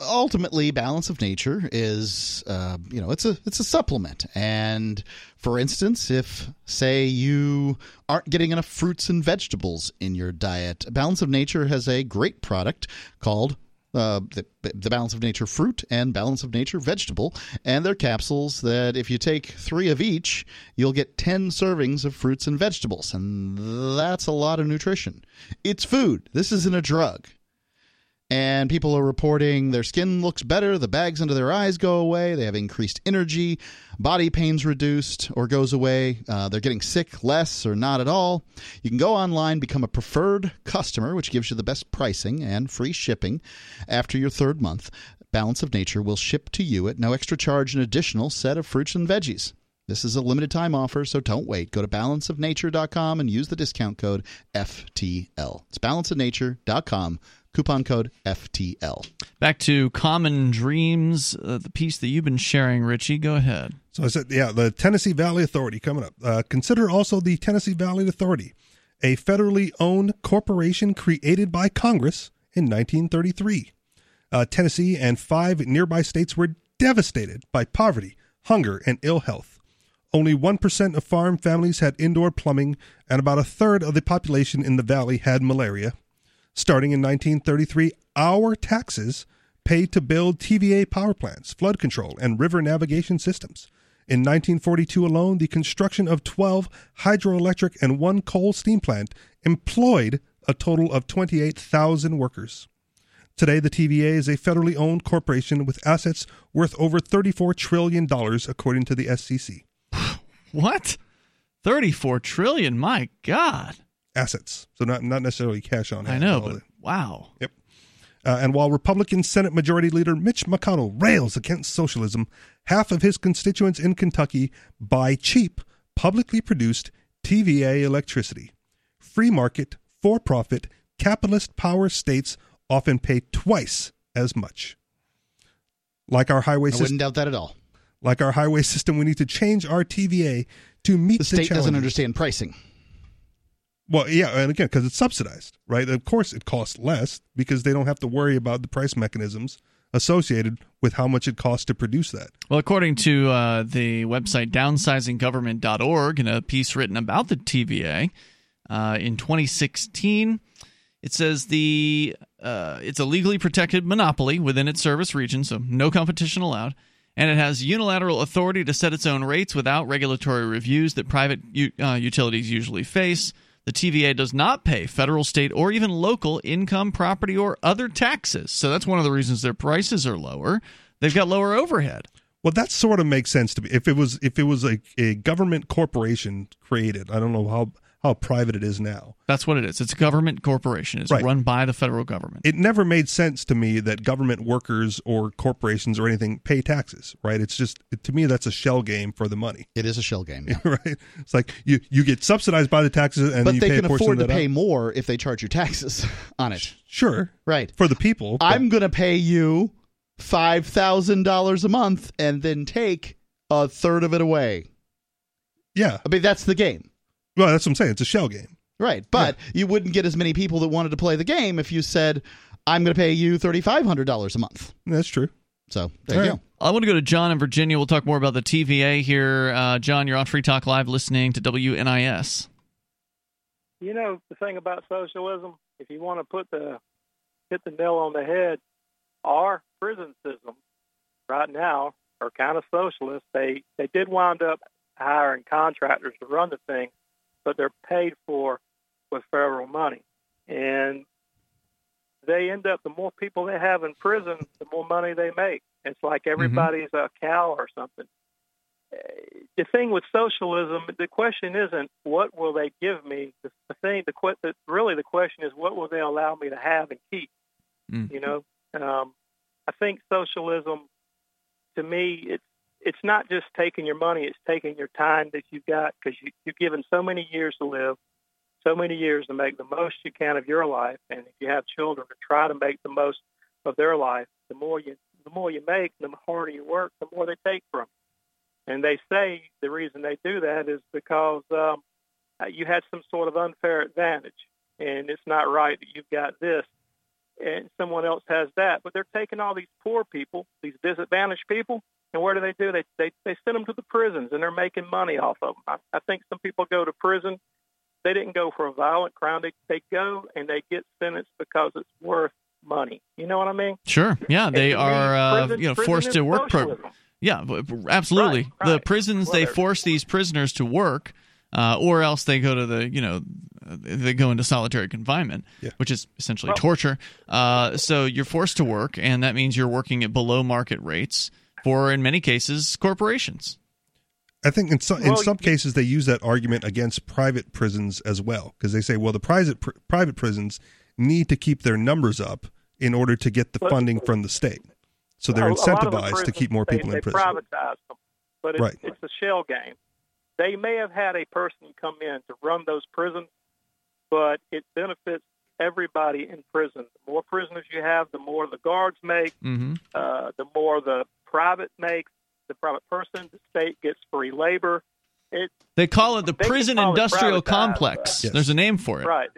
ultimately, Balance of Nature is, uh, you know, it's a it's a supplement. And for instance, if say you aren't getting enough fruits and vegetables in your diet, Balance of Nature has a great product called uh, the, the, balance of nature fruit and balance of nature vegetable and they're capsules that if you take three of each you'll get 10 servings of fruits and vegetables and that's a lot of nutrition. It's food. This isn't a drug and people are reporting their skin looks better, the bags under their eyes go away, they have increased energy, body pains reduced or goes away, uh, they're getting sick less or not at all. You can go online, become a preferred customer, which gives you the best pricing and free shipping after your third month. Balance of Nature will ship to you at no extra charge an additional set of fruits and veggies. This is a limited time offer, so don't wait. Go to balanceofnature.com and use the discount code FTL. It's balanceofnature.com coupon code FTL.
Back to Common Dreams, uh, the piece that you've been sharing, Richie. Go ahead.
So I said, yeah, the Tennessee Valley Authority coming up. Uh, consider also the Tennessee Valley Authority, a federally owned corporation created by Congress in 1933. Uh, Tennessee and five nearby states were devastated by poverty, hunger, and ill health. Only 1% of farm families had indoor plumbing, and about a third of the population in the valley had malaria. Starting in 1933, our taxes paid to build TVA power plants, flood control, and river navigation systems. In 1942 alone, the construction of 12 hydroelectric and one coal steam plant employed a total of 28,000 workers. Today, the TVA is a federally owned corporation with assets worth over $34 trillion, according to the SEC.
What? 34 trillion? My God
assets. So not not necessarily cash on hand.
I know, but wow.
Yep. Uh, and while Republican Senate Majority Leader Mitch McConnell rails against socialism, half of his constituents in Kentucky buy cheap, publicly produced TVA electricity. Free market, for profit, capitalist power states often pay twice as much. Like our highway system. I
wouldn't doubt that at all.
Like our highway system, we need to change our TVA to meet
the
state
the doesn't understand pricing.
Well, yeah, and again, because it's subsidized, right? Of course, it costs less because they don't have to worry about the price mechanisms associated with how much it costs to produce that.
Well, according to uh, the website downsizinggovernment.org, in a piece written about the TVA uh, in 2016, it says the uh, it's a legally protected monopoly within its service region, so no competition allowed. And it has unilateral authority to set its own rates without regulatory reviews that private u- uh, utilities usually face. The TVA does not pay federal, state, or even local income, property, or other taxes. So that's one of the reasons their prices are lower. They've got lower overhead.
Well, that sort of makes sense to me. If it was if it was a, a government corporation created, I don't know how how private it is now.
That's what it is. It's a government corporation. It's right. run by the federal government.
It never made sense to me that government workers or corporations or anything pay taxes, right? It's just to me that's a shell game for the money.
It is a shell game,
yeah. right? It's like you you get subsidized by the taxes and
but
they
can afford to pay
up.
more if they charge you taxes on it.
Sure,
right
for the people.
I'm going to pay you five thousand dollars a month and then take a third of it away.
Yeah,
I mean that's the game.
Well, that's what I'm saying. It's a shell game.
Right. But yeah. you wouldn't get as many people that wanted to play the game if you said, I'm going to pay you $3,500 a month.
That's true.
So there All you right. go.
I want to go to John in Virginia. We'll talk more about the TVA here. Uh, John, you're on Free Talk Live listening to WNIS.
You know, the thing about socialism, if you want to put the hit the nail on the head, our prison system right now are kind of socialist. They they did wind up hiring contractors to run the thing, but they're paid for with federal money. And they end up, the more people they have in prison, the more money they make. It's like mm-hmm. everybody's mm-hmm. a cow or something. The thing with socialism, the question isn't what will they give me. The, thing, the, the really the question is what will they allow me to have and keep. Mm. You know, um, I think socialism to me, it's it's not just taking your money; it's taking your time that you've got because you, you've given so many years to live, so many years to make the most you can of your life, and if you have children, to try to make the most of their life. The more you the more you make, the harder you work, the more they take from you. And they say the reason they do that is because um, you had some sort of unfair advantage, and it's not right that you've got this and someone else has that. But they're taking all these poor people, these disadvantaged people, and where do they do? They they they send them to the prisons, and they're making money off of them. I, I think some people go to prison. They didn't go for a violent crime. They they go and they get sentenced because it's worth money. You know what I mean?
Sure. Yeah, they
And
are uh,
prison-
you know forced to work. Pro- yeah, b- b- absolutely.
Right,
The prisons
Well,
they force these prisoners to work, uh, or else they go to the you know uh, they go into solitary confinement,
Yeah.
which is essentially
Well-
torture. Uh, so you're forced to work, and that means you're working at below market rates for, in many cases, corporations.
I think in some in some
you-
cases they use that argument against private prisons as well because they say, well, the private pr- private prisons need to keep their numbers up in order to get the
But-
funding from the state, so they're
A- a the
incentivized to keep more people
they
in prison.
privatize them, but it's,
Right.
it's a shell game. They may have had a person come in to run those prisons, but it benefits everybody in prison. The more prisoners you have, the more the guards make,
hmm
uh, the more the private makes, the private person, the state gets free labor. It
They call it the prison industrial complex.
Yes.
There's a name for it.
right.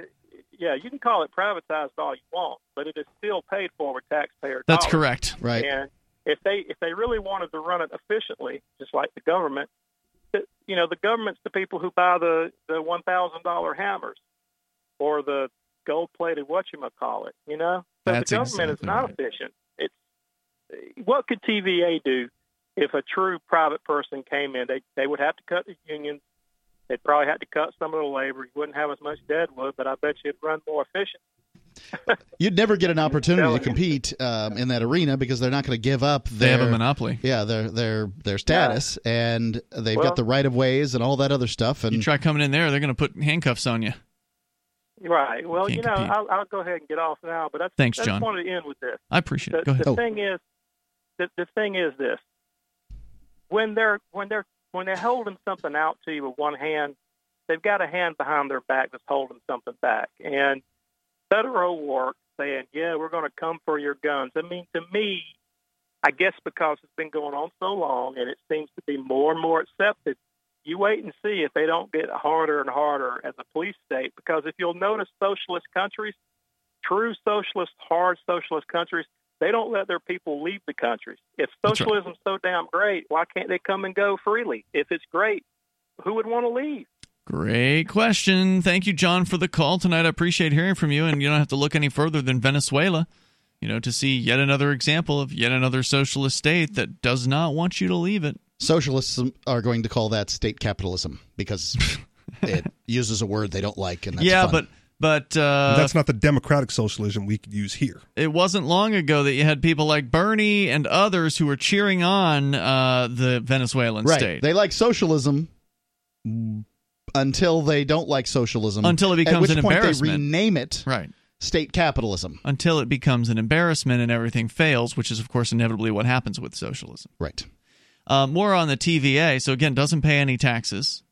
Yeah, you can call it privatized all you want, but it is still paid for with taxpayer
That's
dollars.
correct.
Right.
And if they if they really wanted to run it efficiently, just like the government, you know, the government's the people who buy the the one thousand dollar hammers or the gold plated what you might call it. You know, so
That's
the government
exactly
is not
right.
efficient. It's what could TVA do if a true private person came in? They they would have to cut the unions. They'd probably have to cut some of the labor. You wouldn't have as much deadwood, but I bet you it'd run more efficient.
You'd never get an opportunity to compete um, in that arena because they're not going to give up
They have a monopoly.
yeah their their their status and they've
Well-
got the right of ways and all that other stuff and
You try coming in there, they're going to put handcuffs on you.
Right. Well,
Can't
you know. I'll, I'll go ahead and get off now. But that's,
Thanks,
that's
John.
wanted to end with this.
I appreciate
The,
it. Go ahead.
the
Oh.
thing is, the, the thing is this: when they're when they're when they're holding something out to you with one hand, they've got a hand behind their back that's holding something back. And federal work saying, "Yeah, we're going to come for your guns." I mean, to me, I guess because it's been going on so long and it seems to be more and more accepted. You wait and see if they don't get harder and harder as a police state. Because if you'll notice, socialist countries, true socialist, hard socialist countries, they don't let their people leave the countries. If
That's right.
socialism's so damn great, why can't they come and go freely? If it's great, who would want to leave?
Great question. Thank you, John, for the call tonight. I appreciate hearing from you, and you don't have to look any further than Venezuela, you know, to see yet another example of yet another socialist state that does not want you to leave it.
socialists are going to call that state capitalism because it uses a word they don't like and that's
yeah,
fun.
but but uh,
That's not the democratic socialism we could use here.
it wasn't long ago that you had people like Bernie and others who were cheering on uh, the Venezuelan
right
state.
they like socialism until they don't like socialism
Until it
at
becomes
which
an
point
embarrassment.
they rename it
right.
state capitalism
Until it becomes an embarrassment and everything fails, which is, of course, inevitably what happens with socialism.
right
Uh, more on the TVA. So again, doesn't pay any taxes.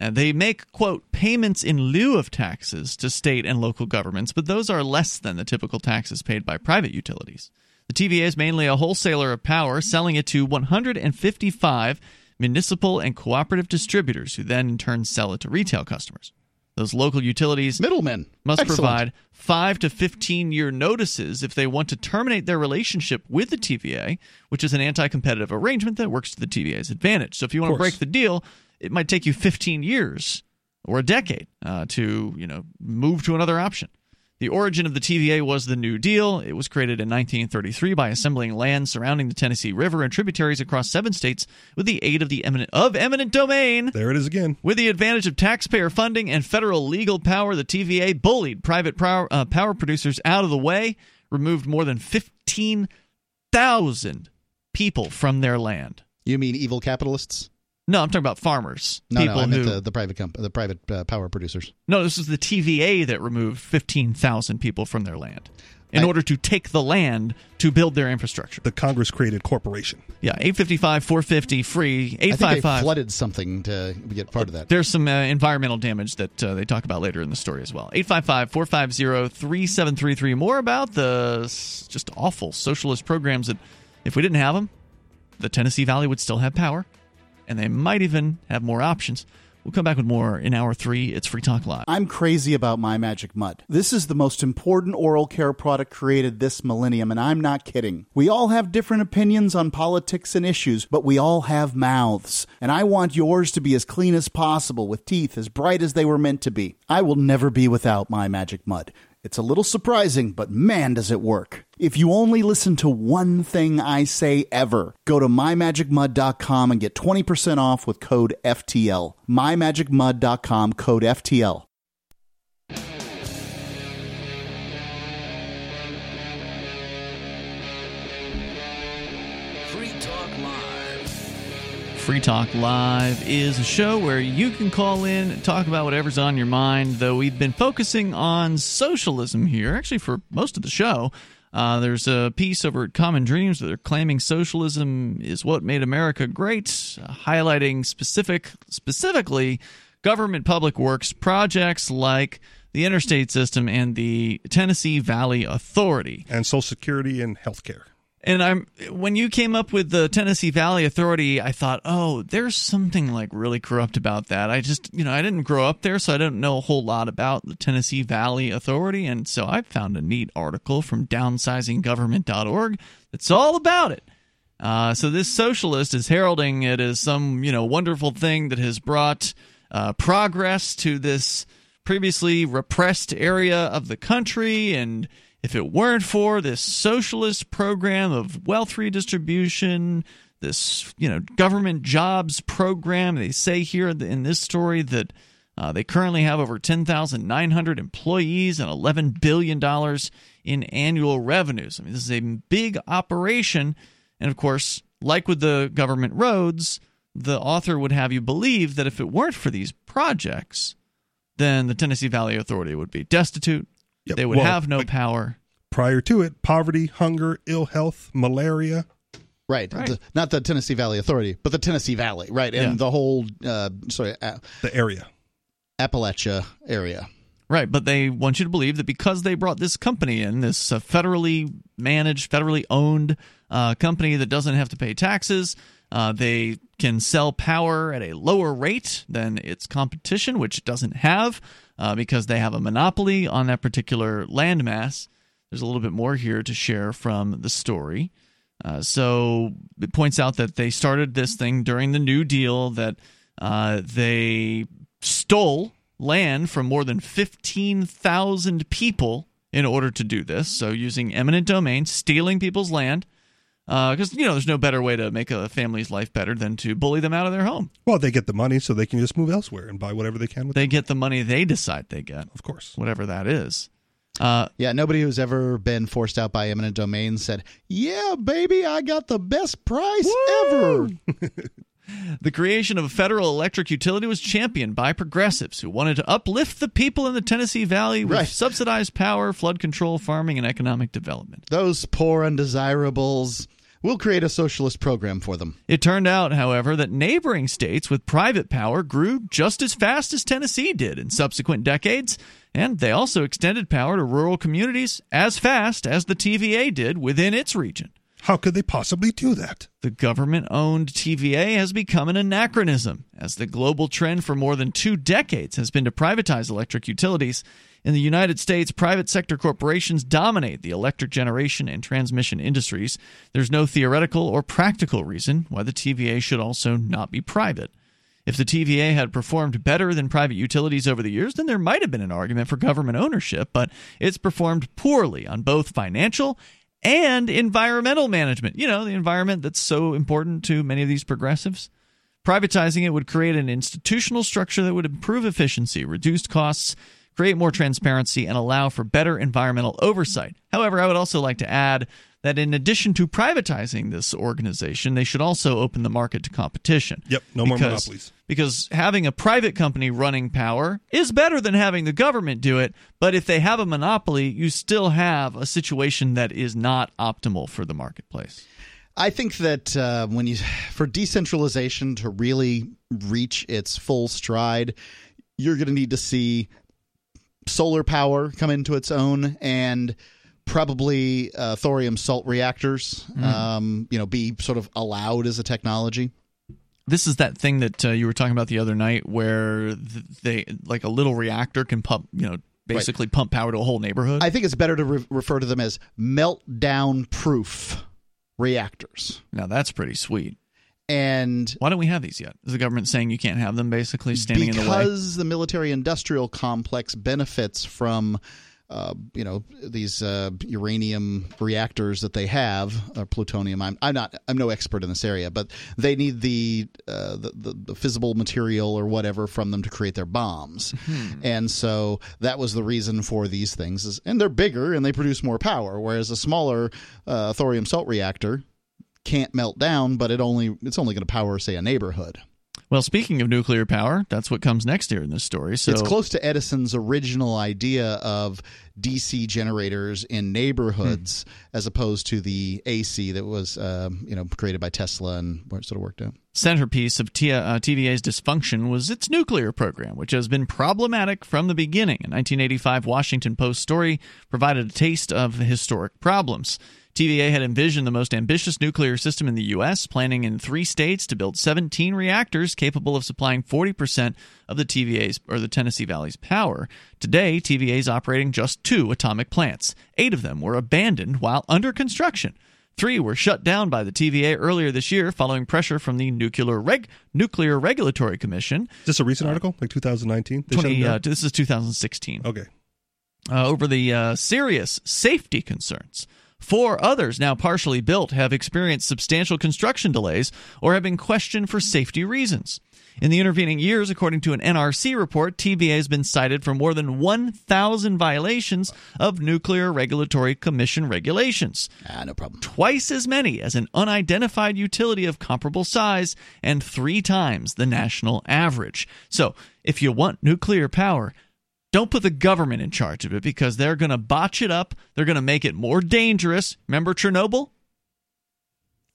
Uh, they make quote payments in lieu of taxes to state and local governments, but those are less than the typical taxes paid by private utilities. The TVA is mainly a wholesaler of power, selling it to 155 municipal and cooperative distributors, who then in turn sell it to retail customers. Those local utilities
middlemen
must
Excellent.
provide five to 15 year notices if they want to terminate their relationship with the TVA, which is an anti competitive arrangement that works to the TVA's advantage. So if you want to break the deal, it might take you 15 years or a decade uh, to you know move to another option. The origin of the TVA was the New Deal. It was created in 1933 by assembling land surrounding the Tennessee River and tributaries across seven states with the aid of the eminent of eminent domain.
There it is again.
With the advantage of taxpayer funding and federal legal power, the TVA bullied private power, uh, power producers out of the way, removed more than 15,000 people from their land.
you mean evil capitalists
No, I'm talking about farmers.
no
people
no i meant
who,
the, the private comp- the private uh, power producers
no, this is the TVA that removed 15,000 people from their land. in
I-
order to take the land to build their infrastructure.
The Congress created corporation.
Yeah, 855 450 free.
I think they
855
flooded something to get part of that.
There's some uh, environmental damage that uh, they talk about later in the story as well. 855 450 3733. More about the just awful socialist programs that, if we didn't have them, the Tennessee Valley would still have power, and they might even have more options. We'll come back with more in hour three. It's Free Talk Live.
I'm crazy about My Magic Mud. This is the most important oral care product created this millennium, and I'm not kidding. We all have different opinions on politics and issues, but we all have mouths. And I want yours to be as clean as possible, with teeth as bright as they were meant to be. I will never be without My Magic Mud. It's a little surprising, but man, does it work. If you only listen to one thing I say ever, go to mymagicmud.com and get 20% off with code FTL. mymagicmud.com, code FTL.
Free Talk Live
is a show where you can call in and talk about whatever's on your mind, though we've been focusing on socialism here, actually, for most of the show. Uh, there's a piece over at Common Dreams that they're claiming socialism is what made America great, uh, highlighting specific, specifically government public works projects like the interstate system and the Tennessee Valley Authority.
And Social Security and healthcare.
And I'm when you came up with the Tennessee Valley Authority, I thought, oh, there's something like really corrupt about that. I just, you know, I didn't grow up there, so I don't know a whole lot about the Tennessee Valley Authority, and so I found a neat article from downsizinggovernment.org that's all about it. Uh, so this socialist is heralding it as some, you know, wonderful thing that has brought uh, progress to this previously repressed area of the country and if it weren't for this socialist program of wealth redistribution, this you know government jobs program, they say here in this story that uh, they currently have over 10,900 employees and 11 billion dollars in annual revenues. I mean, this is a big operation, and of course, like with the government roads, the author would have you believe that if it weren't for these projects, then the Tennessee Valley Authority would be destitute.
Yep.
They would
Well,
have no
like-
power.
Prior to it, poverty, hunger, ill health, malaria.
Right.
Right.
The- not the Tennessee Valley Authority, but the Tennessee Valley, right? And
Yeah.
the whole, uh, sorry, A-
The area.
Appalachia area.
Right, but they want you to believe that because they brought this company in, this uh, federally managed, federally owned uh, company that doesn't have to pay taxes, uh, they can sell power at a lower rate than its competition, which it doesn't have uh, because they have a monopoly on that particular landmass. There's a little bit more here to share from the story. Uh, so it points out that they started this thing during the New Deal, that uh, they stole land from more than 15,000 people in order to do this. So using eminent domain, stealing people's land. Because, you know, there's no better way to make a family's life better than to bully them out of their home.
Well, they get the money so they can just move elsewhere and buy whatever they can with
They get the money they decide they get,
Of course.
whatever that is. Uh,
Yeah, nobody who's ever been forced out by eminent domain said, "Yeah, baby, I got the best price ever."
The creation of a federal electric utility was championed by progressives who wanted to uplift the people in the Tennessee Valley with
Right.
subsidized power, flood control, farming, and economic development.
Those poor undesirables. We'll create a socialist program for them.
It turned out, however, that neighboring states with private power grew just as fast as Tennessee did in subsequent decades, and they also extended power to rural communities as fast as the TVA did within its region.
How could they possibly do that?
The government owned TVA has become an anachronism, as the global trend for more than two decades has been to privatize electric utilities. In the United States, private sector corporations dominate the electric generation and transmission industries. There's no theoretical or practical reason why the TVA should also not be private. If the TVA had performed better than private utilities over the years, then there might have been an argument for government ownership, but it's performed poorly on both financial and environmental management. You know, the environment that's so important to many of these progressives. Privatizing it would create an institutional structure that would improve efficiency, reduce costs, create more transparency, and allow for better environmental oversight. However, I would also like to add that in addition to privatizing this organization, they should also open the market to competition.
Yep, no more
Because-
monopolies.
Because having a private company running power is better than having the government do it. But if they have a monopoly, you still have a situation that is not optimal for the marketplace.
I think that uh, when you for decentralization to really reach its full stride, you're going to need to see solar power come into its own and probably uh, thorium salt reactors, um, you know, be sort of allowed as a technology.
This is that thing that uh, you were talking about the other night, where they like a little reactor can pump, you know, basically pump power to a whole neighborhood.
I think it's better to re- refer to them as meltdown proof reactors.
now that's pretty sweet.
And
Why don't we have these yet? Is the government saying you can't have them? Basically, standing in the way.
because the military industrial complex benefits from uh, you know these uh, uranium reactors that they have or plutonium I'm, I'm not I'm no expert in this area but they need the, uh, the, the the fissile material or whatever from them to create their bombs and so that was the reason for these things is, and they're bigger and they produce more power whereas a smaller uh, thorium salt reactor can't melt down but it only it's only going to power say a neighborhood
Well, speaking of nuclear power, that's what comes next here in this story. So
it's close to Edison's original idea of DC generators in neighborhoods, as opposed to the AC that was, um, you know, created by Tesla and where it sort of worked out.
centerpiece of T- uh, TVA's dysfunction was its nuclear program, which has been problematic from the beginning. A 1985 Washington Post story provided a taste of the historic problems. TVA had envisioned the most ambitious nuclear system in the U.S., planning in three states to build 17 reactors capable of supplying 40% of the TVA's or the Tennessee Valley's power. Today, TVA is operating just two atomic plants. Eight of them were abandoned while under construction. Three were shut down by the TVA earlier this year following pressure from the Nuclear Reg- Nuclear Regulatory Commission.
Is this a recent article, like 2019?
20, uh, this is 2016.
okay.
Uh, over the uh, serious safety concerns. Four others, now partially built, have experienced substantial construction delays or have been questioned for safety reasons. In the intervening years, according to an NRC report, TVA has been cited for more than 1,000 violations of Nuclear Regulatory Commission regulations
Ah, no problem.
twice as many as an unidentified utility of comparable size and three times the national average. So, if you want nuclear power, don't put the government in charge of it because they're going to botch it up. They're going to make it more dangerous. Remember Chernobyl?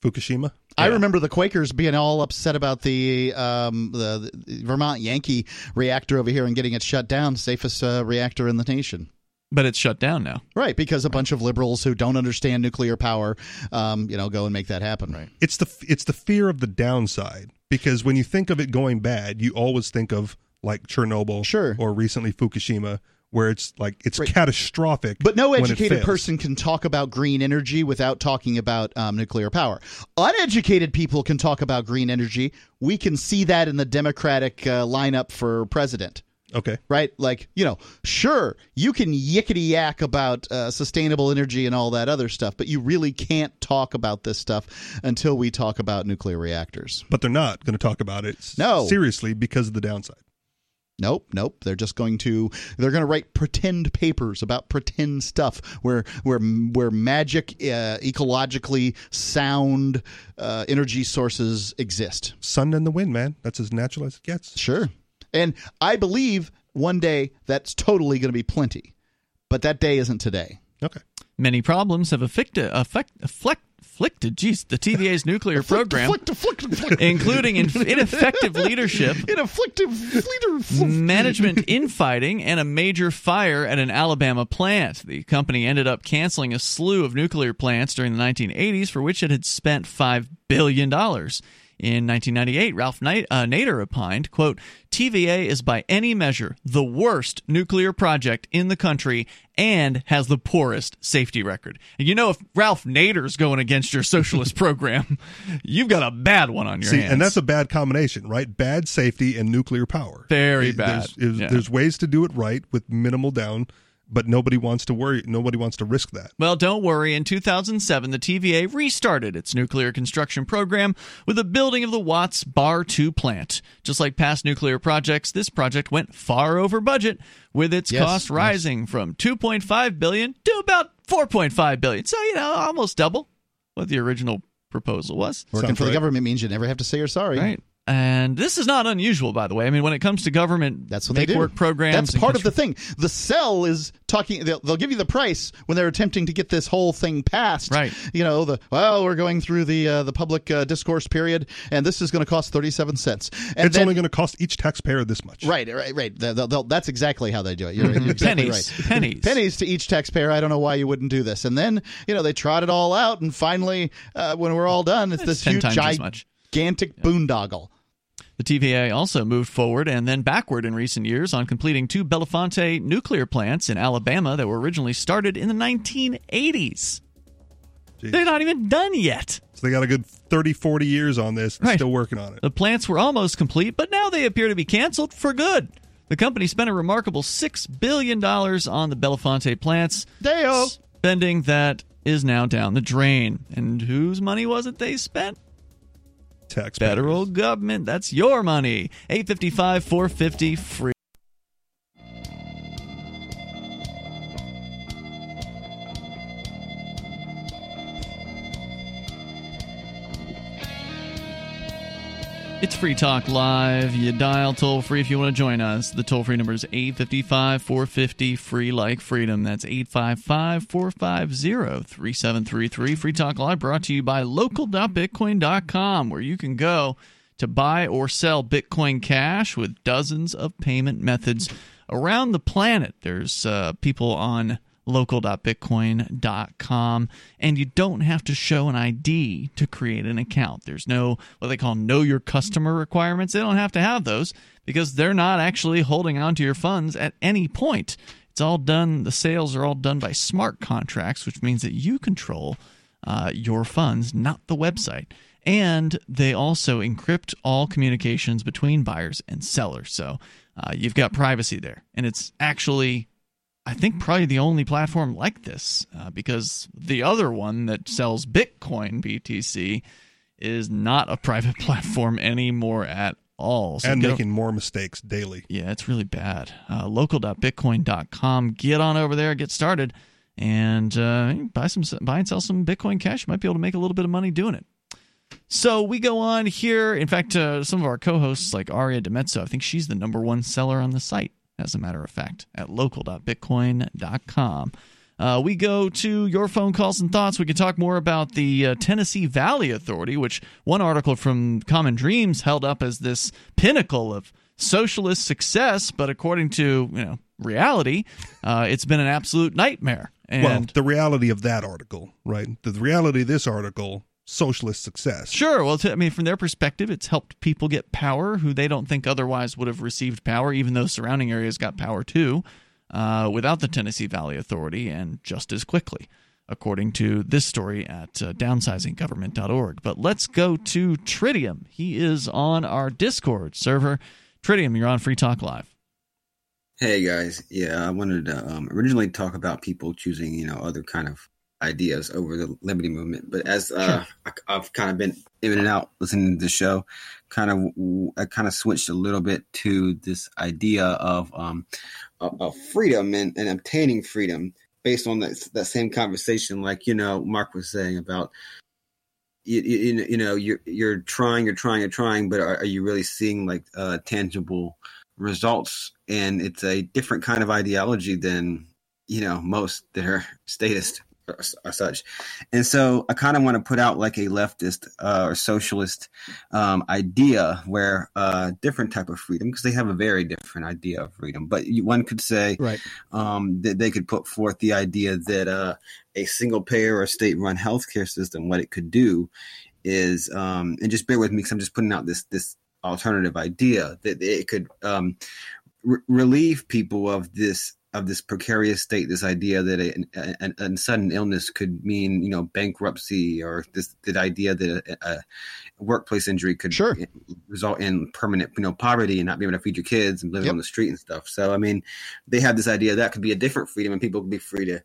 Fukushima.
I remember the Quakers being all upset about the, um, the, the Vermont Yankee reactor over here and getting it shut down, safest uh, reactor in the nation.
But it's shut down now.
Right, because a bunch of liberals who don't understand nuclear power, um, you know, go and make that happen. Right.
It's the it's the fear of the downside because when you think of it going bad, you always think of like Chernobyl,
Sure.
or recently Fukushima, where it's like it's
Right.
catastrophic.
But no educated person can talk about green energy without talking about um, nuclear power. Uneducated people can talk about green energy. We can see that in the Democratic uh, lineup for president.
Okay.
Right? Like, you know, sure, you can yickety yak about uh, sustainable energy and all that other stuff, but you really can't talk about this stuff until we talk about nuclear reactors.
But they're not going to talk about it
No.
seriously because of the downside.
Nope, nope. They're just going to they're going to write pretend papers about pretend stuff where where where magic uh, ecologically sound uh, energy sources exist.
Sun and the wind, man. That's as natural as it gets.
Sure. And I believe one day that's totally going to be plenty. But that day isn't today.
Okay.
Many problems have affected, affect, afflict, afflicted, geez, the TVA's nuclear program,
Afflict, afflict, afflict.
including in, ineffective leadership
ineffective leader.
management infighting and a major fire at an Alabama plant. The company ended up canceling a slew of nuclear plants during the 1980s for which it had spent $5 billion. In 1998, Ralph Knight, uh, Nader opined, quote, TVA is by any measure the worst nuclear project in the country and has the poorest safety record. And you know, if Ralph Nader's going against your socialist program, you've got a bad one on your
See,
hands.
and that's a bad combination, right? Bad safety and nuclear power.
Very bad.
There's,
Yeah.
there's ways to do it right with minimal down but nobody wants to worry. Nobody wants to risk that.
Well, don't worry. In 2007, the TVA restarted its nuclear construction program with the building of the Watts Bar 2 plant. Just like past nuclear projects, this project went far over budget, with its
Yes,
cost
yes.
rising from 2.5 billion to about 4.5 billion. So, you know, almost double what the original proposal was.
Working
Sounds
for the government means you never have to say you're sorry.
Right. And this is not unusual, by the way. I mean, when it comes to government
That's what
make
they do.
work programs,
That's
and
part of the thing. The cell is talking. They'll, they'll give you the price when they're attempting to get this whole thing passed.
Right.
You know the well, we're going through the uh, the public uh, discourse period, and this is going to cost thirty seven cents. And
it's
then-
only going to cost each taxpayer this much.
Right, right, right. They'll- they'll- they'll- that's exactly how they do it. You're, you're exactly
Pennies.
right.
Pennies.
pennies to each taxpayer. I don't know why you wouldn't do this. And then you know they trot it all out, and finally, uh, when we're all done, it's,
It's
this huge,
times as
gigantic boondoggle.
The TVA also moved forward and then backward in recent years on completing two Bellefonte nuclear plants in Alabama that were originally started in the 1980s.
Jeez.
They're not even done yet.
So they got a good 30, 40 years on this.
Right.
Still working on it.
The plants were almost complete, but now they appear to be canceled for good. The company spent a remarkable $6 billion on the Bellefonte plants,
Deo.
spending that is now down the drain. And whose money was it they spent?
Taxpayers.
Federal government. That's your money. 855 450 free. It's Free Talk Live. You dial toll free if you want to join us. The toll free number is 855 450 free like freedom. That's 855 450 3733. Free Talk Live brought to you by local.bitcoin.com, where you can go to buy or sell Bitcoin Cash with dozens of payment methods around the planet. There's uh, people on local.bitcoin.com and you don't have to show an ID to create an account. There's no what they call know your customer requirements. They don't have to have those because they're not actually holding on to your funds at any point. It's all done, the sales are all done by smart contracts, which means that you control uh, your funds, not the website. And they also encrypt all communications between buyers and sellers. So uh, you've got privacy there. And it's actually I think probably the only platform like this uh, because the other one that sells Bitcoin BTC is not a private platform anymore at all. So
and
get o-
making more mistakes daily.
yeah, it's really bad. Uh, local.bitcoin.com. Get on over there, get started, and uh, buy some buy and sell some Bitcoin Cash. You might be able to make a little bit of money doing it. So we go on here. In fact, uh, some of our co-hosts, like Aria DiMezzo, I think she's the number one seller on the site. As a matter of fact, at local.bitcoin.com. Uh, we go to your phone calls and thoughts. We can talk more about the uh, Tennessee Valley Authority, which one article from Common Dreams held up as this pinnacle of socialist success, but according to you know reality, uh, it's been an absolute nightmare. And
well, the reality of that article, right? The, the reality of this article, socialist success.
Sure. Well, I mean, from their perspective, it's helped people get power who they don't think otherwise would have received power, even though surrounding areas got power too, uh, without the Tennessee Valley Authority and just as quickly, according to this story at uh, downsizinggovernment.org. But let's go to Tritium. He is on our Discord server. Tritium, you're on Free Talk Live.
Hey guys, yeah, I wanted to um, originally talk about people choosing, you know, other kind of ideas over the liberty movement. But as uh, I, I've kind of been in and out listening to the show, kind of I kind of switched a little bit to this idea of um, of, of freedom and, and obtaining freedom based on that that same conversation, like you know Mark was saying about. You, you, you know you're you're trying you're trying you're trying but are, are you really seeing like uh, tangible results and it's a different kind of ideology than you know most that are statist or, or such and so i kind of want to put out like a leftist uh, or socialist um, idea where uh, different type of freedom because they have a very different idea of freedom but you, one could say
Right.
um, that they could put forth the idea that uh, a single payer or state run healthcare system what it could do is um, and just bear with me because i'm just putting out this this alternative idea that it could um, re- relieve people of this of this precarious state, this idea that a, a, a, sudden illness could mean, you know, bankruptcy, or this the idea that a, a workplace injury could
sure.
result in permanent, you know, poverty and not be able to feed your kids and living yep. on the street and stuff. So, I mean, they have this idea that could be a different freedom, and people could be free to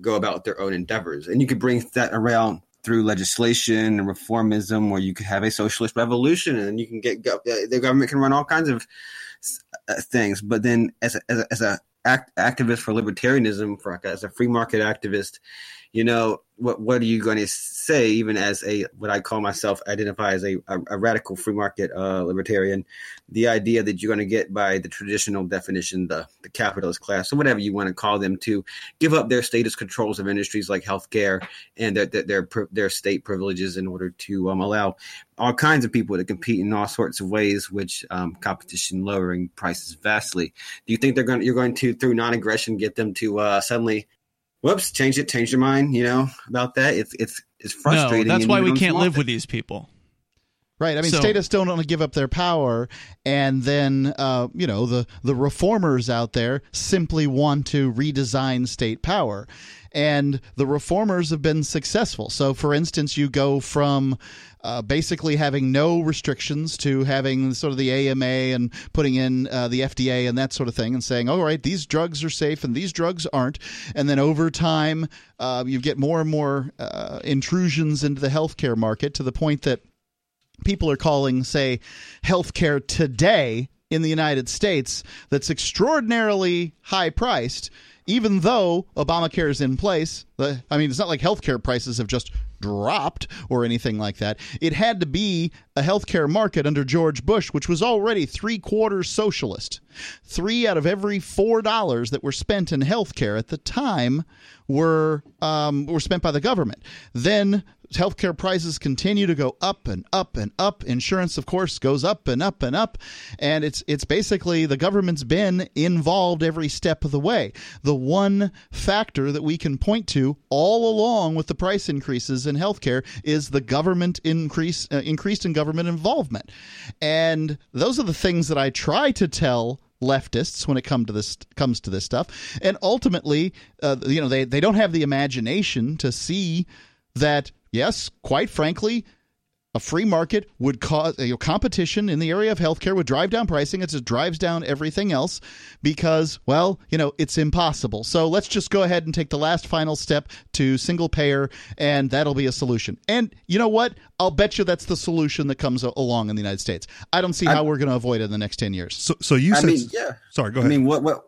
go about their own endeavors, and you could bring that around through legislation and reformism, where you could have a socialist revolution, and you can get the government can run all kinds of uh, things. But then, as a, as a, as a act, activist for libertarianism, for as a free market activist, you know, what what are you going to say? Even as a what I call myself, identify as a, a, a radical free market uh, libertarian, the idea that you're going to get by the traditional definition, the the capitalist class, or whatever you want to call them, to give up their status controls of industries like healthcare and their their their, their state privileges in order to um, allow all kinds of people to compete in all sorts of ways, which um, competition lowering prices vastly. Do you think they're going you're going to through non-aggression get them to uh, suddenly whoops, change it, change your mind, you know, about that. It's it's it's frustrating.
No, that's why we can't live with these people.
Right. I mean, so, statists don't want to give up their power, and then uh, you know the the reformers out there simply want to redesign state power, and the reformers have been successful. So, for instance, you go from uh, basically having no restrictions to having sort of the AMA and putting in uh, the FDA and that sort of thing and saying, all right, these drugs are safe and these drugs aren't. And then over time, uh, you get more and more uh, intrusions into the healthcare market to the point that people are calling, say, healthcare today in the United States that's extraordinarily high priced even though Obamacare is in place. I mean, it's not like healthcare prices have just dropped or anything like that. It had to be a healthcare market under George Bush, which was already three quarters socialist. Three out of every four dollars that were spent in healthcare at the time were um, were spent by the government. Then healthcare prices continue to go up and up and up. Insurance, of course, goes up and up and up, and it's it's basically the government's been involved every step of the way. The one factor that we can point to all along with the price increases in healthcare is the government increase uh, increased in government involvement, and those are the things that I try to tell leftists when it come to this comes to this stuff. And ultimately uh, you know they, they don't have the imagination to see that yes, quite frankly, a free market would cause you know, competition in the area of healthcare would drive down pricing. It just drives down everything else because, well, you know, it's impossible. So let's just go ahead and take the last final step to single payer, and that'll be a solution. And you know what? I'll bet you that's the solution that comes along in the United States. I don't see how I, we're going to avoid it in the next ten years.
So, so you
I
said,
mean, yeah.
Sorry, go ahead.
I mean, what? What?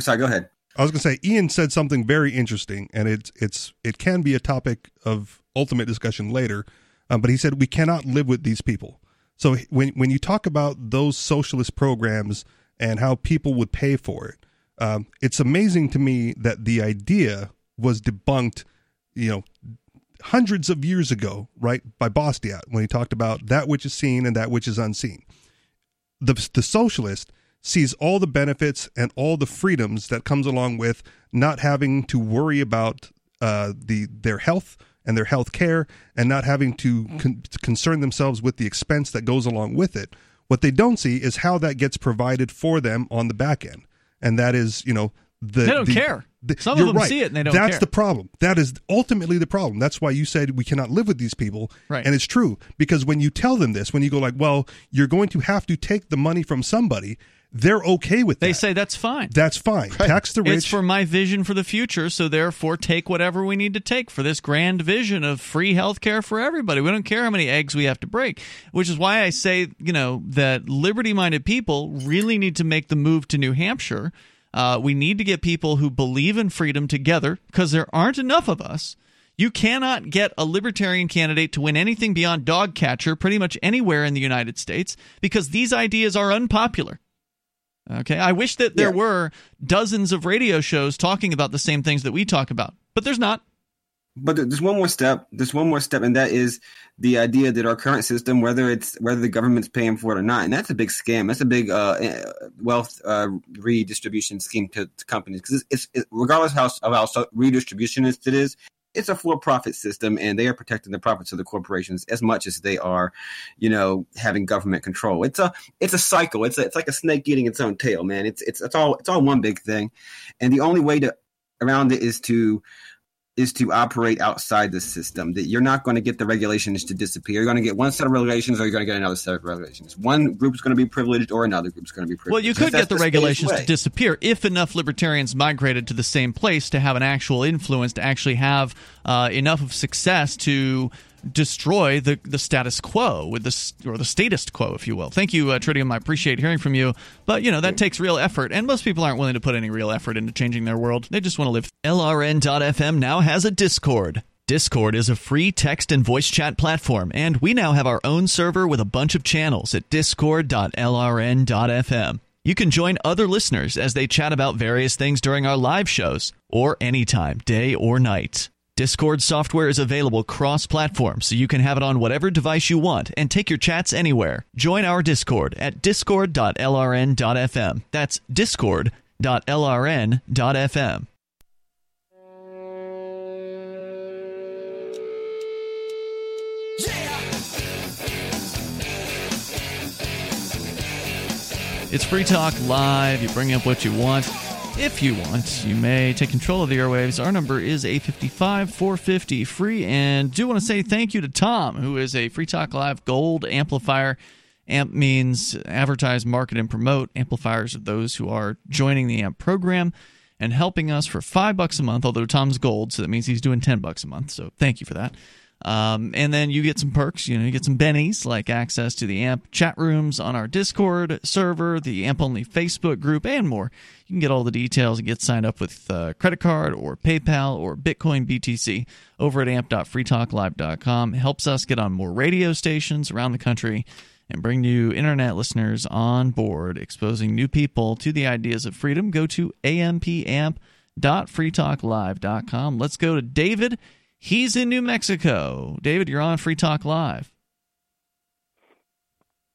Sorry, go ahead.
I was going to say Ian said something very interesting, and it's it's it can be a topic of ultimate discussion later. Um, but he said we cannot live with these people. So when when you talk about those socialist programs and how people would pay for it, um, it's amazing to me that the idea was debunked, you know, hundreds of years ago, right, by Bastiat when he talked about that which is seen and that which is unseen. The the socialist sees all the benefits and all the freedoms that comes along with not having to worry about uh, the their health and their health care and not having to mm. con- concern themselves with the expense that goes along with it. What they don't see is how that gets provided for them on the back end. And that is, you know, the,
they don't
the,
care. The, Some of them
right.
see it and they don't care.
That's
care.
the problem. That is ultimately the problem. That's why you said we cannot live with these people.
Right.
And it's true because when you tell them this, when you go like, well, you're going to have to take the money from somebody they're okay with
they
that.
They say that's fine.
That's fine. Right. Tax the rich.
It's for my vision for the future, so therefore take whatever we need to take for this grand vision of free health care for everybody. We don't care how many eggs we have to break, which is why I say, you know, that liberty minded people really need to make the move to New Hampshire. Uh, we need to get people who believe in freedom together because there aren't enough of us. You cannot get a libertarian candidate to win anything beyond dog catcher pretty much anywhere in the United States because these ideas are unpopular. Okay, I wish that there yeah. were dozens of radio shows talking about the same things that we talk about, but there's not.
But there's one more step. There's one more step, and that is the idea that our current system, whether it's whether the government's paying for it or not, and that's a big scam. That's a big uh, eh, wealth uh, redistribution scheme to, to companies because it's, it's, regardless of how, of how redistributionist it is, it's a for-profit system, and they are protecting the profits of the corporations as much as they are, you know, having government control. It's a it's a cycle. It's a, it's like a snake eating its own tail, man. It's it's it's all it's all one big thing, and the only way to around it is to is to operate outside the system. That you're not going to get the regulations to disappear. You're going to get one set of regulations, or you're going to get another set of regulations. One group is going to be privileged, or another group is going to be privileged.
Well, you could get the
just
regulations to disappear if enough libertarians migrated to the same place to have an actual influence, to actually have uh, enough of success to destroy the, the status quo with this or the statist quo if you will. Thank you uh, tritium. I appreciate hearing from you. But you know that takes real effort and most people aren't willing to put any real effort into changing their world. They just want to live lrn.fm now has a discord. Discord is a free text and voice chat platform, and we now have our own server with a bunch of channels at discord.lrn.fm. You can join other listeners as they chat about various things during our live shows or anytime, day or night. Discord software is available cross platform, so you can have it on whatever device you want and take your chats anywhere. Join our Discord at discord.lrn.fm. That's discord.lrn.fm. It's Free Talk Live. You bring up what you want. If you want, you may take control of the airwaves. Our number is 855 450 free. And do want to say thank you to Tom, who is a Free Talk Live Gold amplifier. AMP means advertise, market, and promote. Amplifiers are those who are joining the AMP program and helping us for five bucks a month, although Tom's gold, so that means he's doing 10 bucks a month. So thank you for that. Um, and then you get some perks. You know, you get some bennies like access to the AMP chat rooms on our Discord server, the AMP only Facebook group, and more. You can get all the details and get signed up with uh, credit card or PayPal or Bitcoin BTC over at amp.freetalklive.com. It helps us get on more radio stations around the country and bring new internet listeners on board, exposing new people to the ideas of freedom. Go to ampamp.freetalklive.com. Let's go to David. He's in New Mexico. David, you're on Free Talk Live.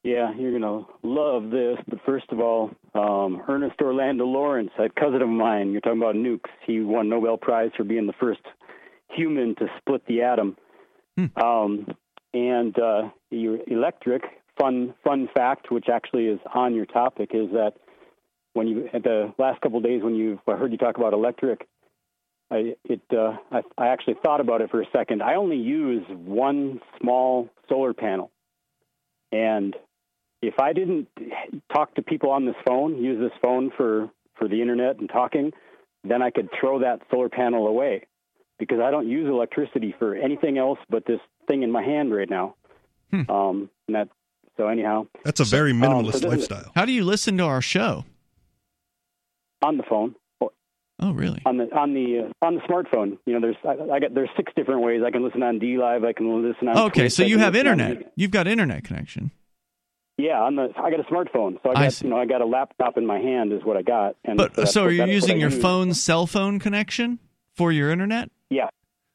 Yeah, you're gonna love this. But first of all, um, Ernest Orlando Lawrence, a cousin of mine. You're talking about nukes. He won Nobel Prize for being the first human to split the atom. Um, and uh, your electric fun fun fact, which actually is on your topic, is that when you at the last couple of days when you I heard you talk about electric, I it uh, I, I actually thought about it for a second. I only use one small solar panel, and if I didn't talk to people on this phone, use this phone for for the internet and talking, then I could throw that solar panel away because I don't use electricity for anything else but this thing in my hand right now. Um, and that so anyhow,
That's a very
um,
minimalist
so
lifestyle.
How do you listen to our show?
on the phone.
Oh, really?
On the on the uh, on the smartphone, you know, there's I, I got there's six different ways I can listen on D Live. I can listen on.
Okay,
Twitch,
so you have
listen on-
internet. You've got internet connection.
Yeah, on the I got a smartphone, so I
I
got
see.
you know I got a laptop in my hand is what I got. And
But
that's
so are you using your
use.
phone's cell phone connection for your internet?
Yeah.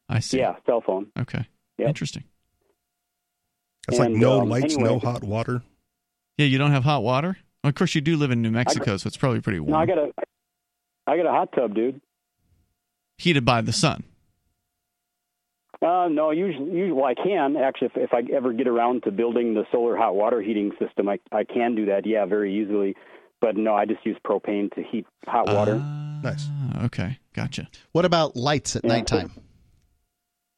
I see.
Yeah, cell phone.
Okay.
Yep.
Interesting.
That's like no
um,
lights,
anyway-
no hot water.
Yeah, you don't have hot water. Well, of course, you do live in New Mexico, so it's probably pretty warm.
No, I got a I got a hot tub, dude.
Heated by the sun.
Uh, no, usually, usually, well, I can actually. If, if I ever get around to building the solar hot water heating system, I I can do that. Yeah, very easily. But no, I just use propane to heat hot water.
nice.
Ah, Okay, gotcha.
What about lights at
Yeah.
nighttime?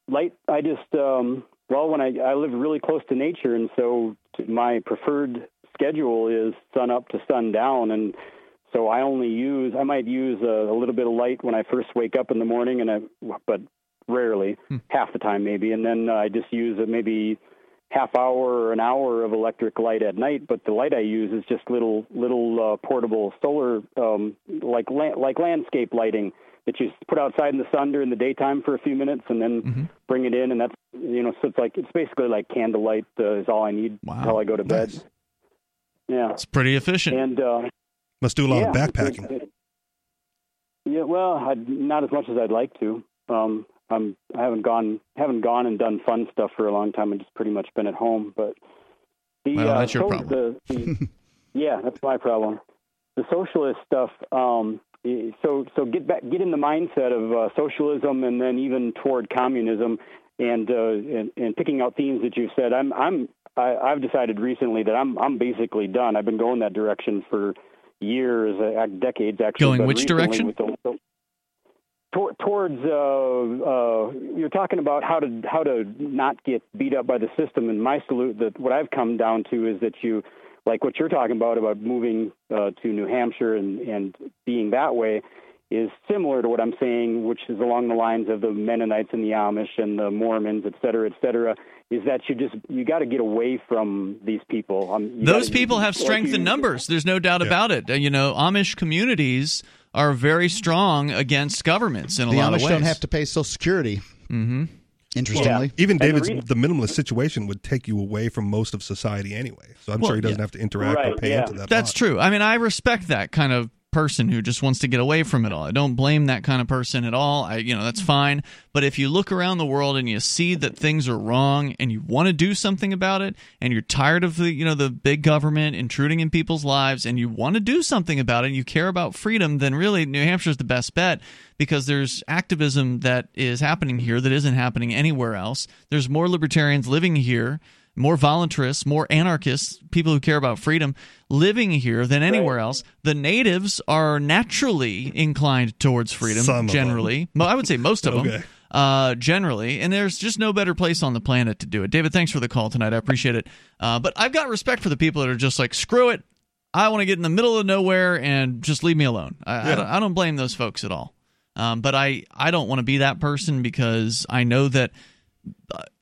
light i just um well when i i live really close to nature and so my preferred schedule is sun up to sun down and so i only use i might use a, a little bit of light when i first wake up in the morning and i but rarely half the time maybe. And then i just use a maybe half hour or an hour of electric light at night. But the light i use is just little little uh, portable solar um like la- like landscape lighting that you put outside in the sun during the daytime for a few minutes and then mm-hmm. bring it in. And that's you know so it's like it's basically like candlelight uh, is all i need until i go to bed. Yeah.
It's pretty efficient.
and uh
Must do a lot
yeah,
of backpacking.
it- yeah well i not as much as i'd like to um i'm i haven't gone haven't gone and done fun stuff for a long time i've just pretty much been at home but the
Well,
uh,
that's your
so-
problem.
the- the- yeah that's my problem the socialist stuff um so so get back get in the mindset of uh, socialism and then even toward communism and, uh, and and picking out themes that you've said. I'm I'm I, I've decided recently that I'm I'm basically done. I've been going that direction for years, uh, decades actually.
Going which direction?
with the- the- tor- towards uh, uh, you're talking about how to how to not get beat up by the system, and my salute that what I've come down to is that you like what you're talking about about moving uh, to New Hampshire and and being that way is similar to what I'm saying, which is along the lines of the Mennonites and the Amish and the Mormons, et cetera, et cetera. Is that you just you got to get away from these people? Um,
Those
gotta-
people have strength
you-
in numbers. There's no doubt about it. Uh, You know, Amish communities are very strong against governments in a
the
lot
Amish
of ways.
The Amish don't have to pay Social Security.
Mm-hmm.
Interestingly,
Even
And the
David's the minimalist situation would take you away from most of society anyway. So I'm
Well,
sure he doesn't
yeah.
have to interact or pay into that.
That's
lot.
true. I mean, I respect that kind of person who just wants to get away from it all. I don't blame that kind of person at all. I, you know, that's fine. But if you look around the world and you see that things are wrong and you want to do something about it and you're tired of the, you know, the big government intruding in people's lives and you want to do something about it and you care about freedom, then really New Hampshire's the best bet because there's activism that is happening here that isn't happening anywhere else. There's more libertarians living here more voluntarists, more anarchists, people who care about freedom living here than anywhere else. The natives are naturally inclined towards freedom
Some
generally. I would say most of them. Uh, generally, and there's just no better place on the planet to do it. David, thanks for the call tonight. I appreciate it. Uh, but I've got respect for the people that are just like, screw it. I want to get in the middle of nowhere and just leave me alone. I, I, don't, I don't blame those folks at all. Um, but I, I don't want to be that person because I know that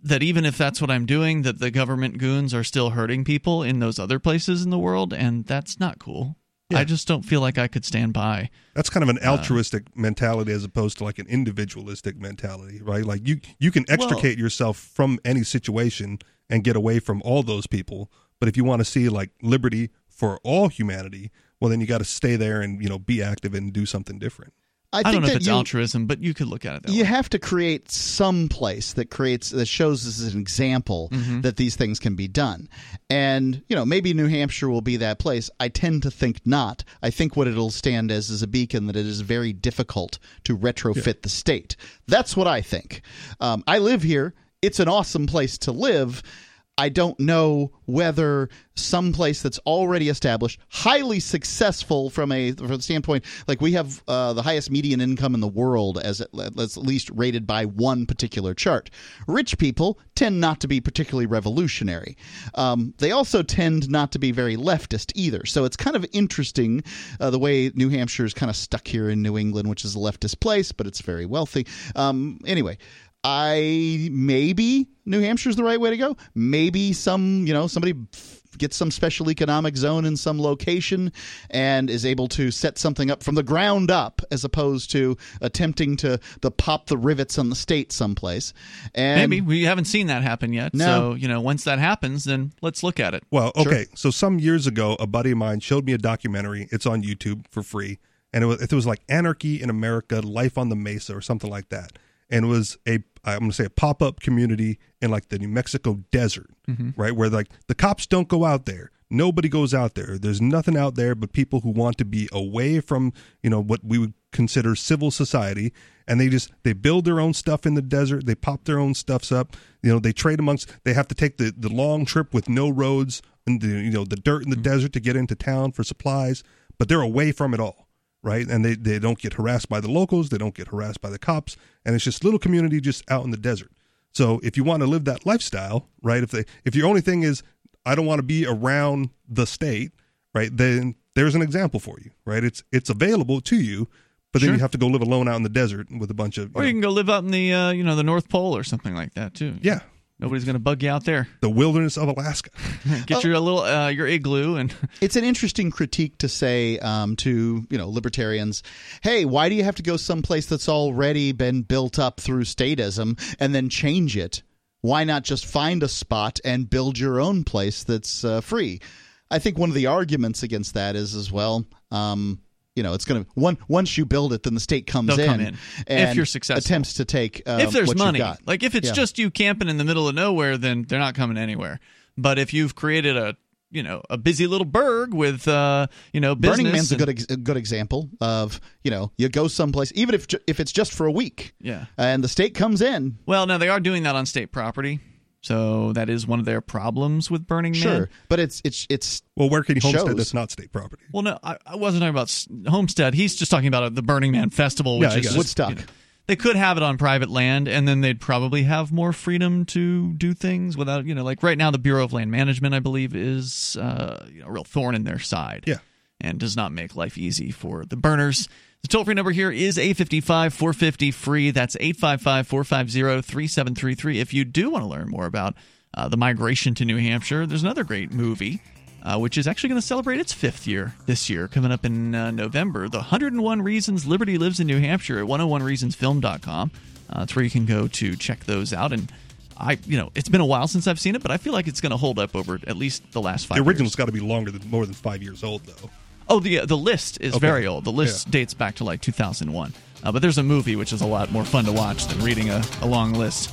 that even if that's what I'm doing, that the government goons are still hurting people in those other places in the world, and that's not cool. I just don't feel like I could stand by.
That's kind of an
Uh,
altruistic mentality as opposed to like an individualistic mentality, right? Like you you can extricate yourself from any situation and get away from all those people, but if you want to see like liberty for all humanity, well then you got to stay there and you know be active and do something different.
I,
I,
think
don't know if it's
you,
altruism, but you could look at it that
you
way.
have to create some place that creates that shows as an example
Mm-hmm.
that these things can be done. And you know maybe new hampshire will be that place. I tend to think not. I think what it'll stand as is a beacon that it is very difficult to retrofit the state. That's what i think. Um, i live here. It's an awesome place to live I don't know whether some place that's already established, highly successful from a from the standpoint, like we have uh, the highest median income in the world, as at, at least rated by one particular chart. Rich people tend not to be particularly revolutionary. Um, they also tend not to be very leftist either. So it's kind of interesting uh, the way New Hampshire is kind of stuck here in New England, which is a leftist place, but it's very wealthy. Um, anyway. I maybe New Hampshire's the right way to go. Maybe some, you know, somebody gets some special economic zone in some location and is able to set something up from the ground up as opposed to attempting to the pop the rivets on the state someplace. And
Maybe we haven't seen that happen yet.
No.
So you know, once that happens, then let's look at it.
Well, okay. So some years ago, a buddy of mine showed me a documentary. It's on YouTube for free, and it was it was like Anarchy in America, Life on the Mesa, or something like that. And it was a I'm going to say a pop up community in like the New Mexico desert, mm-hmm. right, where like the cops don't go out there. Nobody goes out there. There's nothing out there but people who want to be away from you know what we would consider civil society, and they just they build their own stuff in the desert. They pop their own stuffs up. You know, they trade amongst. They have to take the the long trip with no roads and the you know the dirt in the mm-hmm. desert to get into town for supplies, but they're away from it all, right? And they they don't get harassed by the locals. They don't get harassed by the cops, and it's just little community just out in the desert. So if you want to live that lifestyle, right? If they if your only thing is I don't want to be around the state, right? Then there's an example for you, right? It's it's available to you, but then
Sure.
you have to go live alone out in the desert with a bunch of you
Or you
know,
can go live out in the uh, you know the North Pole or something like that too.
yeah,
Nobody's going to bug you out there.
the wilderness of Alaska.
Get your little uh, your igloo and
it's an interesting critique to say um, to you know libertarians, "Hey, why do you have to go someplace that's already been built up through statism and then change it? Why not just find a spot and build your own place that's uh, free?" I think one of the arguments against that is as well. Um, you know, it's going to one once you build it, then the state comes in,
come in.
and
If you're successful.
attempts to take um,
if there's money,
got.
like if it's
Yeah.
just you camping in the middle of nowhere, then they're not coming anywhere. But if you've created a you know a busy little burg with uh, you know business.
Burning Man's a good ex- a good example of you know you go someplace even if ju- if it's just for a week
Yeah.
and the state comes in
Well, now they are doing that on state property, so that is one of their problems with Burning Man.
sure but it's it's it's
Well, where can you homestead
Shows.
that's not state property?
Well, no, I, I wasn't talking about Homestead. He's just talking about uh, the Burning Man Festival, which
I
is just,
Woodstock.
you know, they could have it on private land, and then they'd probably have more freedom to do things without, you know, like right now, the Bureau of Land Management, I believe, is uh, you know, a real thorn in their side.
Yeah.
And does not make life easy for the burners. The toll free number here is 855 450 free. That's 855 450 3733. If you do want to learn more about uh, the migration to New Hampshire, there's another great movie uh, which is actually going to celebrate its fifth year this year, coming up in uh, November. The 101 Reasons Liberty Lives in New Hampshire at 101reasonsfilm.com. Uh, that's where you can go to check those out. And I, you know, it's been a while since I've seen it, but I feel like it's going to hold up over at least the last five.
The original's got to be longer than more than five years old, though.
Oh, the the list is
Okay.
very old. The list dates back to like 2001. Uh, but there's a movie which is a lot more fun to watch than reading a, a long list.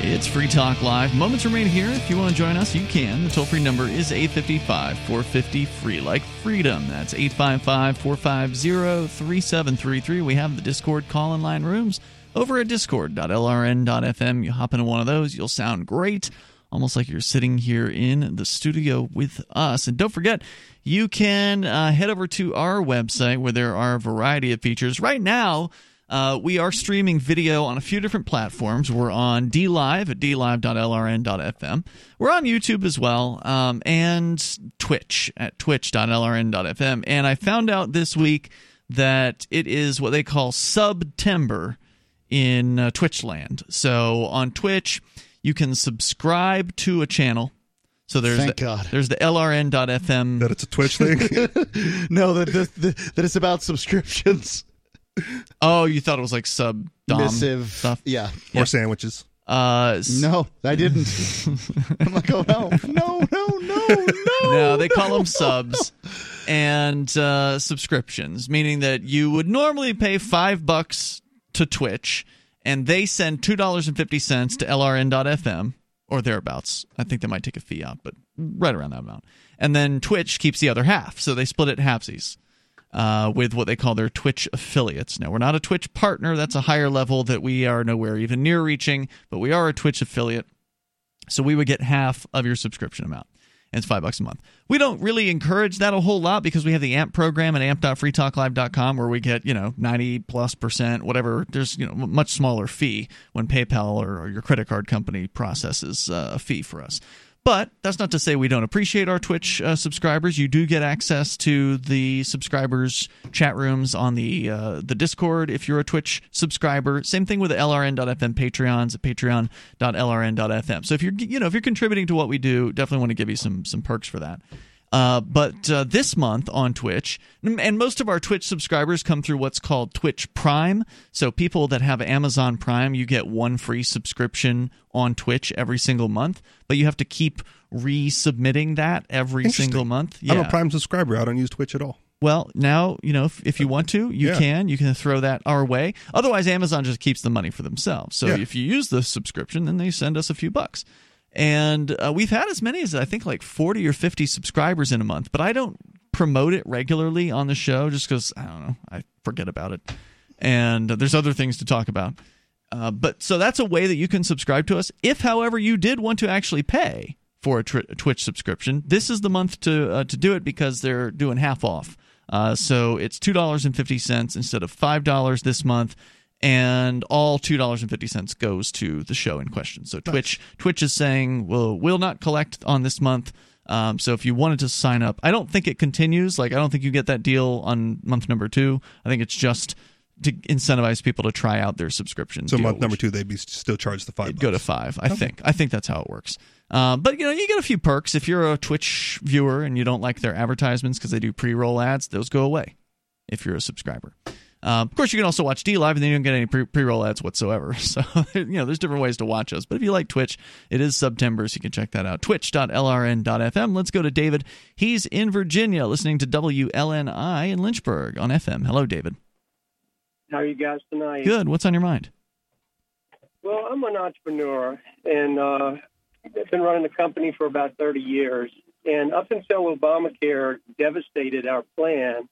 It's Free Talk Live. Moments remain here. If you want to join us, you can. The toll free number is 855 450 free, like freedom. That's 855 450 3733. We have the Discord call in line rooms over at discord.lrn.fm. You hop into one of those, you'll sound great, almost like you're sitting here in the studio with us. And don't forget, you can uh, head over to our website where there are a variety of features. Right now, uh, we are streaming video on a few different platforms. We're on DLive at dlive.lrn.fm. We're on YouTube as well, um, and Twitch at twitch.lrn.fm. And I found out this week that it is what they call Subtember in uh, Twitch land. So on Twitch, you can subscribe to a channel. So there's
Thank
the,
God.
there's the lrn.fm.
That it's a Twitch thing.
no that that, that, that it's about subscriptions
Oh, you thought it was like sub dom
missive
stuff.
yeah
or sandwiches.
Uh, s-
no I didn't I'm like oh no no no no no
No, they call them subs and uh, subscriptions, meaning that you would normally pay five bucks to Twitch, and they send two dollars and fifty cents to LRN.FM or thereabouts. I think they might take a fee out, but right around that amount. And then Twitch keeps the other half, so they split it halfsies. Uh, with what they call their Twitch affiliates. Now, we're not a Twitch partner. That's a higher level that we are nowhere even near reaching, but we are a Twitch affiliate. So we would get half of your subscription amount. It's five bucks a month. We don't really encourage that a whole lot because we have the AMP program at amp.freetalklive.com where we get, you know, 90 plus percent, whatever. There's, you know, much smaller fee when PayPal or, or your credit card company processes uh, a fee for us. But that's not to say we don't appreciate our Twitch uh, subscribers. You do get access to the subscribers chat rooms on the uh, the Discord if you're a Twitch subscriber. Same thing with the LRN.FM Patreons at patreon.lrn.fm. So if you're you know if you're contributing to what we do, definitely want to give you some some perks for that. Uh, but uh, this month on Twitch, and most of our Twitch subscribers come through what's called Twitch Prime. So people that have Amazon Prime, you get one free subscription on Twitch every single month, but you have to keep resubmitting that every single month.
I'm a Prime subscriber. I don't use Twitch at all.
Well, now you know if, if you want to, you
Yeah.
can. You can throw that our way. Otherwise, Amazon just keeps the money for themselves. So
Yeah.
if you use the subscription, then they send us a few bucks. And uh, we've had as many as I think like forty or fifty subscribers in a month. But I don't promote it regularly on the show just because I don't know. I forget about it, and uh, there's other things to talk about. Uh, but so that's a way that you can subscribe to us. If, however, you did want to actually pay for a, tr- a Twitch subscription, this is the month to uh, to do it because they're doing half off. Uh, so it's two dollars and fifty cents instead of five dollars this month, and all two dollars and fifty cents goes to the show in question. So Twitch Twitch is saying we'll will not collect on this month. Um, so if you wanted to sign up, I don't think it continues. Like I don't think you get that deal on month number two. I think it's just to incentivize people to try out their subscription.
So
deal,
month number two, they'd be still charged the five.
Go to five. I think. I think that's how it works. Uh, but you know, you get a few perks if you're a Twitch viewer and you don't like their advertisements because they do pre-roll ads. Those go away if you're a subscriber. Uh, of course, you can also watch D Live, and then you don't get any pre- pre-roll ads whatsoever. So you know, there's different ways to watch us. But if you like Twitch, it is September, so you can check that out. Twitch.lrn.fm. Let's go to David. He's in Virginia, listening to WLNI in Lynchburg on FM. Hello, David.
How are you guys tonight?
Good. What's on your mind?
Well, I'm an entrepreneur, and uh, I've been running the company for about 30 years, and up until Obamacare devastated our plan,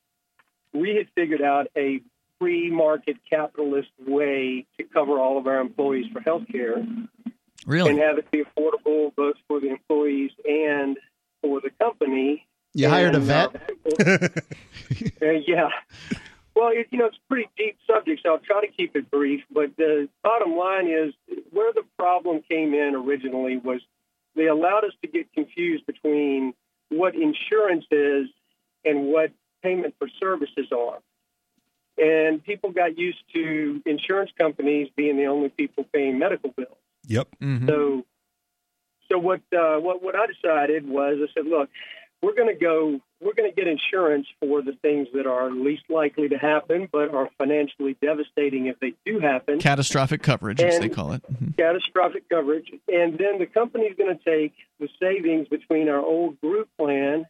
we had figured out a free market capitalist way to cover all of our employees for health care
Really?
and have it be affordable both for the employees and for the company.
You hired a vet?
uh, uh, yeah. Well, it, you know, it's a pretty deep subject, so I'll try to keep it brief. But the bottom line is where the problem came in originally was they allowed us to get confused between what insurance is and what payment for services are. And people got used to insurance companies being the only people paying medical bills.
Yep.
So, so what uh, what what I decided was I said, look, we're going to go, we're going to get insurance for the things that are least likely to happen, but are financially devastating if they do happen.
Catastrophic coverage, as they call it. Mhm.
Catastrophic coverage, and then the company's going to take the savings between our old group plan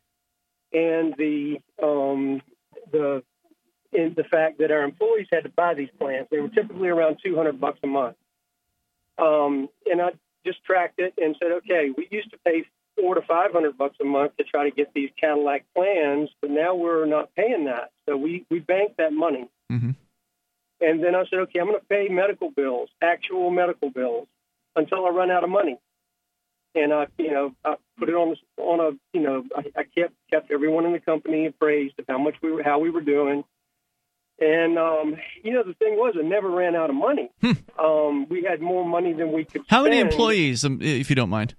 and the um, the in the fact that our employees had to buy these plans. They were typically around 200 bucks a month. Um, and I just tracked it and said, okay, we used to pay four to 500 bucks a month to try to get these Cadillac plans, but now we're not paying that. So we, we banked that money.
Mm-hmm.
And then I said, okay, I'm going to pay medical bills, actual medical bills, until I run out of money. And I, you know, I put it on on a, you know, I, I kept kept everyone in the company appraised of how much we were, how we were doing. And um, you know, the thing was, I never ran out of money. Um, we had more money than we could.
Hmm. How many employees, um, if you don't mind?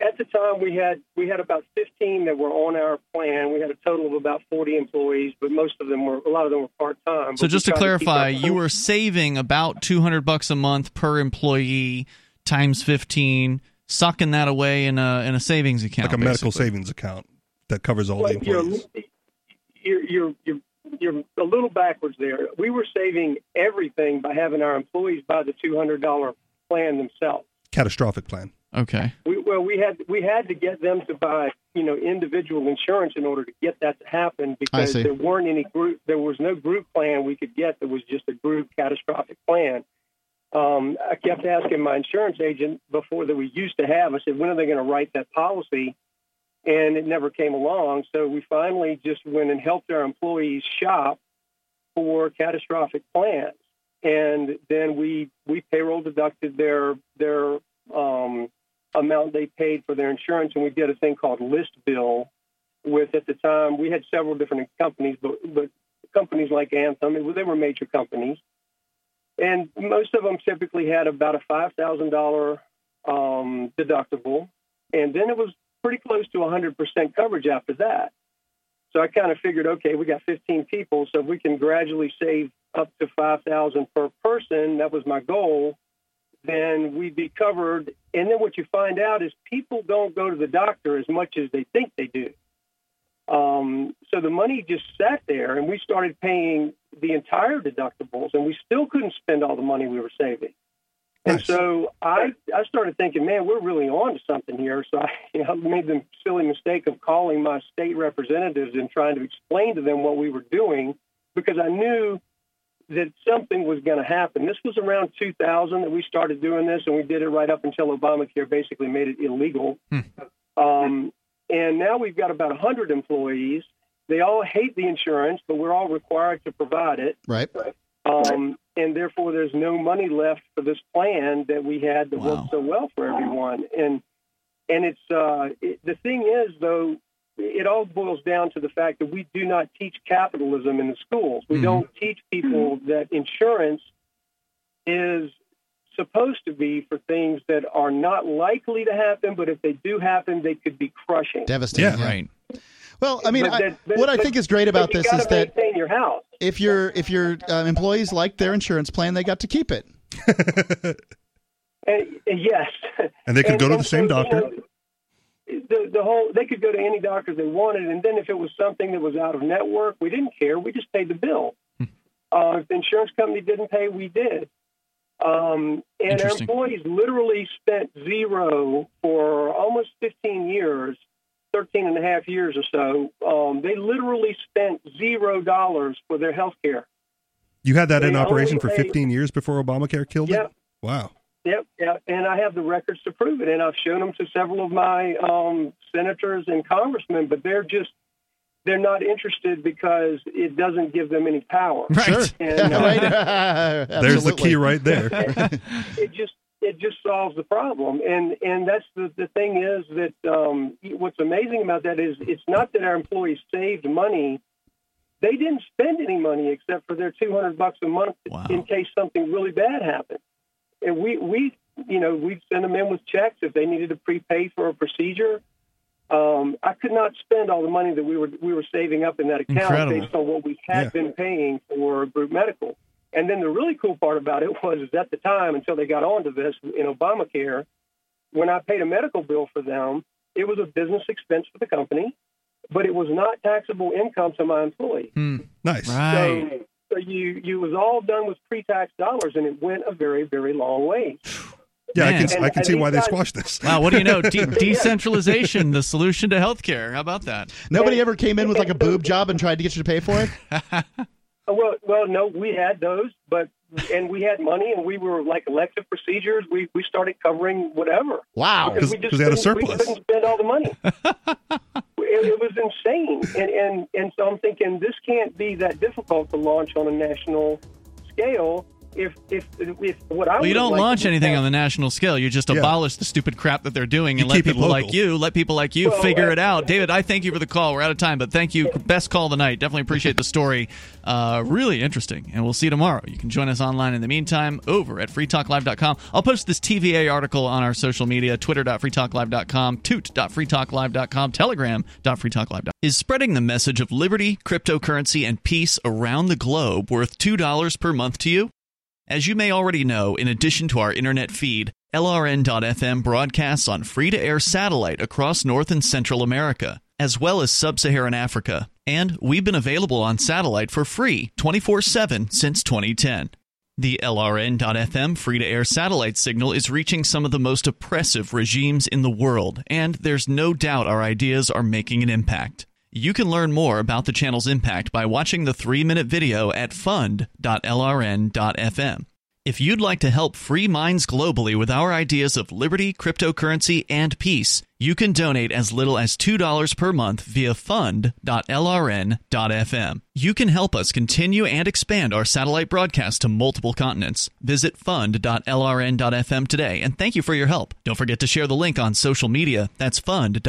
At the time, we had we had about 15 that were on our plan. We had a total of about 40 employees, but most of them were a lot of them were part time.
So just to clarify, you were saving about 200 bucks a month per employee times 15, sucking that away in a in a savings account.
like a medical savings account that covers all the
Well, you're,
employees.
you're you're you're you're a little backwards there. We were saving everything by having our employees buy the $200 plan themselves.
Catastrophic plan.
Okay.
We, well, we had we had to get them to buy you know individual insurance in order to get that to happen because there weren't any group there was no group plan we could get that was just a group catastrophic plan. Um, I kept asking my insurance agent before that we used to have. I said, when are they going to write that policy? And it never came along. So we finally just went and helped our employees shop for catastrophic plans, and then we we payroll deducted their their um, amount they paid for their insurance, and we did a thing called list bill. With at the time we had several different companies, but but companies like Anthem, it, they were major companies, and most of them typically had about a five thousand um, deductible, and then it was pretty close to 100% coverage after that. So I kind of figured, okay, we got 15 people, so if we can gradually save up to 5,000 per person, that was my goal, then we'd be covered. And then what you find out is people don't go to the doctor as much as they think they do. Um, so the money just sat there, and we started paying the entire deductibles, and we still couldn't spend all the money we were saving. And so I, I started thinking, man, we're really on to something here. So I you know, made the silly mistake of calling my state representatives and trying to explain to them what we were doing because I knew that something was going to happen. This was around 2000 that we started doing this, and we did it right up until Obamacare basically made it illegal. Um, and now we've got about 100 employees. They all hate the insurance, but we're all required to provide it.
Right.
Um, and therefore, there's no money left for this plan that we had that worked so well for everyone. And and it's uh, it, the thing is though, it all boils down to the fact that we do not teach capitalism in the schools. We don't teach people that insurance is supposed to be for things that are not likely to happen, but if they do happen, they could be crushing.
Devastating.
Yeah, right.
Well, I mean, I,
that- but-
what I think is great about this is that
your house.
if your if your uh, employees liked their insurance plan, they got to keep it.
And, and yes,
And they could go to the same
so, you
doctor.
know, the the whole they could go to any doctor they wanted, and then if it was something that was out of network, we didn't care. We just paid the bill.
Hmm.
uh, if the insurance company didn't pay, we did. Um, and our employees literally spent zero for almost 15 years, 13 and a half years or so. Um, they literally spent zero dollars for their health care.
You had that in operation
only
for 15 years before Obamacare killed
Yep.
it? Wow.
Yep, yeah, and I have the records to prove it, and I've shown them to several of my um, senators and congressmen, but they're just they're not interested because it doesn't give them any power.
Right. Sure.
And, uh,
right.
There's the key right there.
it just it just solves the problem, and and that's the the thing is that um, what's amazing about that is it's not that our employees saved money. They didn't spend any money except for their 200 bucks a month
Wow.
in case something really bad happened. And we we you know we'd send them in with checks if they needed to prepay for a procedure. Um, I could not spend all the money that we were we were saving up in that account
Incredible.
based on what we had
Yeah.
been paying for group medical. And then the really cool part about it was is at the time until they got onto this in Obamacare, when I paid a medical bill for them, it was a business expense for the company, but it was not taxable income to my employee.
Hmm.
Nice.
Right.
So, so you you was all done with pre-tax dollars, and it went a very very long way.
Yeah, I
Man.
can I can see
and
why they squashed this.
Wow, what do you know? De- decentralization, the solution to healthcare. How about that?
Nobody ever came in with like a boob job and tried to get you to pay for it.
Uh, Well, well, no, we had those, but and we had money, and we were like elective procedures. We we started covering whatever.
Wow.
because we
'Cause-
just
'cause they had a
couldn't-
surplus.
We couldn't spend all the money. it, it was insane, and and and so I'm thinking this can't be that difficult to launch on a national scale. If if if what I
Well, you don't
like
launch anything
have-
on the national scale. You just
Yeah.
abolish the stupid crap that they're doing and
You
let people like you, let people like you
Well,
figure
uh,
it out. David, I thank you for the call. We're out of time, but thank you. Best call of the night. Definitely appreciate the story. Uh, really interesting. And we'll see you tomorrow. You can join us online in the meantime over at freetalklive.com. I'll post this TVA article on our social media, twitter.freetalklive.com, toot.freetalklive.com, telegram.freetalklive.com. Is spreading the message of liberty, cryptocurrency, and peace around the globe worth $2 per month to you? As you may already know, in addition to our internet feed, LRN.FM broadcasts on free to air satellite across North and Central America, as well as sub Saharan Africa. And we've been available on satellite for free 24 7 since 2010. The LRN.FM free to air satellite signal is reaching some of the most oppressive regimes in the world, and there's no doubt our ideas are making an impact. You can learn more about the channel's impact by watching the three minute video at fund.lrn.fm. If you'd like to help free minds globally with our ideas of liberty, cryptocurrency, and peace, you can donate as little as $2 per month via fund.lrn.fm. You can help us continue and expand our satellite broadcast to multiple continents. Visit fund.lrn.fm today, and thank you for your help. Don't forget to share the link on social media. That's fund.lrn.fm.